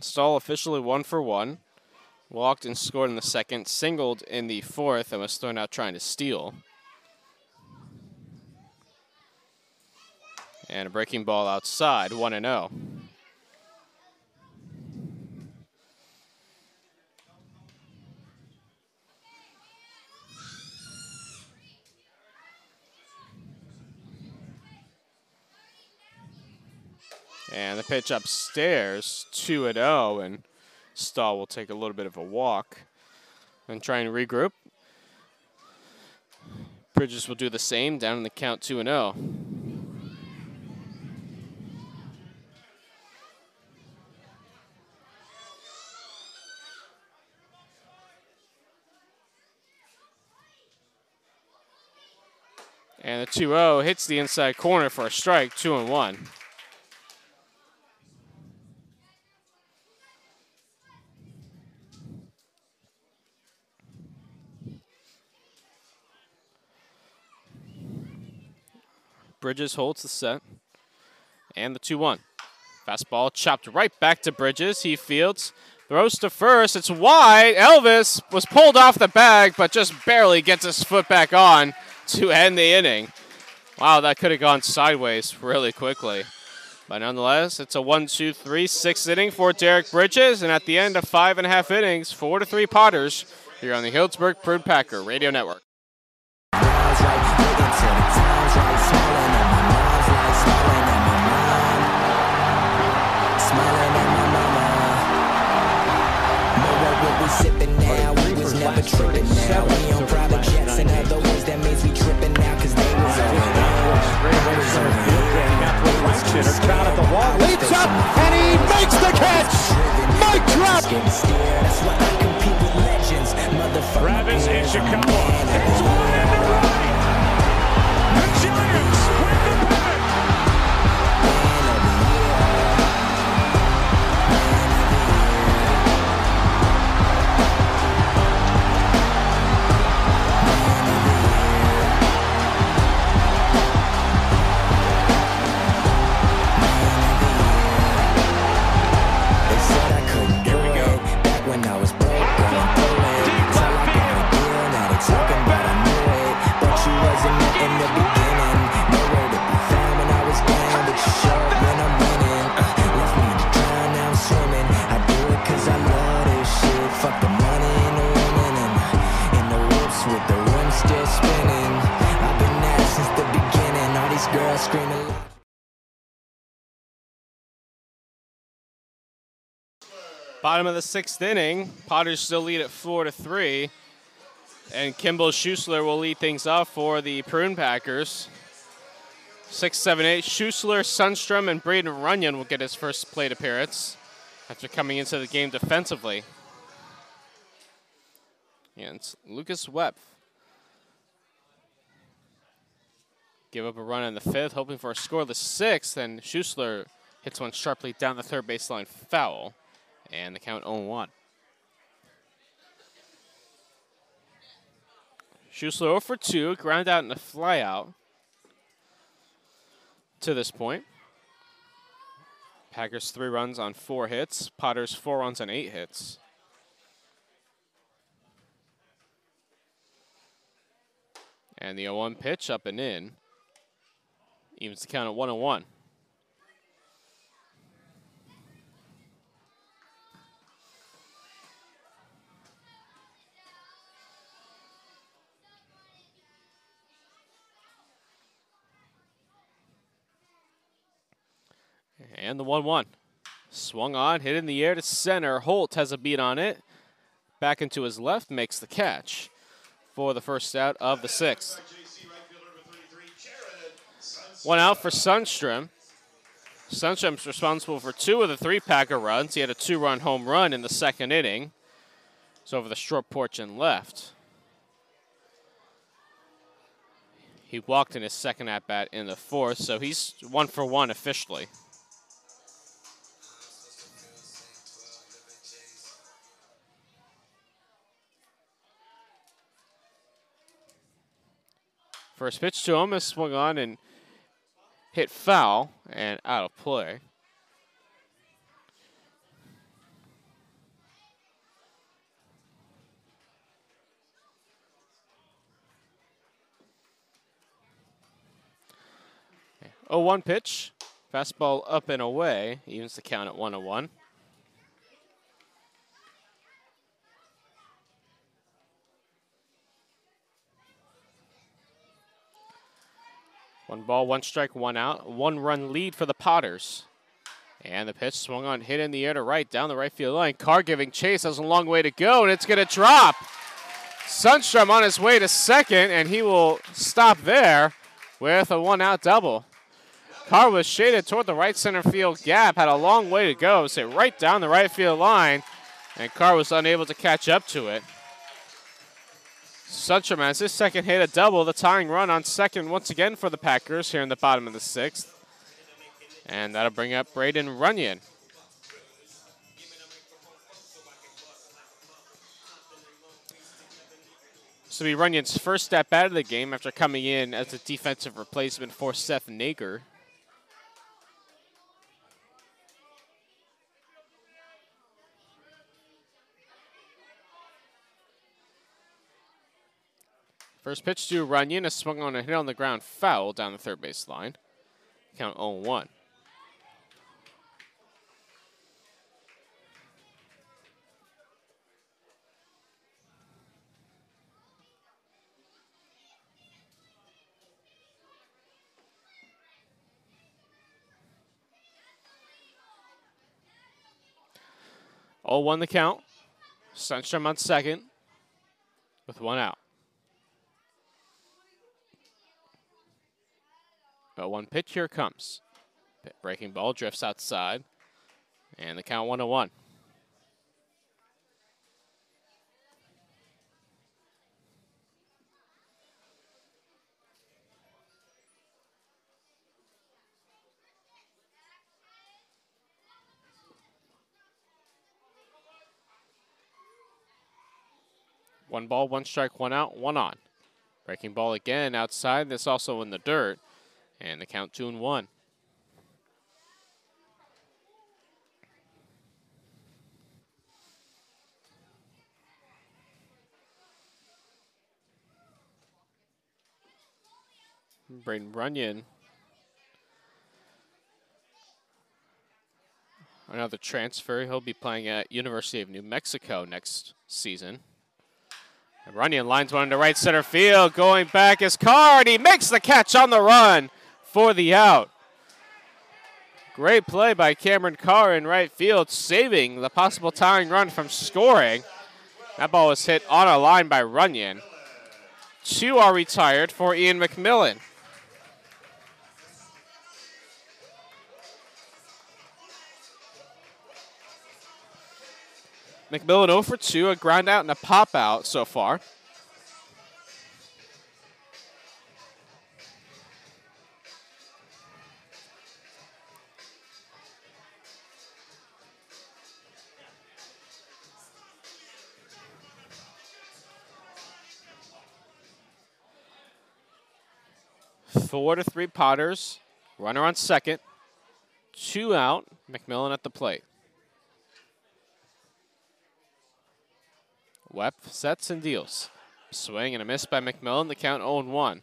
Stahl officially one for one. Walked and scored in the second, singled in the fourth, and was thrown out trying to steal. And a breaking ball outside, 1 0. And the pitch upstairs, 2 and 0, and Stahl will take a little bit of a walk and try and regroup. Bridges will do the same down in the count 2 and 0. And the 2 0 hits the inside corner for a strike, 2 and 1. Bridges holds the set. And the 2 1. Fastball chopped right back to Bridges. He fields, throws to first. It's wide. Elvis was pulled off the bag, but just barely gets his foot back on to end the inning. Wow, that could have gone sideways really quickly. But nonetheless, it's a one, two, three, six inning for Derek Bridges. And at the end of five and a half innings, four to three Potters here on the Healdsburg Prune Packer Radio Network. sipping now. We was never tripping now. Count at the wall, leaps up, and he makes the catch. Mike Trout. That's why I compete with legends, motherfucker. Travis Ishikawa hits screen. Bottom of the sixth inning, Potters still lead at four to three, and Kimball Schusler will lead things off for the Prune Packers. Six, seven, eight. Schusler, Sundstrom, and Braden Runyon will get his first plate appearance after coming into the game defensively. And Lucas Webb Give up a run in the fifth, hoping for a scoreless sixth, and Schusler hits one sharply down the third baseline foul, and the count 0 1. Schusler 0 for 2, ground out in a flyout to this point. Packers three runs on four hits. Potters four runs on eight hits. And the 0 1 pitch up and in. Evens the count at 1 and 1. And the 1 1. Swung on, hit in the air to center. Holt has a beat on it. Back into his left, makes the catch for the first out of the sixth. One out for Sundstrom. Sundstrom's responsible for two of the three Packer runs. He had a two run home run in the second inning. It's over the short porch and left. He walked in his second at bat in the fourth, so he's one for one officially. First pitch to him is swung on and hit foul and out of play. Oh, one pitch. Fastball up and away. Evens the count at 101. One ball, one strike, one out. One run lead for the Potters. And the pitch swung on, hit in the air to right, down the right field line. Carr giving chase, has a long way to go, and it's going to drop. Sundstrom on his way to second, and he will stop there with a one out double. Carr was shaded toward the right center field gap, had a long way to go, so right down the right field line, and Carr was unable to catch up to it. Has his second hit, a double, the tying run on second once again for the Packers here in the bottom of the sixth. And that'll bring up Braden Runyon. This will be Runyon's first step out of the game after coming in as a defensive replacement for Seth Nager. First pitch to Runyon, a swung on a hit on the ground foul down the third base line. Count 0 1. Oh, one the count. Sundstrom on second with one out. But one pitch here comes. Breaking ball drifts outside. And the count 1 1. One ball, one strike, one out, one on. Breaking ball again outside. This also in the dirt. And the count two and one. Braden Runyon. Another transfer. He'll be playing at University of New Mexico next season. And Runyon lines one into right center field. Going back is Carr, and he makes the catch on the run for the out. Great play by Cameron Carr in right field, saving the possible tying run from scoring. That ball was hit on a line by Runyon. Two are retired for Ian McMillan. McMillan 0 for 2, a ground out and a pop out so far. Four to three Potters. Runner on second. Two out. McMillan at the plate. Webb sets and deals. Swing and a miss by McMillan. The count 0 1.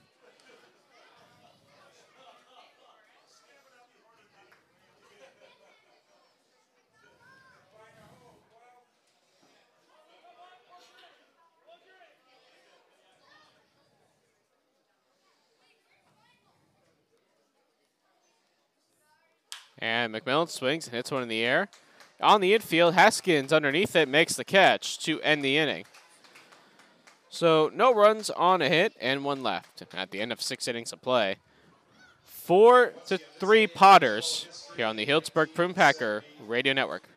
And McMillan swings and hits one in the air. On the infield, Haskins underneath it makes the catch to end the inning. So no runs on a hit and one left at the end of six innings of play. Four to three Potters here on the Healdsburg Prune Packer Radio Network.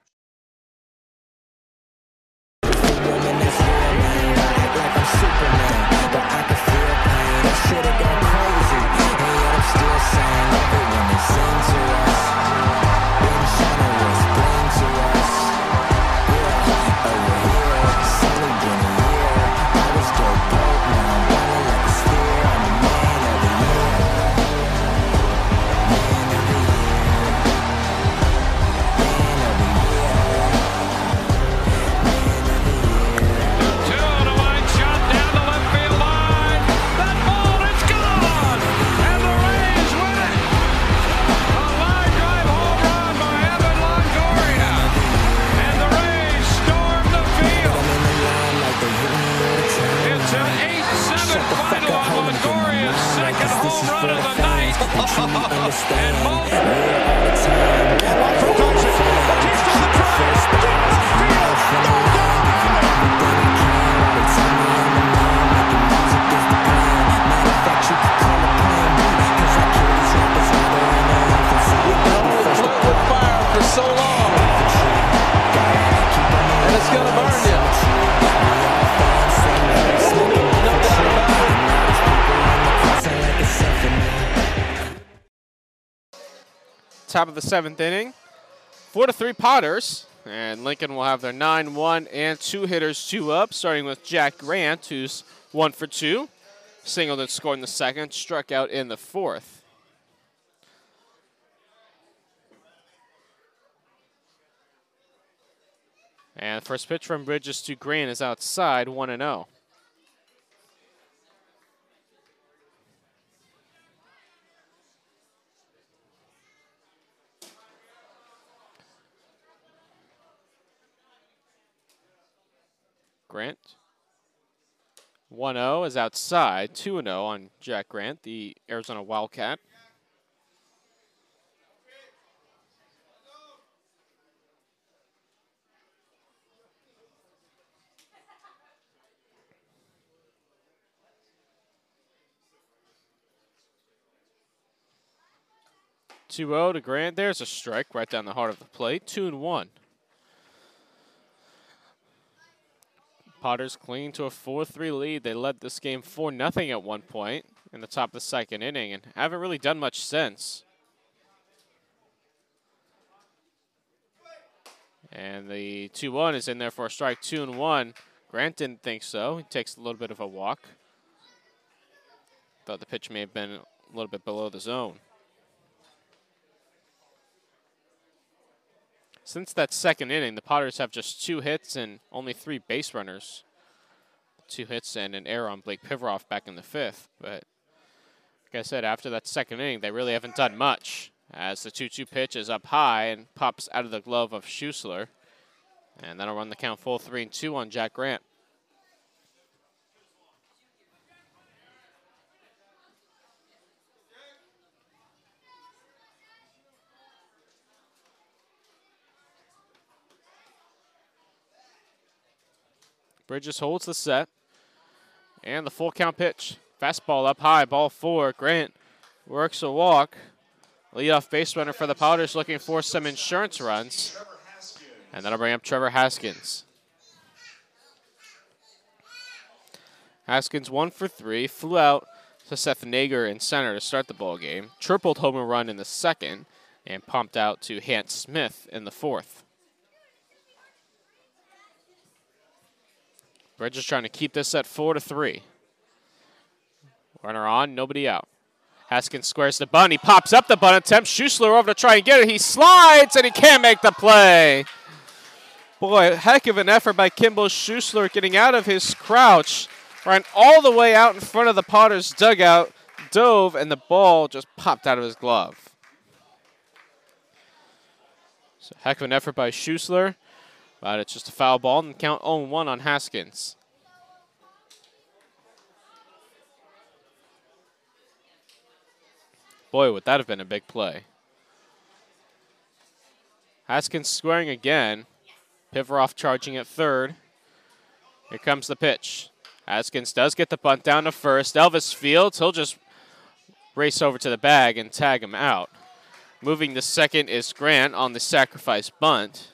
It's second home run of the night. and for Top of the seventh inning. Four to three Potters. And Lincoln will have their 9 1 and two hitters, two up, starting with Jack Grant, who's one for two. Singled and scored in the second, struck out in the fourth. And first pitch from Bridges to Grant is outside, 1 0. Grant. 1 0 is outside, 2 0 on Jack Grant, the Arizona Wildcat. Two zero to Grant. There's a strike right down the heart of the plate. Two and one. Potters clinging to a 4-3 lead. They led this game 4-0 at one point in the top of the second inning and haven't really done much since. And the 2-1 is in there for a strike, 2 and 1. Grant didn't think so. He takes a little bit of a walk. Thought the pitch may have been a little bit below the zone. Since that second inning, the Potters have just two hits and only three base runners. Two hits and an error on Blake Pivarov back in the fifth. But like I said, after that second inning, they really haven't done much. As the 2 2 pitch is up high and pops out of the glove of Schusler. And that'll run the count full 3 and 2 on Jack Grant. Bridges holds the set. And the full count pitch. Fastball up high, ball four. Grant works a walk. Leadoff base runner for the Potters looking for some insurance runs. And that'll bring up Trevor Haskins. Haskins one for three, flew out to Seth Nager in center to start the ball game, tripled home run in the second, and pumped out to Hans Smith in the fourth. Bridges trying to keep this at four to three. Runner on, nobody out. Haskins squares the bun. He pops up the bun attempt. Schussler over to try and get it. He slides and he can't make the play. Boy, heck of an effort by Kimball Schussler getting out of his crouch. Ran all the way out in front of the Potters dugout, dove, and the ball just popped out of his glove. So heck of an effort by Schussler, but it's just a foul ball and count 0-1 on Haskins. Boy, would that have been a big play. Haskins squaring again. Pivarov charging at third. Here comes the pitch. Haskins does get the bunt down to first. Elvis Fields, he'll just race over to the bag and tag him out. Moving to second is Grant on the sacrifice bunt.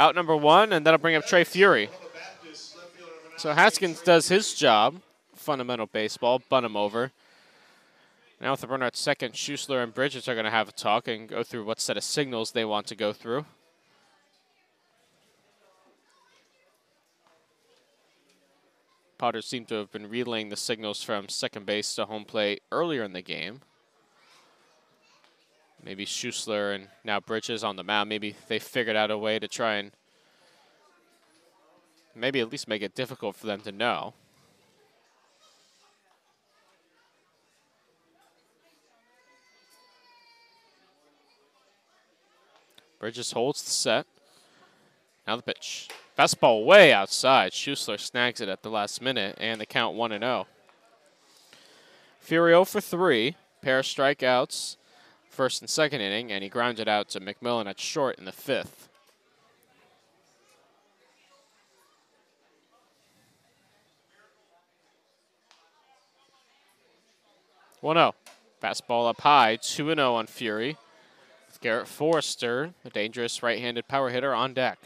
Out number one, and that'll bring up Trey Fury. So Haskins does his job, fundamental baseball, bunt him over. Now with the runner at second, Schussler and Bridges are going to have a talk and go through what set of signals they want to go through. Potter seemed to have been relaying the signals from second base to home plate earlier in the game. Maybe Schussler and now Bridges on the mound. Maybe they figured out a way to try and maybe at least make it difficult for them to know. Bridges holds the set. Now the pitch. Fastball way outside. Schussler snags it at the last minute, and the count 1 0. Fury 0 for 3, pair of strikeouts, first and second inning, and he grounded out to McMillan at short in the fifth. One zero. Fastball up high, 2 0 on Fury. With Garrett Forrester, a dangerous right handed power hitter, on deck.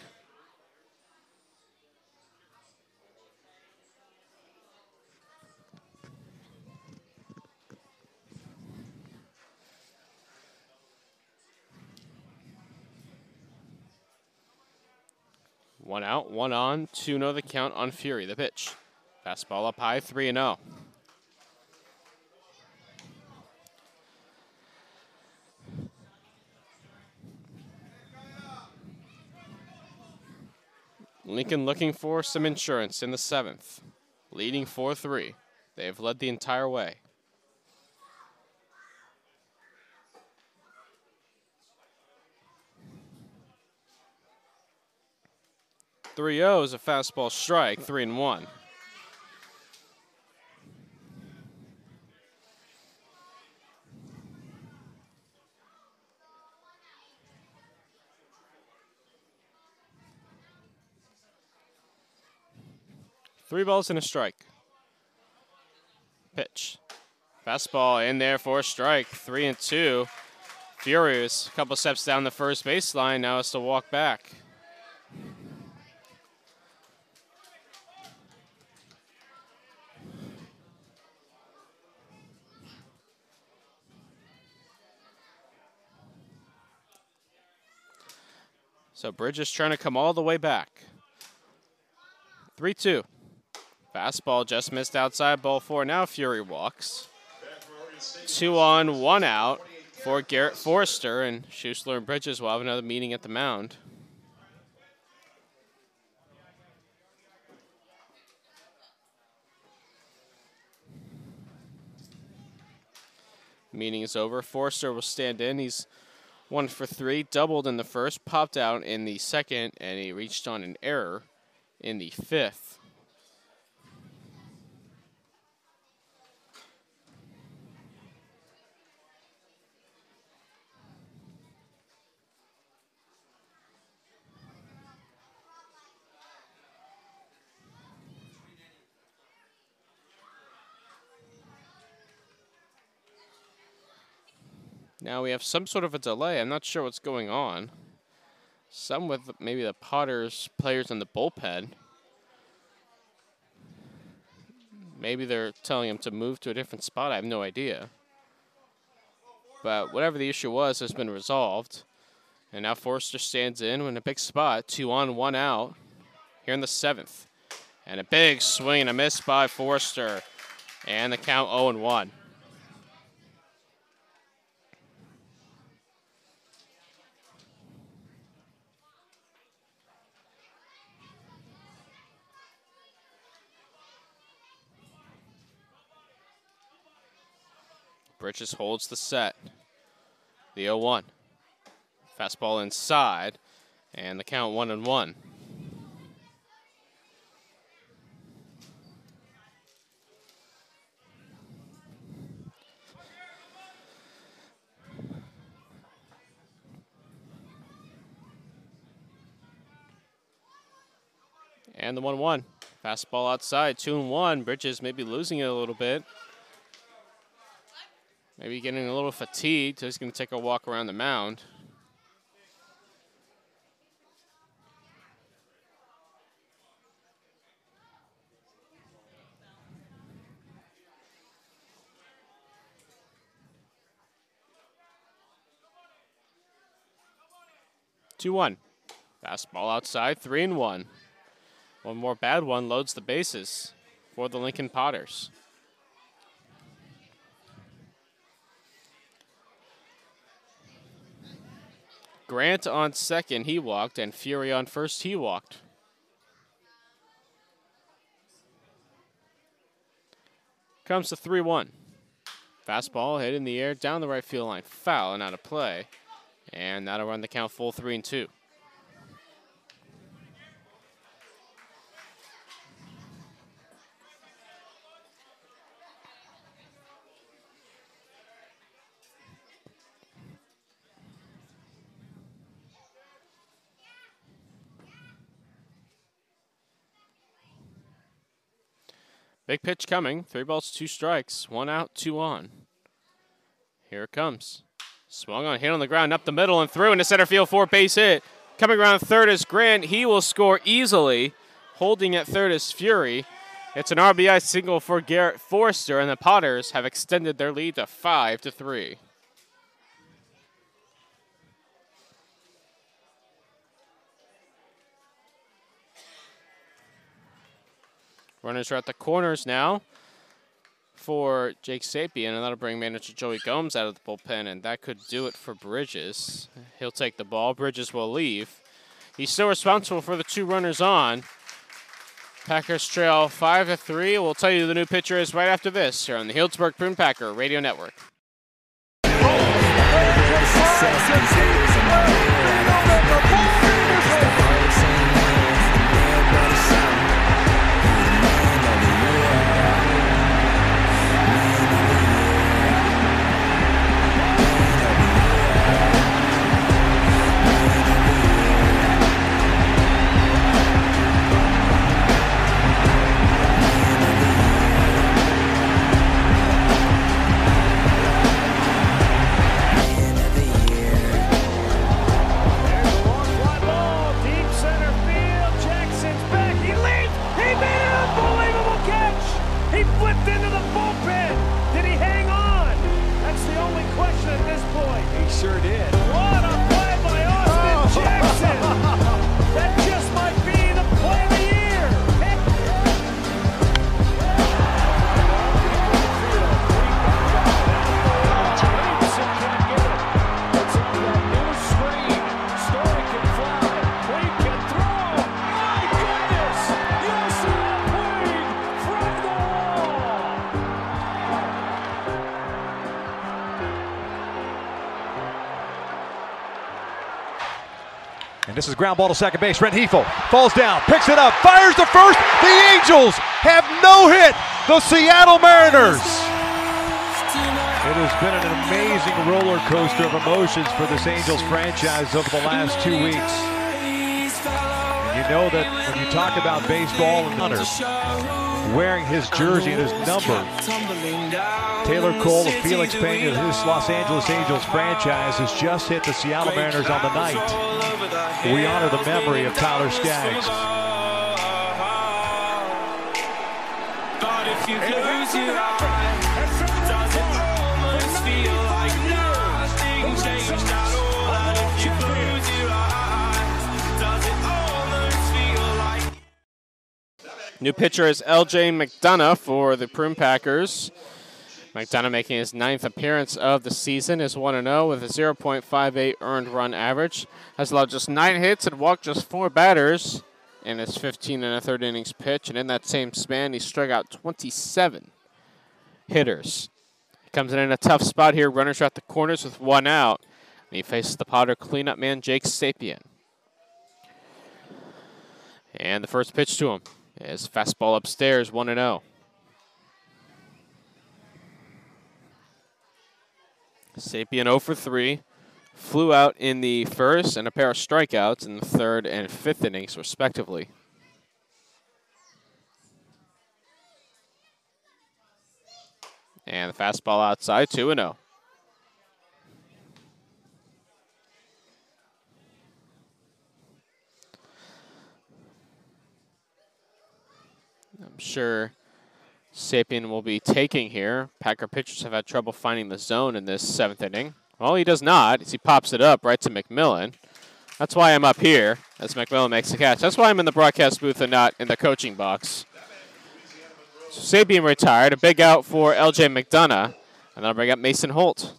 One out, one on, 2 0 the count on Fury. The pitch. Fastball up high, 3 0. Lincoln looking for some insurance in the seventh, leading 4 3. They have led the entire way. 3 0 is a fastball strike, 3 and 1. Three balls and a strike. Pitch. Fastball in there for a strike. Three and two. Furious. A couple steps down the first baseline. Now it's to walk back. So Bridges trying to come all the way back. 3 2. Fastball just missed outside ball four. Now Fury walks. Two on, one out for Garrett Forrester, and Schussler and Bridges will have another meeting at the mound. Meeting is over. Forrester will stand in. He's one for three, doubled in the first, popped out in the second, and he reached on an error in the fifth. Now we have some sort of a delay. I'm not sure what's going on. Some with maybe the Potters players in the bullpen. Maybe they're telling him to move to a different spot. I have no idea. But whatever the issue was has been resolved. And now Forster stands in in a big spot. Two on, one out here in the seventh. And a big swing and a miss by Forster. And the count 0 1. Bridges holds the set. The 0 1. Fastball inside, and the count 1 and 1. And the 1 1. Fastball outside, 2 and 1. Bridges maybe losing it a little bit. Maybe getting a little fatigued, so he's going to take a walk around the mound. Two one. Fastball outside, three and one. One more bad one loads the bases for the Lincoln Potters. Grant on second, he walked, and Fury on first, he walked. Comes to 3 1. Fastball hit in the air down the right field line. Foul and out of play. And that'll run the count full 3 and 2. Big pitch coming. Three balls, two strikes. One out, two on. Here it comes. Swung on, hit on the ground, up the middle and through into center field for base hit. Coming around third is Grant. He will score easily. Holding at third is Fury. It's an RBI single for Garrett Forster, and the Potters have extended their lead to five to three. Runners are at the corners now for Jake Sapien, and that'll bring manager Joey Gomes out of the bullpen, and that could do it for Bridges. He'll take the ball. Bridges will leave. He's still responsible for the two runners on. Packers trail 5 to 3. We'll tell you who the new pitcher is right after this here on the Healdsburg Prune Packer Radio Network. And this is ground ball to second base. Brent Hefel falls down, picks it up, fires to first. The Angels have no hit. The Seattle Mariners. It has been an amazing roller coaster of emotions for this Angels franchise over the last two weeks. And you know that when you talk about baseball and hunters, wearing his jersey and his number. Taylor Cole of Felix Pena, his Los Angeles Angels franchise, has just hit the Seattle Mariners on the night. We honor the memory of Tyler Skaggs. if you your New pitcher is LJ McDonough for the Prune Packers. McDonough making his ninth appearance of the season is 1 0 with a 0.58 earned run average. Has allowed just nine hits and walked just four batters in his 15 and a third innings pitch. And in that same span, he struck out 27 hitters. He comes in in a tough spot here. Runners are at the corners with one out. And he faces the Potter cleanup man, Jake Sapien. And the first pitch to him is fastball upstairs, 1 0. Sapien 0 for 3. Flew out in the first and a pair of strikeouts in the third and fifth innings, respectively. And the fastball outside, 2 0. I'm sure Sapien will be taking here. Packer pitchers have had trouble finding the zone in this seventh inning. Well, he does not, he pops it up right to McMillan. That's why I'm up here, as McMillan makes the catch. That's why I'm in the broadcast booth and not in the coaching box. So Sapien retired, a big out for LJ McDonough, and then I'll bring up Mason Holt.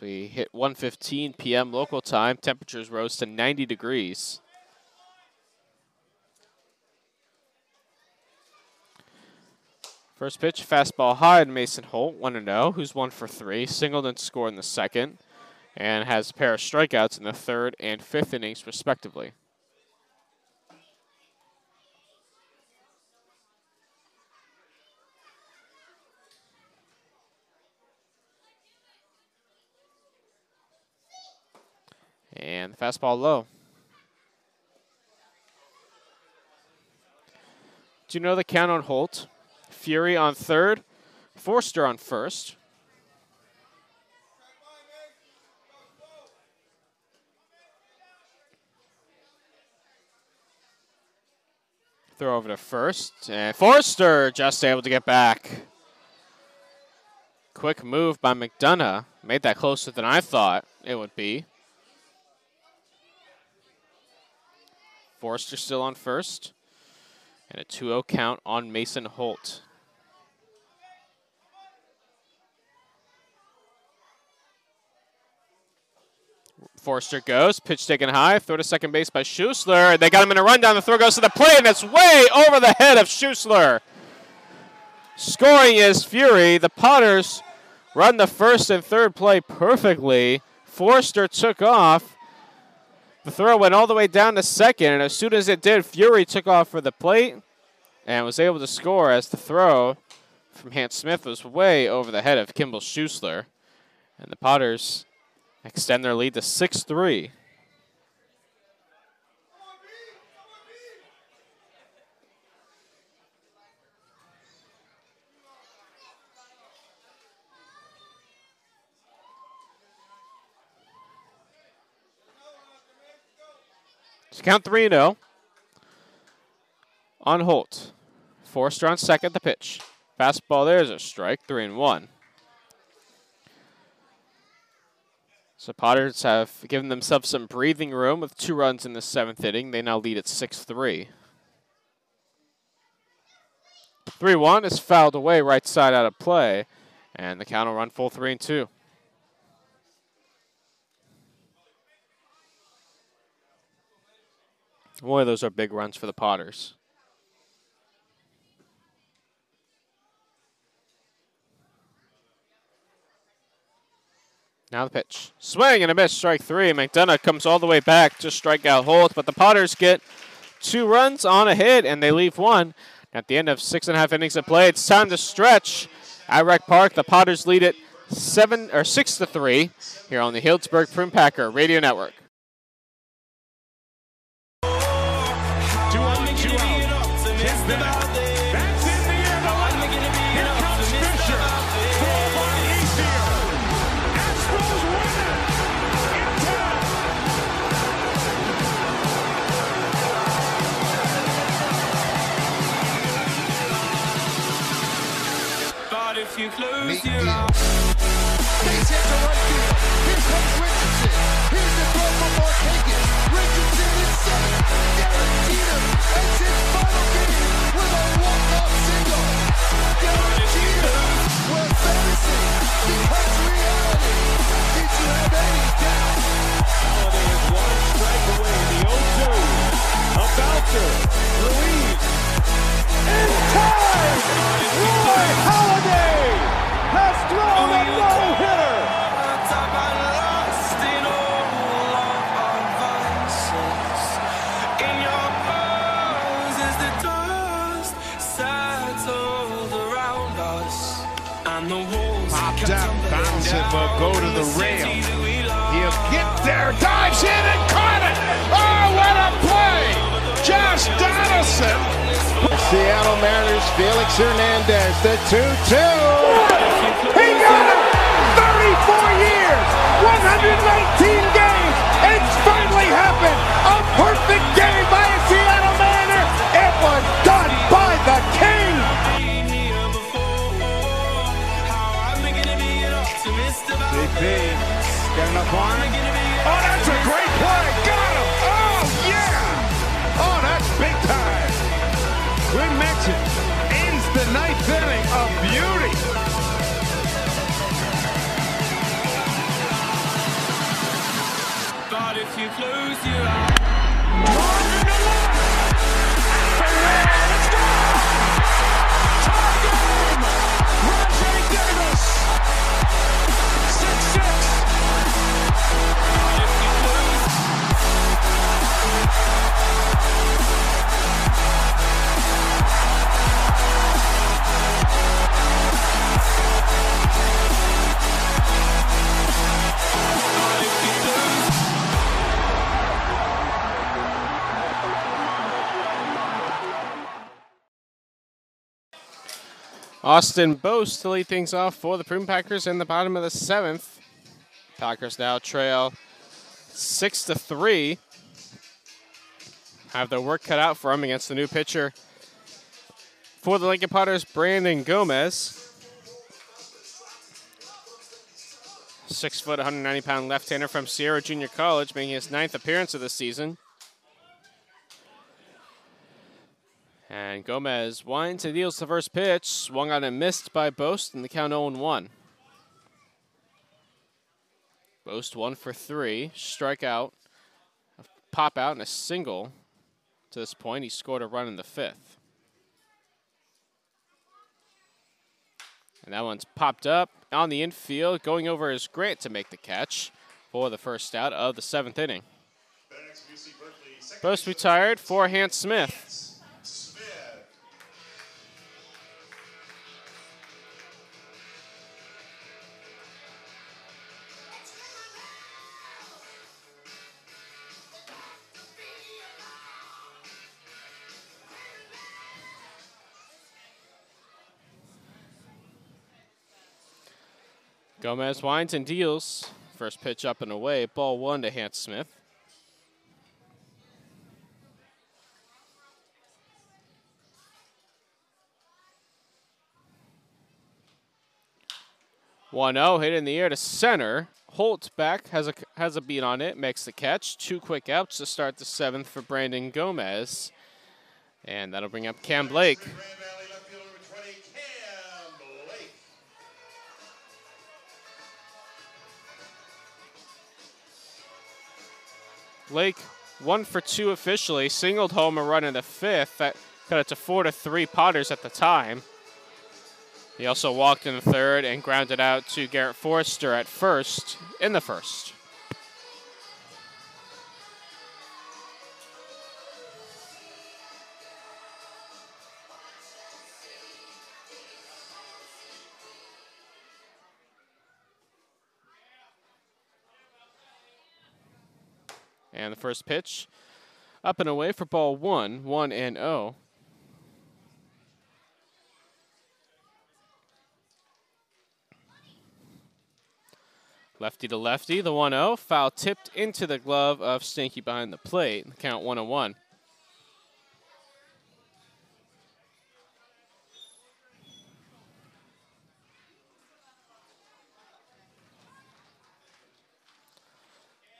We hit 1:15 p.m. local time, temperatures rose to 90 degrees. First pitch, fastball high to Mason Holt, 1 0, who's 1 for 3, singled and scored in the second, and has a pair of strikeouts in the third and fifth innings, respectively. And the fastball low. Do you know the count on Holt? Fury on third, Forster on first. Throw over to first, and Forster just able to get back. Quick move by McDonough. Made that closer than I thought it would be. Forster still on first. And a 2 0 count on Mason Holt. Forster goes, pitch taken high, throw to second base by Schusler. They got him in a rundown. The throw goes to the plate, and it's way over the head of Schusler. Scoring is Fury. The Potters run the first and third play perfectly. Forster took off. The throw went all the way down to second, and as soon as it did, Fury took off for the plate and was able to score as the throw from Hans Smith was way over the head of Kimball Schusler. And the Potters extend their lead to 6 3. So count 3 0 on Holt. Forster on second, the pitch. Fastball there's a strike, 3 and 1. So Potters have given themselves some breathing room with two runs in the seventh inning. They now lead at 6 3. 3 1 is fouled away, right side out of play, and the count will run full 3 and 2. Boy, those are big runs for the Potters. Now the pitch. Swing and a miss, strike three. McDonough comes all the way back to strike out Holt, but the Potters get two runs on a hit and they leave one. At the end of six and a half innings of play, it's time to stretch. at Rec Park. The Potters lead it seven or six to three here on the Healdsburg Prune Packer Radio Network. 0-2. A bouncer. Ruiz. In time! Roy Halladay has thrown a no-hitter! Popped up, bounce it, will go to the rail. He'll get there, dives in and Seattle Mariners, Felix Hernandez, the 2-2. He got it! 34 years, 119 games. It's finally happened. A perfect game by a Seattle Mariner. It was done by the King. JP, got enough on the inning of beauty. But if you close your eyes. Austin Bose to lead things off for the Prune Packers in the bottom of the seventh. Packers now trail six to three. Have their work cut out for them against the new pitcher for the Lincoln Potters, Brandon Gomez. Six foot, 190 pound left hander from Sierra Junior College, making his ninth appearance of the season. And Gomez winds and deals the first pitch. Swung on and missed by Boast in the count 0 1. Boast one for three. Strikeout, pop out, and a single. To this point, he scored a run in the fifth. And that one's popped up on the infield, going over his Grant to make the catch for the first out of the seventh inning. Boast retired for Hans Smith. Gomez winds and deals. First pitch up and away. Ball one to Hans Smith. One zero hit in the air to center. Holt back has a has a beat on it. Makes the catch. Two quick outs to start the seventh for Brandon Gomez, and that'll bring up Cam Blake. Blake one for two officially, singled home a run in the fifth. That cut it to four to three Potters at the time. He also walked in the third and grounded out to Garrett Forrester at first in the first. And the first pitch up and away for ball one, one and oh. Lefty to lefty, the 1 0. Foul tipped into the glove of Stanky behind the plate. Count 1 1.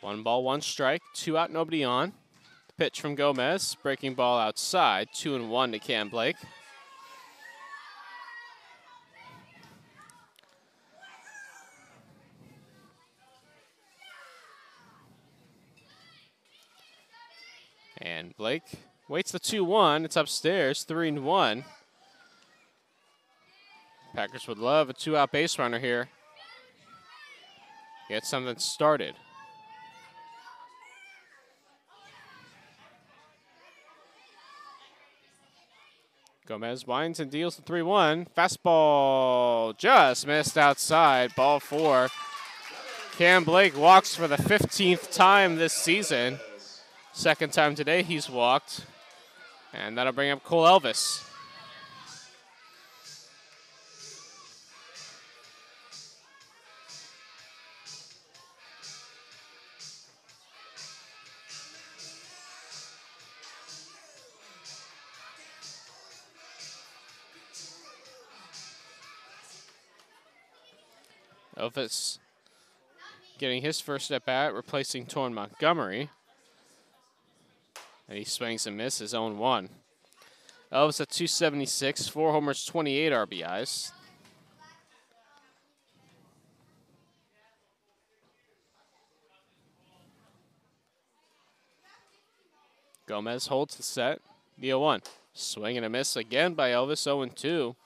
One ball, one strike, two out, nobody on. Pitch from Gomez, breaking ball outside, two and one to Cam Blake. And Blake waits the 2 1. It's upstairs, 3 and 1. Packers would love a two out base runner here. Get something started. Gomez winds and deals the 3 1. Fastball just missed outside. Ball four. Cam Blake walks for the 15th time this season. Second time today he's walked. And that'll bring up Cole Elvis. Elvis getting his first at bat, replacing Torn Montgomery. And he swings and misses, own one. Elvis at 276, four homers, 28 RBIs. Gomez holds the set. The 1. Swing and a miss again by Elvis, 0 2.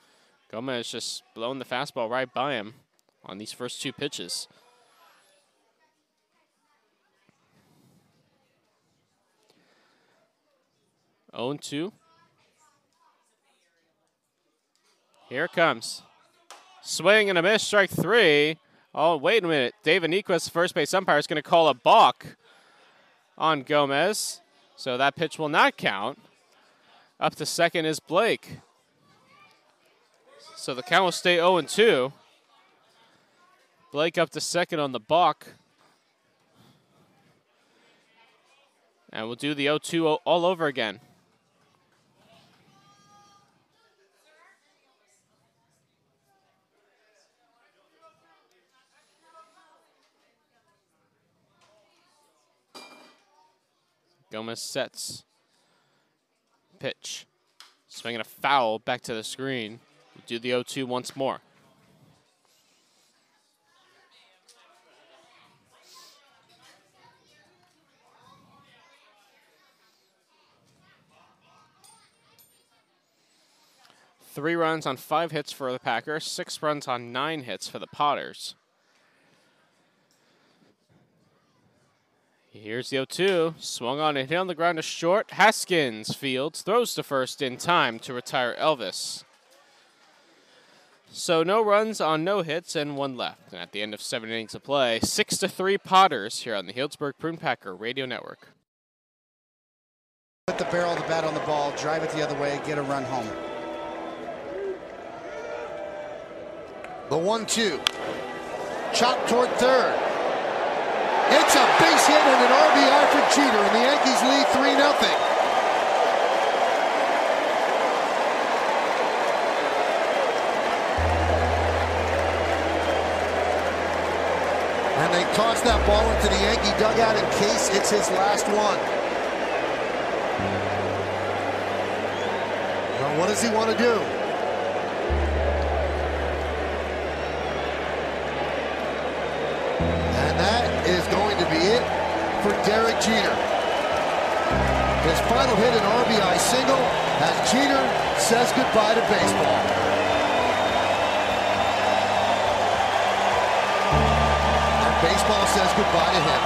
Gomez just blowing the fastball right by him on these first two pitches. Oh Own two. Here it comes. Swing and a miss, strike three. Oh, wait a minute. David Nyquist, first base umpire, is going to call a balk on Gomez. So that pitch will not count. Up to second is Blake. So the count will stay 0 2. Blake up to second on the balk. And we'll do the 0 2 all over again. Gomez sets. Pitch. Swinging a foul back to the screen. We'll do the 0 2 once more. Three runs on five hits for the Packers, six runs on nine hits for the Potters. Here's the 0-2. Swung on and hit on the ground to short. Haskins Fields throws to first in time to retire Elvis. So no runs on no hits and one left. And at the end of seven innings of play, six to three Potters here on the Healdsburg Prune Packer Radio Network. Put the barrel of the bat on the ball, drive it the other way, get a run home. The one-two. Chop toward third. It's a base hit and an RBI for Jeter, and the Yankees lead 3 0. And they toss that ball into the Yankee dugout in case it's his last one. Well, what does he want to do? Is going to be it for Derek Jeter. His final hit, an RBI single, as Jeter says goodbye to baseball. And baseball says goodbye to him.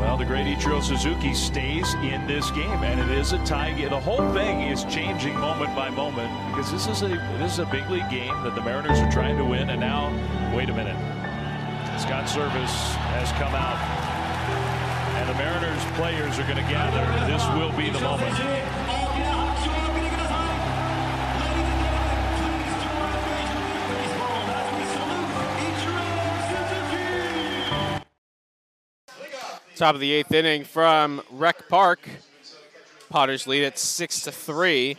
Well, the great Ichiro Suzuki stays in this game, and it is a tie. The whole thing is changing moment by moment because this is a this is a big league game that the Mariners are trying to win. And now, wait a minute, Scott Servais has come out, and the Mariners players are going to gather. This will be the moment. Top of the eighth inning from Rec Park. Potters lead at six to three.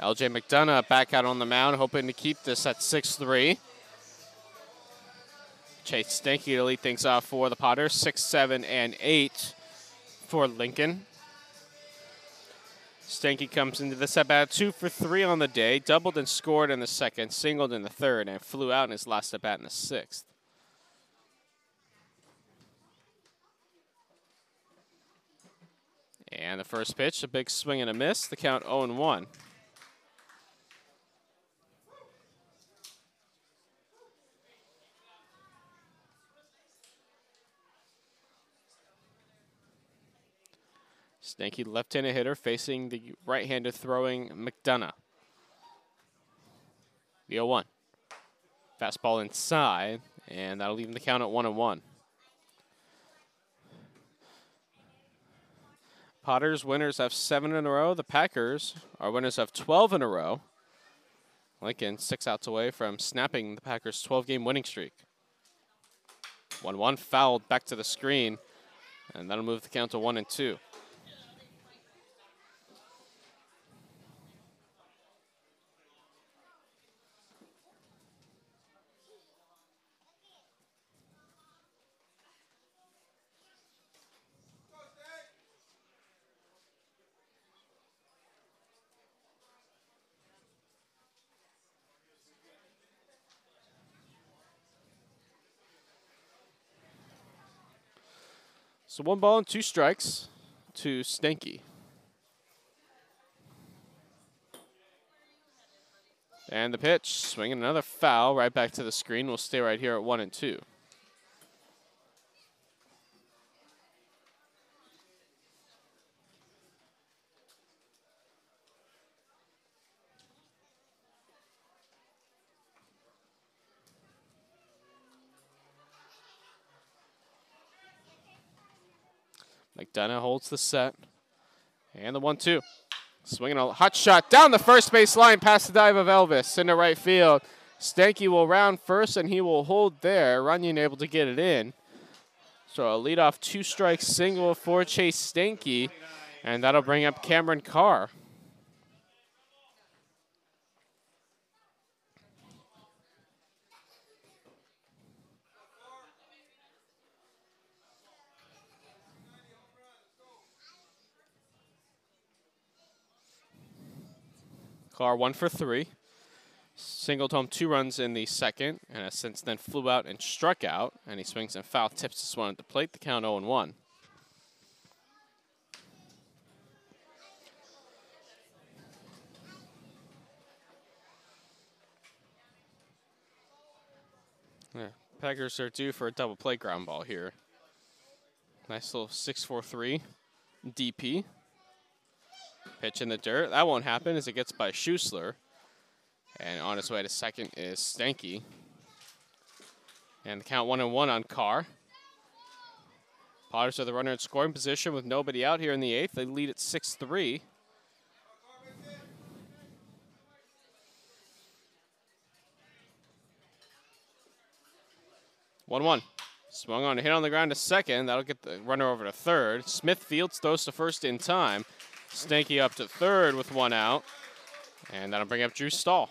LJ McDonough back out on the mound, hoping to keep this at 6-3. Chase Stanky to lead things off for the Potters, 6, 7, and 8 for Lincoln. Stanky comes into this at bat two for three on the day, doubled and scored in the second, singled in the third, and flew out in his last at bat in the sixth. And the first pitch, a big swing and a miss. The count 0 1. Stanky left-handed hitter facing the right-handed throwing McDonough. The 0-1. Fastball inside, and that'll leave the count at 1 and 1. Potters winners have seven in a row. The Packers are winners of 12 in a row. Lincoln six outs away from snapping the Packers' 12-game winning streak. 1-1 fouled back to the screen, and that'll move the count to 1 and 2. So one ball and two strikes to Stanky. And the pitch, swinging another foul right back to the screen. We'll stay right here at one and two. McDonough holds the set. And the one two. Swinging a hot shot down the first base line past the dive of Elvis into right field. Stanky will round first and he will hold there. Runyon able to get it in. So a leadoff two strike single for Chase Stanky. And that'll bring up Cameron Carr. Carr one for three. Singled home two runs in the second, and has since then flew out and struck out. And he swings and foul tips this one at the plate. The count 0 1. Yeah, Packers are due for a double play ground ball here. Nice little 6-4-3 DP. Pitch in the dirt. That won't happen as it gets by Schusler. And on his way to second is Stanky. And the count one and one on Carr. Potters are the runner in scoring position with nobody out here in the eighth. They lead at 6 3. One one. Swung on a hit on the ground to second. That'll get the runner over to third. Smith Fields throws to first in time. Stanky up to third with one out. And that'll bring up Drew Stahl.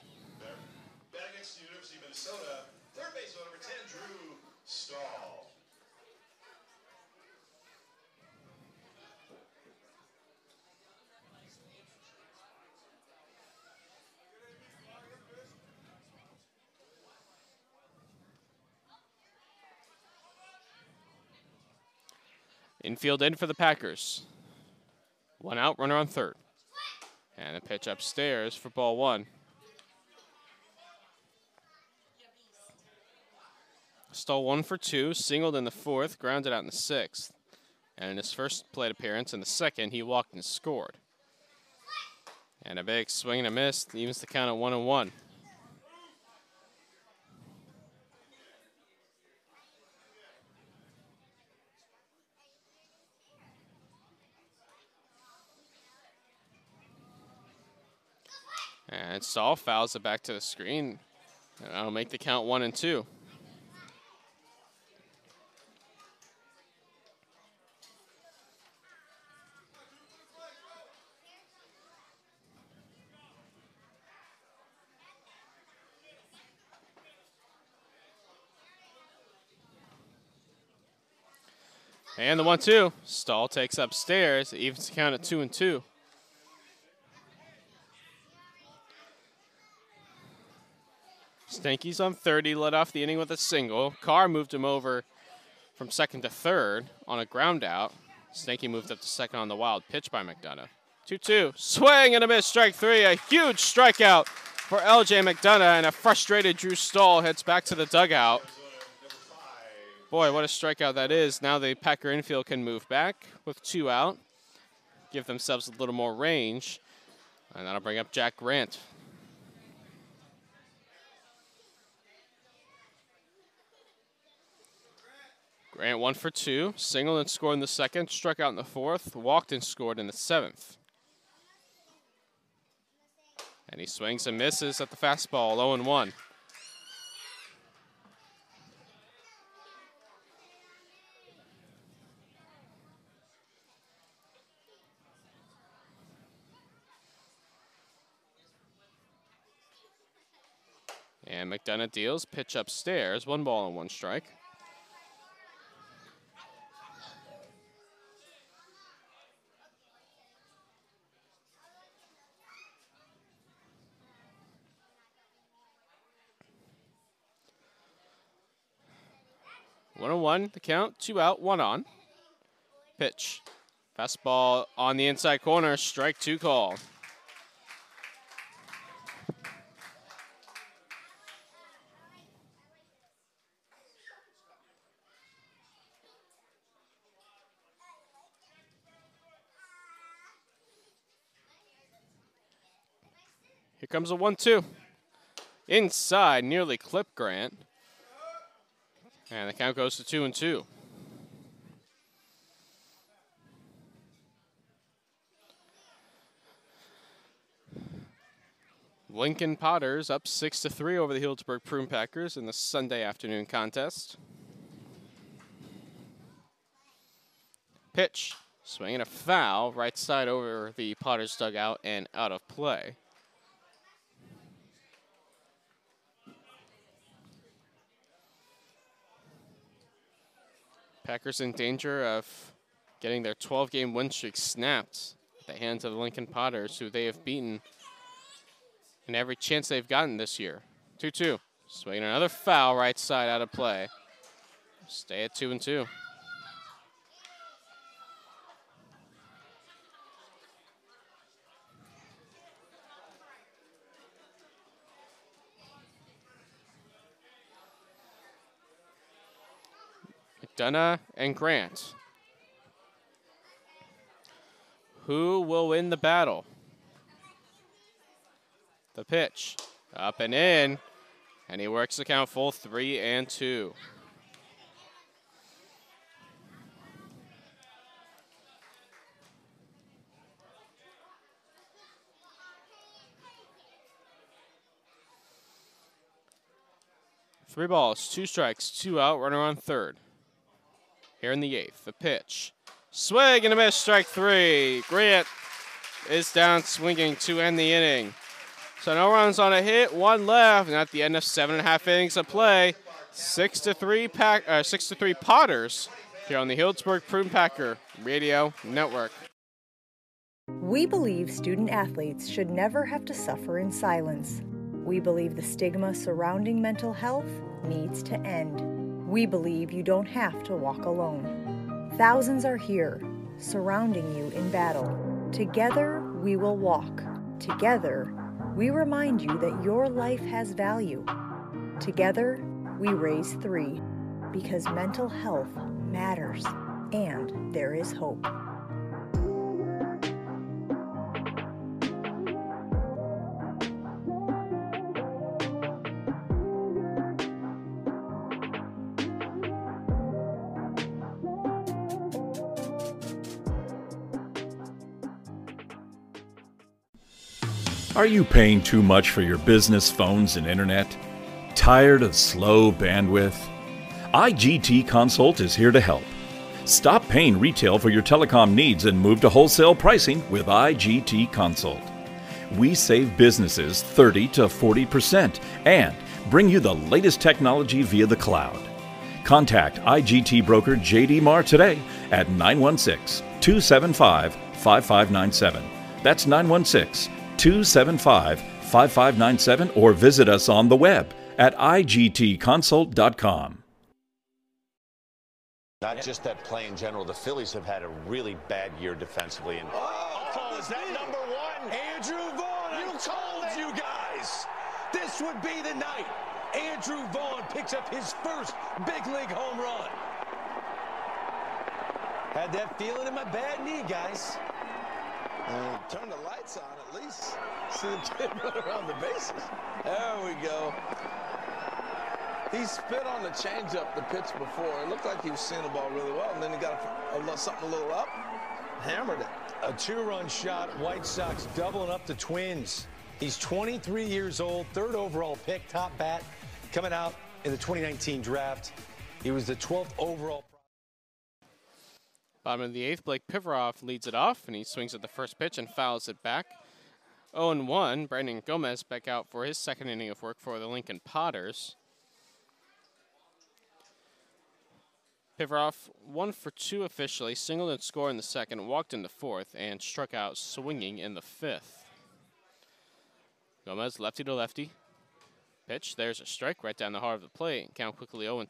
Batting next to University of Minnesota, third baseman number 10, Drew Stahl. Infield in for the Packers. One out, runner on third. And a pitch upstairs for ball one. Stole one for two, singled in the fourth, grounded out in the sixth. And in his first plate appearance in the second, he walked and scored. And a big swing and a miss evens the count at one and one. And Stahl fouls it back to the screen. And that'll make the count one and two. And the one two. Stahl takes upstairs, evens the count at two and two. Stanky's on 30, led off the inning with a single. Carr moved him over from second to third on a ground out. Stanky moved up to second on the wild pitch by McDonough. 2 2. Swing and a miss, strike three. A huge strikeout for LJ McDonough, and a frustrated Drew Stahl heads back to the dugout. Boy, what a strikeout that is. Now the Packer infield can move back with two out, give themselves a little more range, and that'll bring up Jack Grant. Grant one for two, singled and scored in the second, struck out in the fourth, walked and scored in the seventh. And he swings and misses at the fastball, 0 and 1. And McDonough deals, pitch upstairs, one ball and one strike. One on one, the count, two out, one on. Pitch. Fastball on the inside corner, strike two call. Here comes a one two. Inside, nearly clip Grant. And the count goes to two and two. Lincoln Potters up six to three over the Healdsburg Prune Packers in the Sunday afternoon contest. Pitch, swinging a foul, right side over the Potters dugout and out of play. Packers in danger of getting their 12 game win streak snapped at the hands of the Lincoln Potters, who they have beaten in every chance they've gotten this year. 2 2. Swinging another foul right side out of play. Stay at 2 and 2. McDonough and Grant. Who will win the battle? The pitch. Up and in. And he works the count full three and two. Three balls, two strikes, two out, runner on third. Here in the eighth, the pitch. Swing and a miss, strike three. Grant is down swinging to end the inning. So no runs on a hit, one left, and at the end of seven and a half innings of play, six to three pack, uh, six to three Potters here on the Healdsburg Prune Packer Radio Network. We believe student athletes should never have to suffer in silence. We believe the stigma surrounding mental health needs to end. We believe you don't have to walk alone. Thousands are here, surrounding you in battle. Together, we will walk. Together, we remind you that your life has value. Together, we raise three. because mental health matters and there is hope. Are you paying too much for your business phones and internet? Tired of slow bandwidth? IGT Consult is here to help. Stop paying retail for your telecom needs and move to wholesale pricing with IGT Consult. We save businesses 30 to 40% and bring you the latest technology via the cloud. Contact IGT broker JD Marr today at 916 275 5597. That's 916 275 5597 or visit us on the web at igtconsult.com. Not just that play in general. The Phillies have had a really bad year defensively. And Oh, is that number one? Andrew Vaughn. You told you guys this would be the night. Andrew Vaughn picks up his first big league home run. Had that feeling in my bad knee, guys. Uh, turn the lights on at least. See the kid run around the bases. There we go. He spit on the changeup the pitch before. It looked like he was seeing the ball really well, and then he got a, a, something a little up, hammered it. A two-run shot, White Sox doubling up the Twins. He's 23 years old, third overall pick, top bat, coming out in the 2019 draft. He was the 12th overall. Bottom of the eighth, Blake Pivarov leads it off, and he swings at the first pitch and fouls it back. 0 1, Brandon Gomez back out for his second inning of work for the Lincoln Potters. Pivarov, one for two officially, singled and scored in the second, walked in the fourth, and struck out swinging in the fifth. Gomez, lefty to lefty. Pitch, there's a strike right down the heart of the plate. Count quickly 0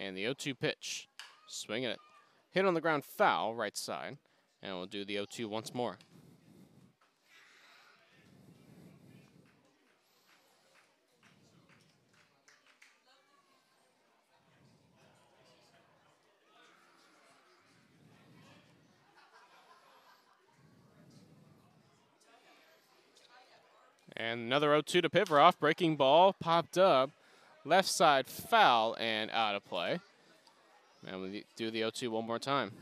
And the 0 2 pitch. Swinging it. Hit on the ground foul, right side. And we'll do the 0 2 once more. And another 0 2 to Pivarov. Breaking ball, popped up. Left side foul and out of play. And we do the 0 2 one more time.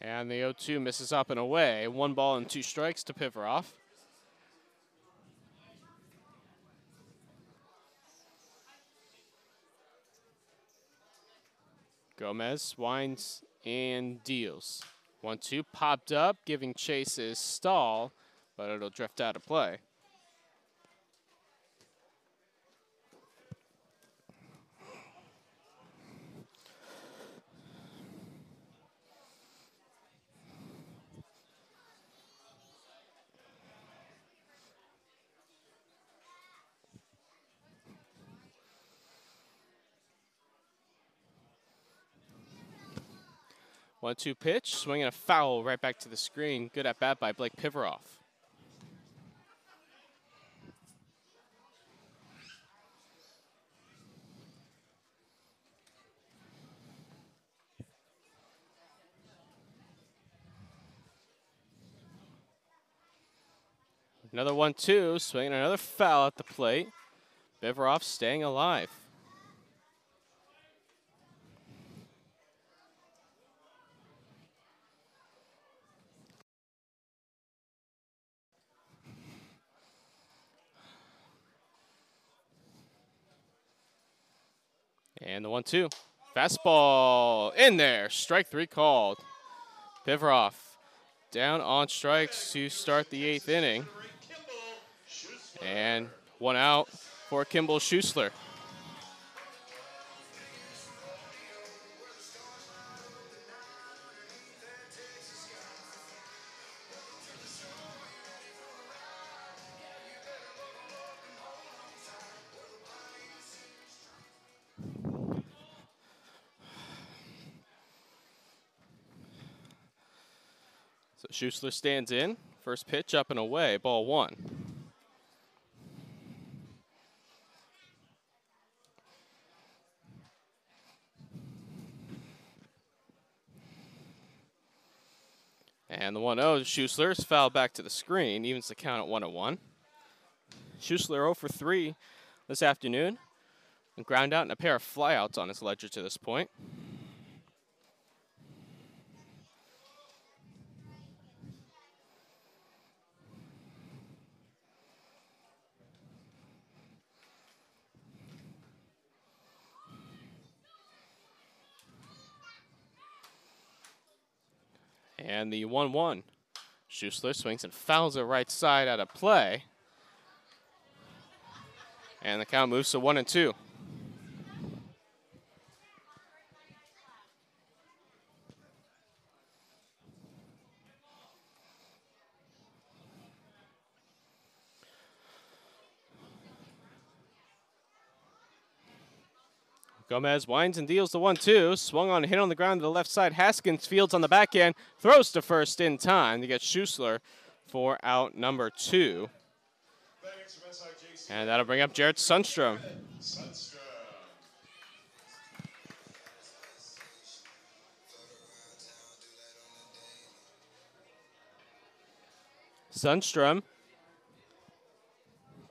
And the 0 2 misses up and away. One ball and two strikes to Pivarov. Gomez winds and deals. One two popped up, giving Chase Stahl, but it'll drift out of play. One two pitch, swinging a foul right back to the screen. Good at bat by Blake Pivarov. Another one two, swinging another foul at the plate. Pivarov staying alive. And the one two. Fastball in there. Strike three called. Pivarov down on strikes to start the eighth inning. And one out for Kimball Schusler. So Schussler stands in. First pitch up and away. Ball one. And the 1 0 Schussler is fouled back to the screen, evens the count at 1 1. Schussler 0 for 3 this afternoon, and ground out in a pair of flyouts on his ledger to this point. And the 1 1. Schussler swings and fouls it right side out of play. And the count moves to 1 and 2. Gomez winds and deals the one two. Swung on, hit on the ground to the left side. Haskins fields on the back end, throws to first in time to get Schussler for out number two. And that'll bring up Jared Sundstrom. Sundstrom,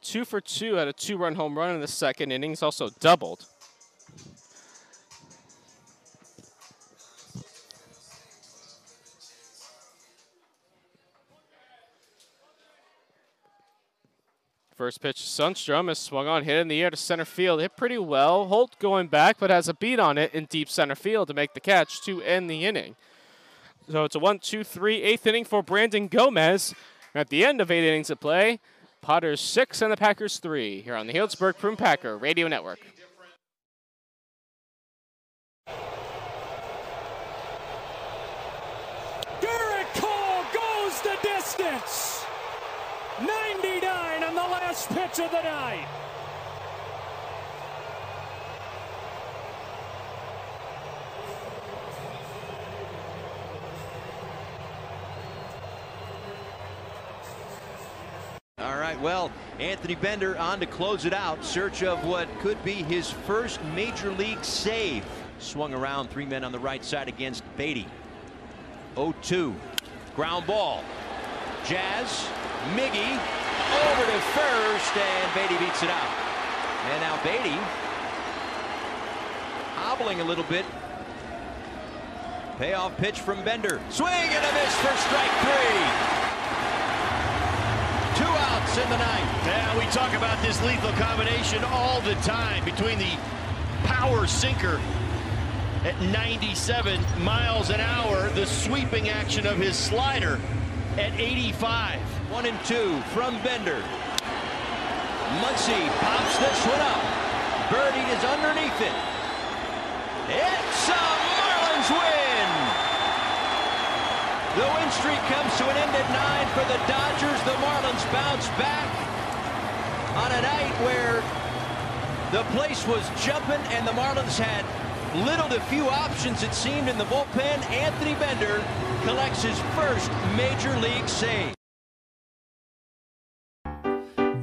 two for two at a two run home run in the second innings, also doubled. First pitch, Sundstrom is swung on, hit in the air to center field. Hit pretty well. Holt going back, but has a beat on it in deep center field to make the catch to end the inning. So it's a one, two, three, eighth inning for Brandon Gomez. At the end of eight innings of play, Potters six and the Packers three here on the Healdsburg Prune Packer Radio Network. Gerrit Cole goes the distance. 99 on the last pitch of the night. All right, well, Anthony Bender on to close it out. Search of what could be his first major league save. Swung around three men on the right side against Beaty. 0-2. Ground ball. Jazz. Miggy over to first, and Beaty beats it out. And now Beaty hobbling a little bit. Payoff pitch from Bender. Swing and a miss for strike three. Two outs in the ninth. Yeah, we talk about this lethal combination all the time between the power sinker at 97 miles an hour, the sweeping action of his slider at 85. One and two from Bender. Muncy pops this one up. Birdie is underneath it. It's a Marlins win. The win streak comes to an end at nine for the Dodgers. The Marlins bounce back on a night where the place was jumping and the Marlins had little to few options, it seemed, in the bullpen. Anthony Bender collects his first major league save.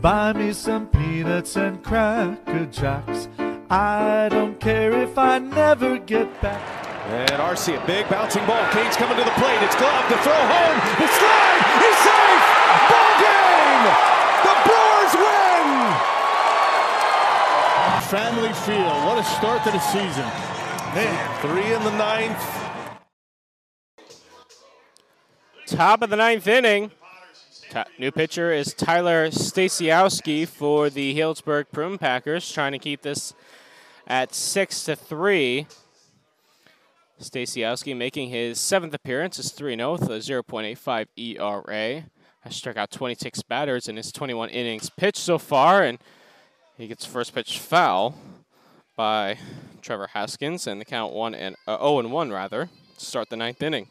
Buy me some peanuts and cracker jacks. I don't care if I never get back. And Arcia, a big bouncing ball. Cain's coming to the plate. It's glove to throw home. The slide. He's safe. Ball game. The Brewers win. Family Field. What a start to the season. Man, three in the ninth. Top of the ninth inning. New pitcher is Tyler Stasiowski for the Healdsburg Prune Packers, trying to keep this at six to three. Stasiowski making his seventh appearance is 3 0 with a 0.85 ERA. Has struck out 26 batters in his 21 innings pitched so far, and he gets first pitch foul by Trevor Haskins, and the count one and uh, 0 and 1 rather. to Start the ninth inning.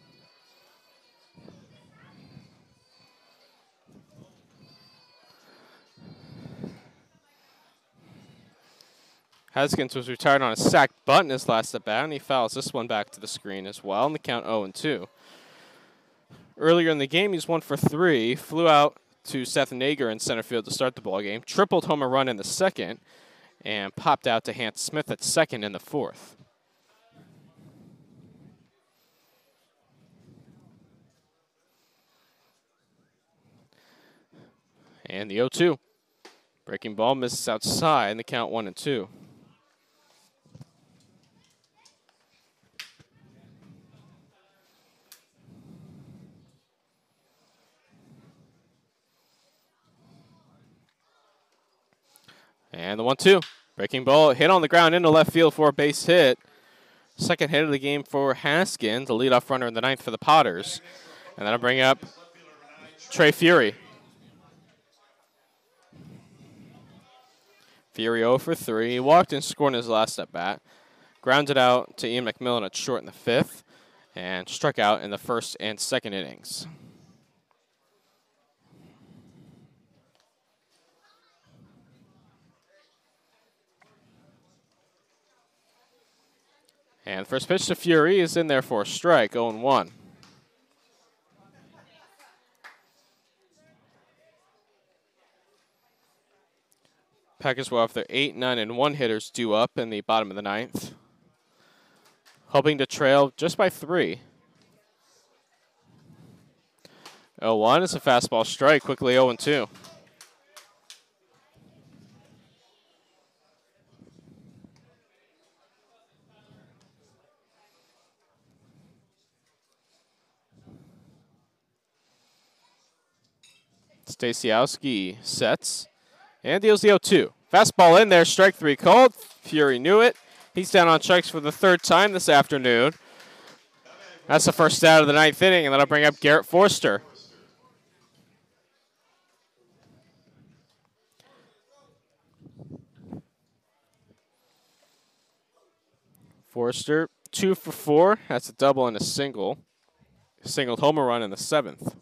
Haskins was retired on a sack bunt in his last at bat, and he fouls this one back to the screen as well, and the count 0 and 2. Earlier in the game, he's one for three. Flew out to Seth Nager in center field to start the ball game. Tripled home a run in the second, and popped out to Hans Smith at second in the fourth. And the 0 2. Breaking ball misses outside, and the count one and two. And the one two. Breaking ball hit on the ground into left field for a base hit. Second hit of the game for Haskins, the leadoff runner in the ninth for the Potters. And that'll bring up Trey Fury. Fury 0 for 3. He walked and scored in his last at bat. Grounded out to Ian McMillan at short in the fifth. And struck out in the first and second innings. And first pitch to Fury is in there for a strike, 0 1. Packers will have their 8, 9, and 1 hitters due up in the bottom of the ninth. Hoping to trail just by three. 0 1 is a fastball strike, quickly 0 Stasiowski sets and deals the 0-2. Fastball in there, strike three called. Fury knew it. He's down on strikes for the third time this afternoon. That's the first out of the ninth inning, and that'll bring up Garrett Forster. Forster, two for four. That's a double and a single. Singled homer run in the seventh.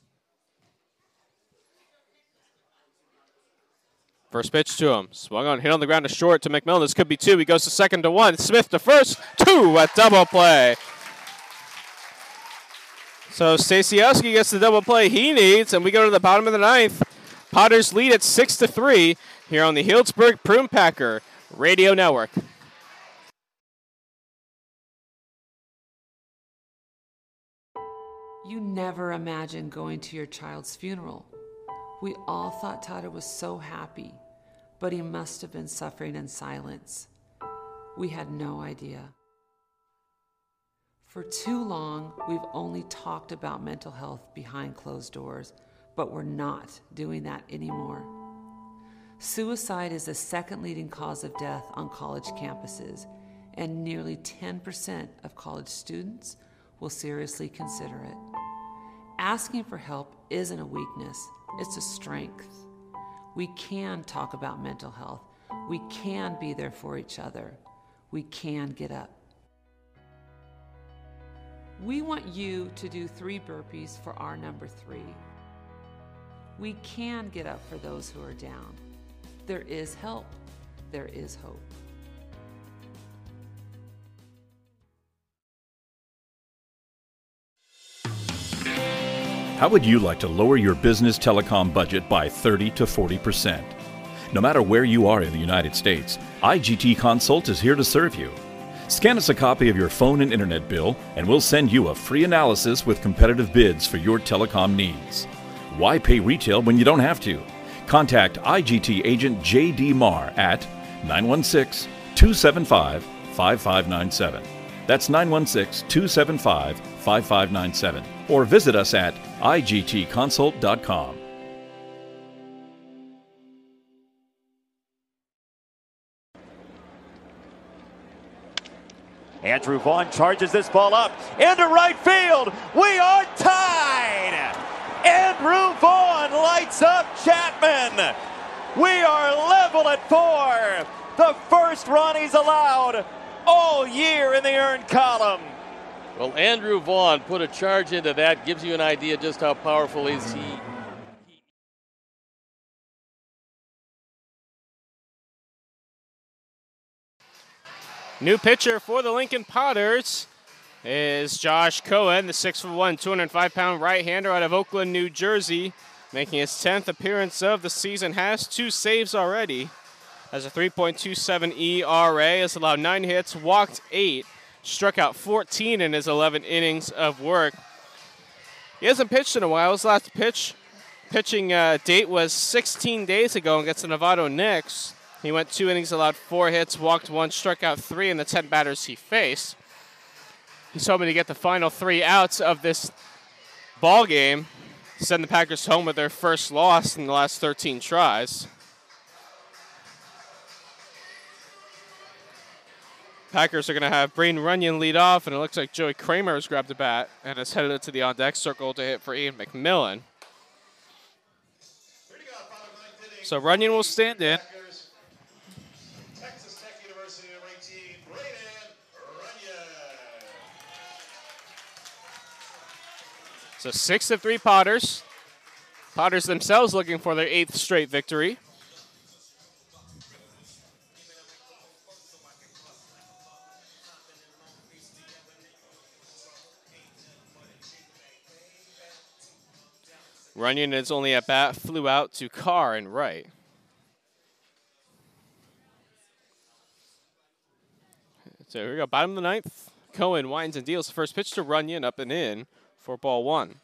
First pitch to him. Swung on, hit on the ground to short to McMillan. This could be two. He goes to second to one. Smith to first. Two at double play. So Stasiowski gets the double play he needs, and we go to the bottom of the ninth. Potters lead at six to three here on the Healdsburg Prune Packer Radio Network. You never imagined going to your child's funeral. We all thought Tata was so happy, but he must have been suffering in silence. We had no idea. For too long, we've only talked about mental health behind closed doors, but we're not doing that anymore. Suicide is the second leading cause of death on college campuses, and nearly 10% of college students will seriously consider it. Asking for help isn't a weakness, it's a strength. We can talk about mental health. We can be there for each other. We can get up. We want you to do three burpees for our number three. We can get up for those who are down. There is help. There is hope. How would you like to lower your business telecom budget by 30 to 40%? No matter where you are in the United States, IGT Consult is here to serve you. Scan us a copy of your phone and internet bill, and we'll send you a free analysis with competitive bids for your telecom needs. Why pay retail when you don't have to? Contact IGT agent J.D. Marr at 916 275 5597. That's 916 275 5597. Or visit us at igtconsult.com. Andrew Vaughn charges this ball up into right field. We are tied. Andrew Vaughn lights up Chapman. We are level at four. The first run he's allowed all year in the earned column. Well, Andrew Vaughn put a charge into that. Gives you an idea just how powerful is he. New pitcher for the Lincoln Potters. is Josh Cohen, the 6'1", 205-pound right-hander out of Oakland, New Jersey, making his 10th appearance of the season. Has two saves already. Has a 3.27 ERA. Has allowed nine hits, walked eight, struck out 14 in his 11 innings of work. He hasn't pitched in a while. His last pitch pitching uh, date was 16 days ago against the Novato Knicks. He went two innings, allowed four hits, walked one, struck out three in the 10 batters he faced. He's hoping to get the final three outs of this ball game, send the Packers home with their first loss in the last 13 tries. Packers are going to have Braden Runyon lead off, and it looks like Joey Kramer has grabbed the bat and is headed it to the on deck circle to hit for Ian McMillan. So Runyon will stand in. Texas Tech University number 18, Braden Runyon. So six of three Potters. Potters themselves looking for their eighth straight victory. Runyon is only at bat, flew out to Carr and right. So here we go, bottom of the ninth. Cohen winds and deals the first pitch to Runyon up and in for ball one.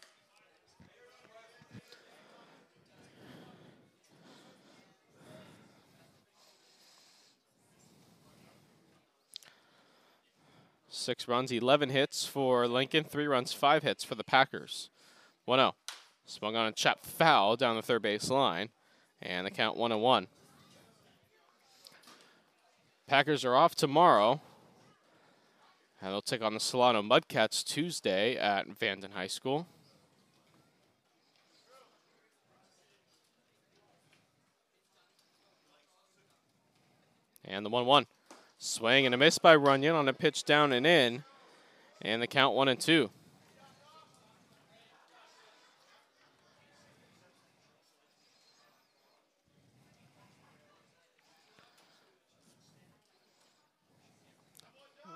Six runs, 11 hits for Lincoln, three runs, five hits for the Packers. 1 0. Swung on a chop foul down the third base line, and the count 1 and 1. Packers are off tomorrow, and they'll take on the Solano Mudcats Tuesday at Vanden High School. And the 1 1. Swing and a miss by Runyon on a pitch down and in, and the count 1 and 2.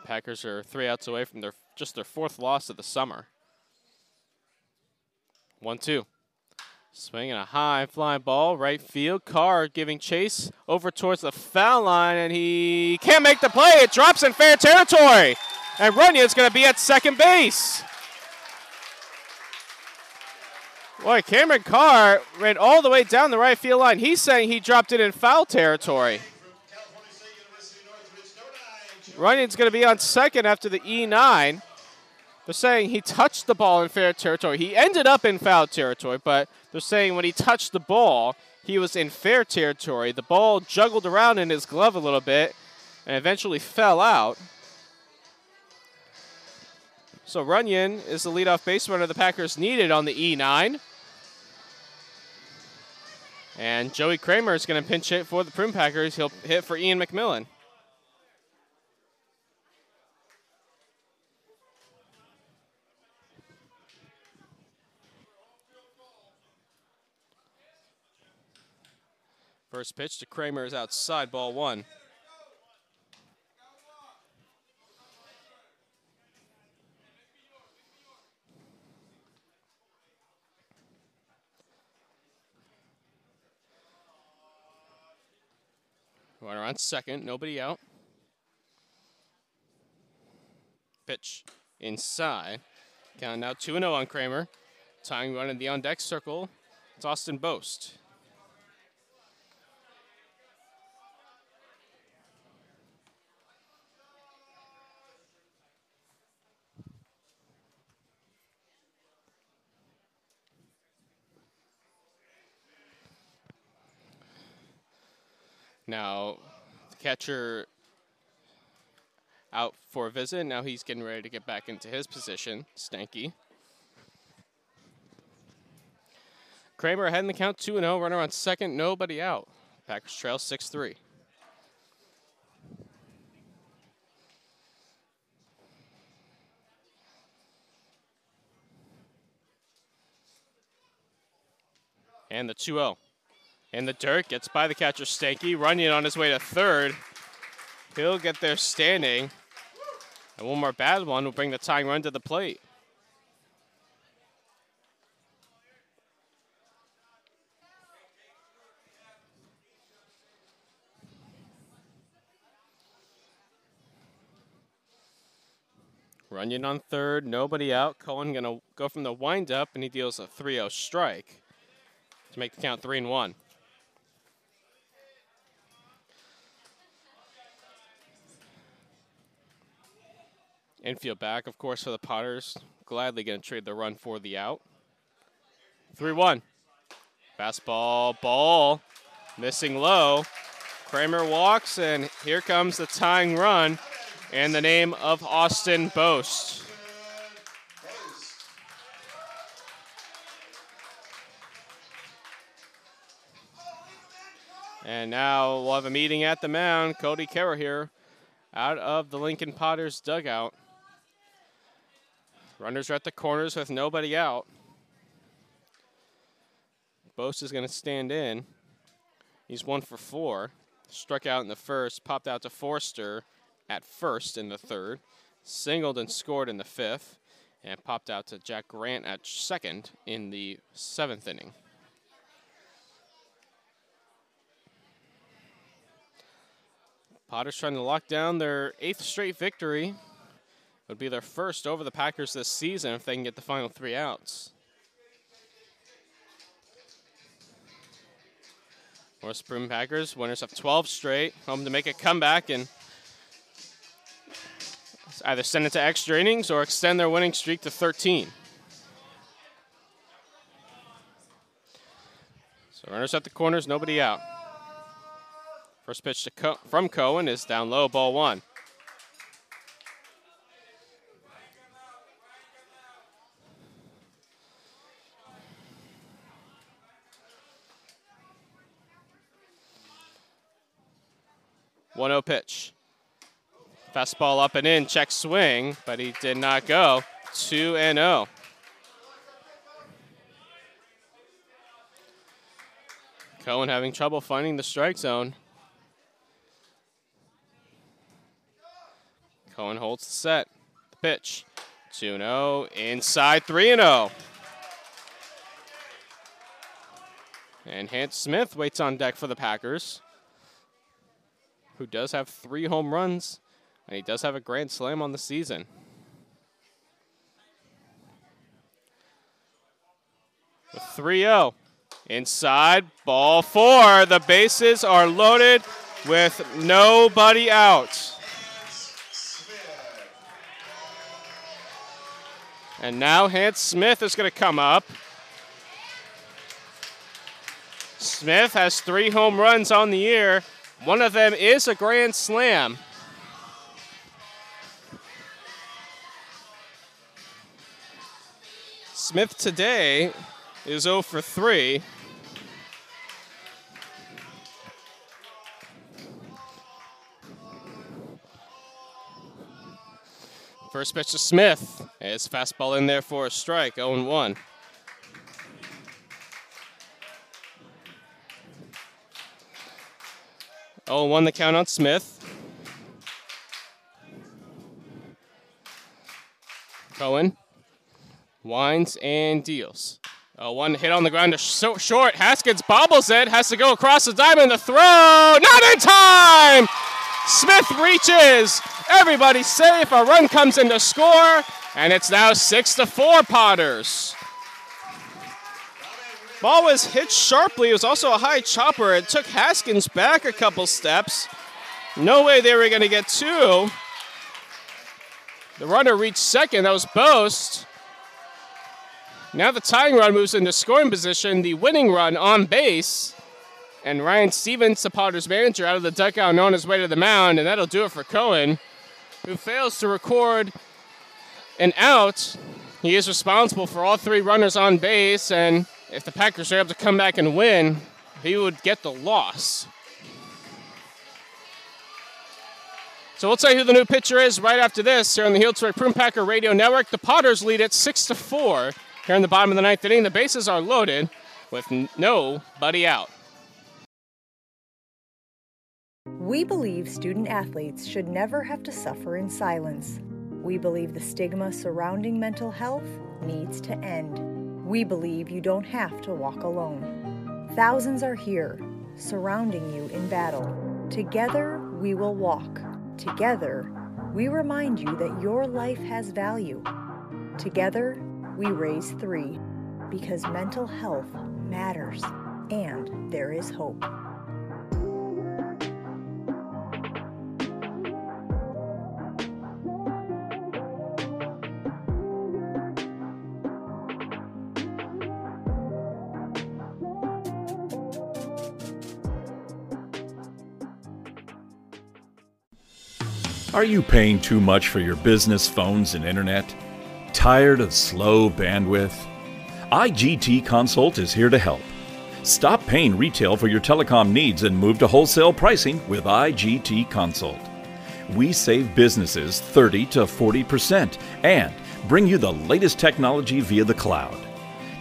Packers are three outs away from their just their fourth loss of the summer. One two. Swinging a high flying ball, right field. Carr giving chase over towards the foul line, and he can't make the play. It drops in fair territory. And Runyon's going to be at second base. Boy, Cameron Carr ran all the way down the right field line. He's saying he dropped it in foul territory. Runyon's going to be on second after the E9. They're saying he touched the ball in fair territory. He ended up in foul territory, but they're saying when he touched the ball, he was in fair territory. The ball juggled around in his glove a little bit and eventually fell out. So Runyon is the leadoff base runner the Packers needed on the E9. And Joey Kramer is going to pinch hit for the Prune Packers. He'll hit for Ian McMillan. First pitch to Kramer is outside, ball one. Runner on second, nobody out. Pitch inside. Count now 2 0 on Kramer. Tying run in the on deck circle. It's Austin Boast. Now, the catcher out for a visit. Now he's getting ready to get back into his position. Stanky. Kramer ahead in the count 2 0. Runner on second, nobody out. Packers trail 6 3. And the 2 0 in the dirt, gets by the catcher Stanky. Runyon on his way to third. He'll get there standing. And one more bad one will bring the tying run to the plate. Runyon on third, nobody out. Cohen gonna go from the windup, and he deals a 3-0 strike to make the count three and one. Infield back, of course, for the Potters. Gladly going to trade the run for the out. 3 1. Fastball, ball, missing low. Kramer walks, and here comes the tying run in the name of Austin Boast. And now we'll have a meeting at the mound. Cody Kerr here out of the Lincoln Potters dugout. Runners are at the corners with nobody out. Boast is going to stand in. He's one for four. Struck out in the first, popped out to Forster at first in the third, singled and scored in the fifth, and popped out to Jack Grant at second in the seventh inning. Potters trying to lock down their eighth straight victory. Would be their first over the Packers this season if they can get the final three outs. Morris Prune Packers, winners of 12 straight, home to make a comeback and either send it to extra innings or extend their winning streak to 13. So runners at the corners, nobody out. First pitch to Co- from Cohen is down low, ball one. One zero pitch. Fastball up and in, check swing, but he did not go. Two and zero. Cohen having trouble finding the strike zone. Cohen holds the set. The pitch. 2 0. Inside 3 0. And Hans Smith waits on deck for the Packers, who does have three home runs, and he does have a grand slam on the season. The 3 0. Inside, ball four. The bases are loaded with nobody out. And now Hans Smith is going to come up. Smith has three home runs on the year. One of them is a grand slam. Smith today is 0 for 3. First pitch to Smith. His fastball in there for a strike, 0 1. Oh, one the count on Smith. Cohen winds and deals. Oh, one hit on the ground to so short. Haskins bobbles it, has to go across the diamond. The throw, not in time. Smith reaches. Everybody's safe. A run comes in to score, and it's now six to four Potters. Ball was hit sharply. It was also a high chopper. It took Haskins back a couple steps. No way they were going to get two. The runner reached second. That was Boast. Now the tying run moves into scoring position. The winning run on base. And Ryan Stevens, the Potters manager, out of the dugout and on his way to the mound. And that'll do it for Cohen, who fails to record an out. He is responsible for all three runners on base. And if the Packers are able to come back and win, he would get the loss. So we'll tell you who the new pitcher is right after this here on the Healdsburg Prune Packer Radio Network. The Potters lead it six to four here in the bottom of the ninth inning. The bases are loaded with nobody out. We believe student athletes should never have to suffer in silence. We believe the stigma surrounding mental health needs to end. We believe you don't have to walk alone. Thousands are here, surrounding you in battle. Together, we will walk. Together, we remind you that your life has value. Together, we raise three because mental health matters and there is hope. Are you paying too much for your business phones and internet? Tired of slow bandwidth? IGT Consult is here to help. Stop paying retail for your telecom needs and move to wholesale pricing with IGT Consult. We save businesses 30 to 40% and bring you the latest technology via the cloud.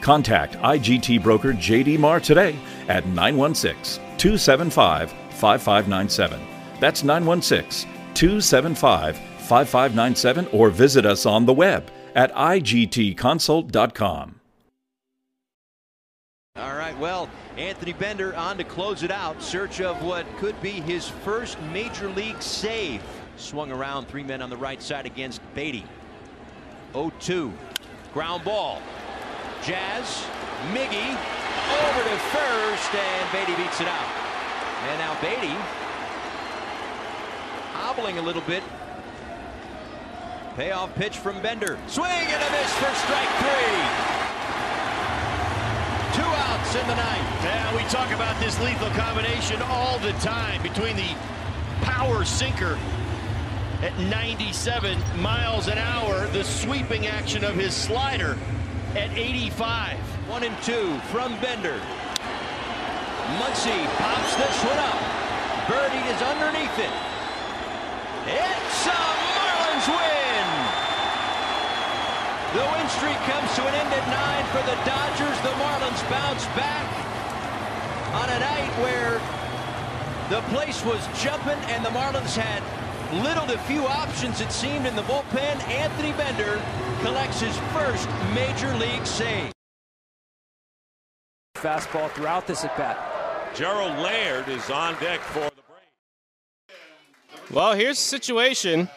Contact IGT broker JD Marr today at 916 275 5597. That's 916 275 5597 or visit us on the web at igtconsult.com. All right, well, Anthony Bender on to close it out. Search of what could be his first major league save. Swung around three men on the right side against Beaty. 0-2. Ground ball. Jazz. Miggy. Over to first, and Beaty beats it out. And now Beaty hobbling a little bit. Payoff pitch from Bender. Swing and a miss for strike three. Two outs in the ninth. Yeah, we talk about this lethal combination all the time between the power sinker at 97 miles an hour, the sweeping action of his slider at 85. One and two from Bender. Muncy pops this one up. Berti is underneath it. It's a Marlins win! The win streak comes to an end at nine for the Dodgers. The Marlins bounce back on a night where the place was jumping and the Marlins had little to few options, it seemed, in the bullpen. Anthony Bender collects his first major league save. Fastball throughout this at bat. Gerald Laird is on deck for the Well, here's the situation.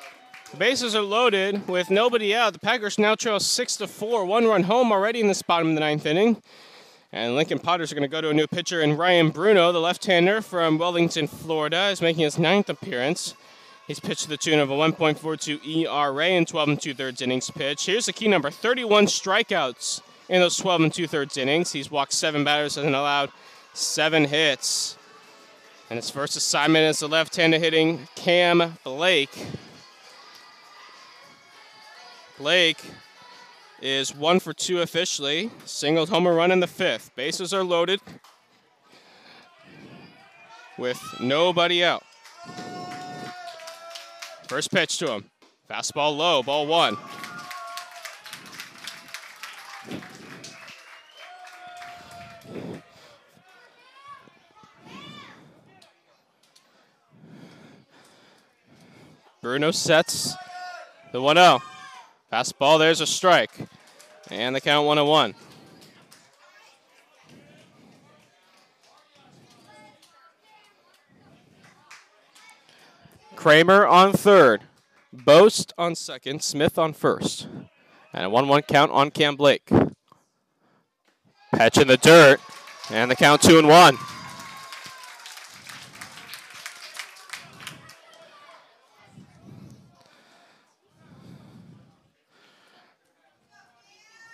The bases are loaded with nobody out. The Packers now trail six to four. One run home already in this bottom of the ninth inning. And Lincoln Potters are going to go to a new pitcher, and Ryan Bruno, the left-hander from Wellington, Florida, is making his ninth appearance. He's pitched to the tune of a 1.42 ERA in 12 and two-thirds innings pitch. Here's the key number: 31 strikeouts in those 12 and two-thirds innings. He's walked seven batters and allowed seven hits. And his first assignment is the left-handed hitting Cam Blake. Blake is one for two officially. Singled homer run in the fifth. Bases are loaded with nobody out. First pitch to him. Fastball low, ball one. Bruno sets the 1 0. Fastball, there's a strike. And the count 1 1. Kramer on third. Boast on second. Smith on first. And a 1 1 count on Cam Blake. Patch in the dirt. And the count 2 and 1.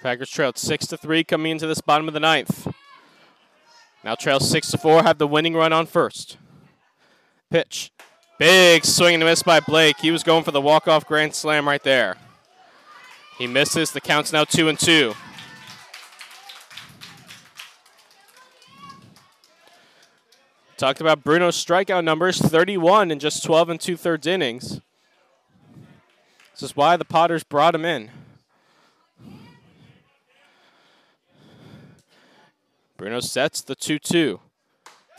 Packers trailed six to three coming into this bottom of the ninth. Now trail six to four, have the winning run on first. Pitch. Big swing and a miss by Blake. He was going for the walk-off grand slam right there. He misses. The count's now two and two. Talked about Bruno's strikeout numbers 31 in just 12 and two thirds innings. This is why the Potters brought him in. Bruno sets the 2 2.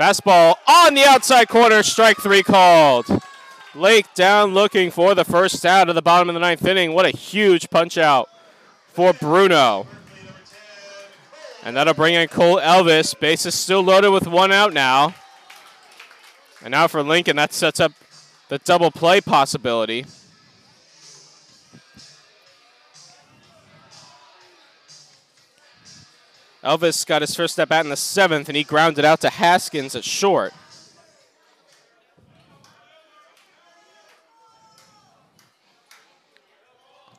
Fastball on the outside corner, strike three called. Lake down looking for the first out of the bottom of the ninth inning. What a huge punch out for Bruno. And that'll bring in Cole Elvis. Base is still loaded with one out now. And now for Lincoln, that sets up the double play possibility. Elvis got his first step out in the seventh, and he grounded out to Haskins at short.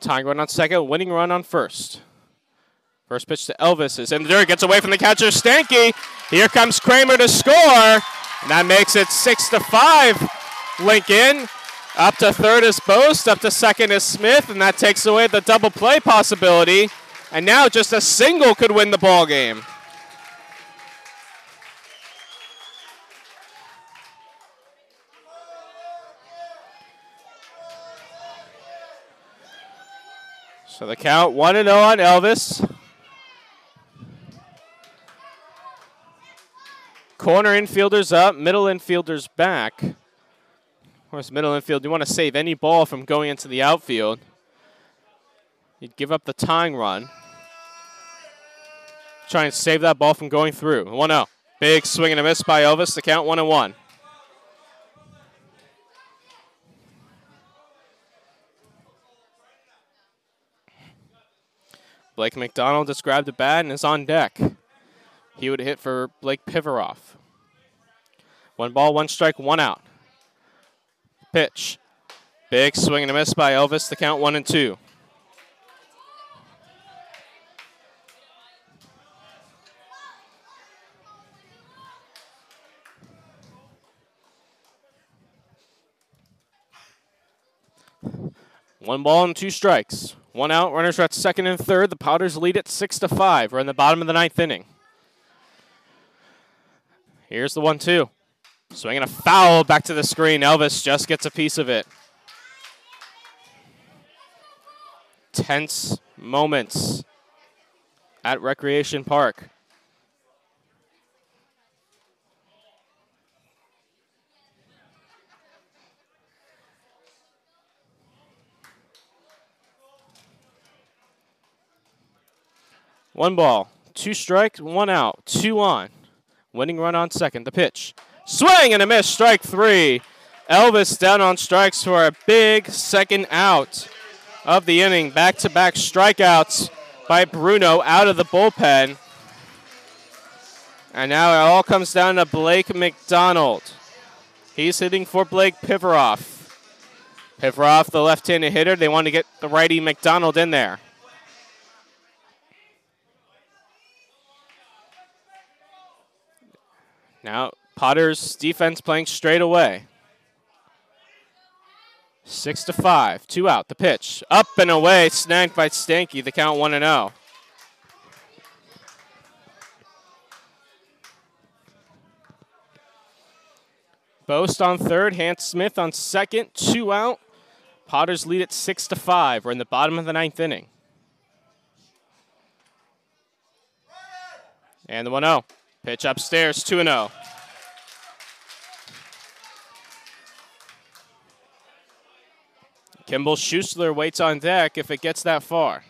Tying run on second, winning run on first. First pitch to Elvis is in the dirt, gets away from the catcher Stanky. Here comes Kramer to score, and that makes it six to five. Lincoln up to third is Boast, up to second is Smith, and that takes away the double play possibility. And now just a single could win the ball game. So the count 1 0 on Elvis. Corner infielders up, middle infielders back. Of course, middle infield, you want to save any ball from going into the outfield. You'd give up the tying run. Try and save that ball from going through. 1 0. Big swing and a miss by Elvis. The count 1 1. Blake McDonald just grabbed a bat and is on deck. He would hit for Blake Pivarov. One ball, one strike, one out. Pitch. Big swing and a miss by Elvis. The count one and two. One ball and two strikes. One out. Runners are at second and third. The Potters lead at six to five. We're in the bottom of the ninth inning. Here's the one two. Swinging a foul back to the screen. Elvis just gets a piece of it. Tense moments at Recreation Park. One ball, two strikes, one out, two on. Winning run on second. The pitch. Swing and a miss. Strike three. Elvis down on strikes for a big second out of the inning. Back to back strikeouts by Bruno out of the bullpen. And now it all comes down to Blake McDonald. He's hitting for Blake Pivarov. Pivarov, the left handed hitter. They want to get the righty McDonald in there. Now, Potter's defense playing straight away. Six to five, two out. The pitch up and away, snagged by Stanky. The count one and zero. Boast on third, Hans Smith on second, two out. Potters lead at six to five. We're in the bottom of the ninth inning. And the 1 0. Pitch upstairs, 2 0. Kimball Schussler waits on deck if it gets that far.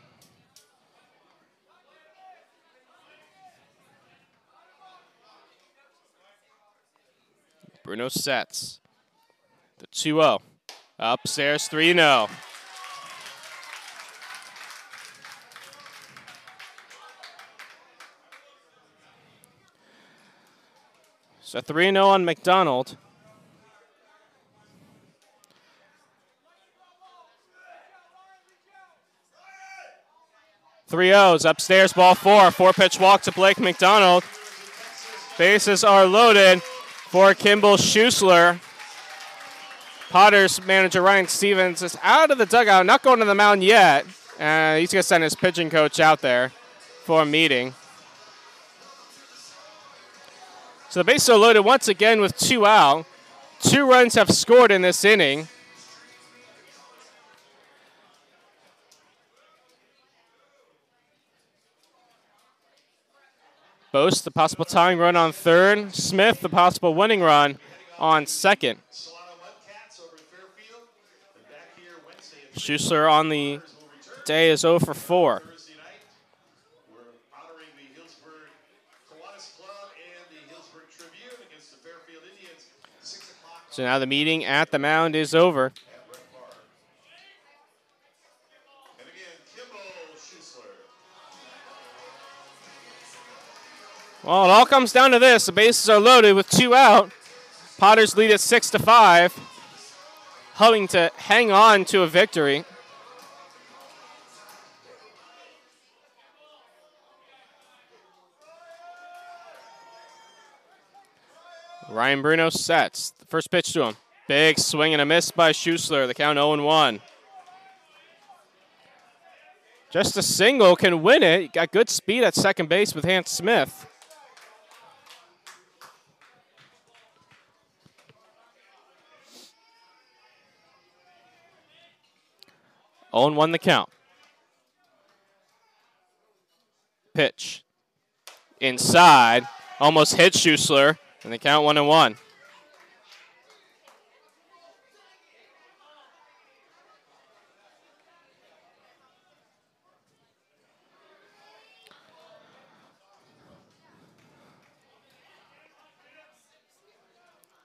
Bruno sets. The 2 0. Upstairs 3 0. So 3 0 on McDonald. Three O's upstairs, ball four. Four pitch walk to Blake McDonald. Bases are loaded for Kimball Schussler. Potters manager Ryan Stevens is out of the dugout, not going to the mound yet. Uh, he's going to send his pitching coach out there for a meeting. So the bases are loaded once again with two out. Two runs have scored in this inning. Boast, the possible tying run on third. Smith, the possible winning run on second. Schussler on the day is 0 for 4. So now the meeting at the mound is over. Well, it all comes down to this. The bases are loaded with two out. Potters lead at six to five, hoping to hang on to a victory. Ryan Bruno sets. The first pitch to him. Big swing and a miss by Schussler. The count 0 1. Just a single can win it. Got good speed at second base with Hans Smith. 0 1 the count. Pitch. Inside. Almost hit Schussler. And the count 1 and 1.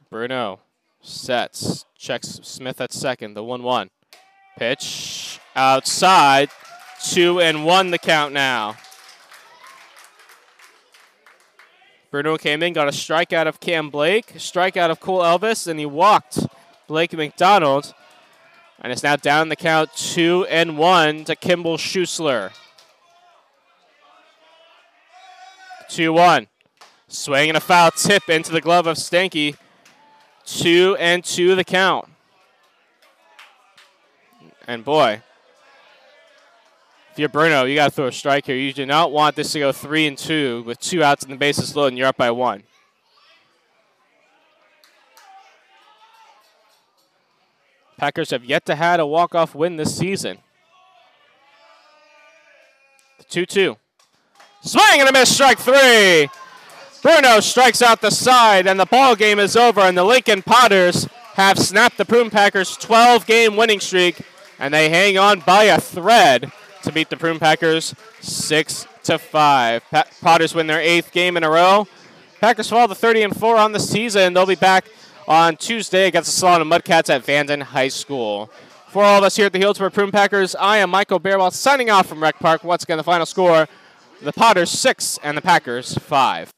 Bruno sets, checks Smith at second, the 1 1. Pitch outside. Two and one the count now. Bruno came in, got a strikeout of Cam Blake, strikeout of Cole Elvis, and he walked Blake McDonald. And it's now down the count two and one to Kimball Schussler. 2 1. Swing and a foul tip into the glove of Stanky. Two and two the count. And boy, if you're Bruno, you got to throw a strike here. You do not want this to go three and two with two outs and the bases loaded, and you're up by one. Packers have yet to had a walk-off win this season. 2-2. Swing and a miss, strike three. Bruno strikes out the side, and the ball game is over, and the Lincoln Potters have snapped the Prune Packers' 12-game winning streak and they hang on by a thread to beat the Prune Packers six to five. Pa- Potters win their eighth game in a row. Packers fall to 30 and four on the season. They'll be back on Tuesday against the Solano Mudcats at Vanden High School. For all of us here at the Healdsburg Prune Packers, I am Michael Bearwell signing off from Rec Park. Once again, the final score: the Potters six and the Packers five.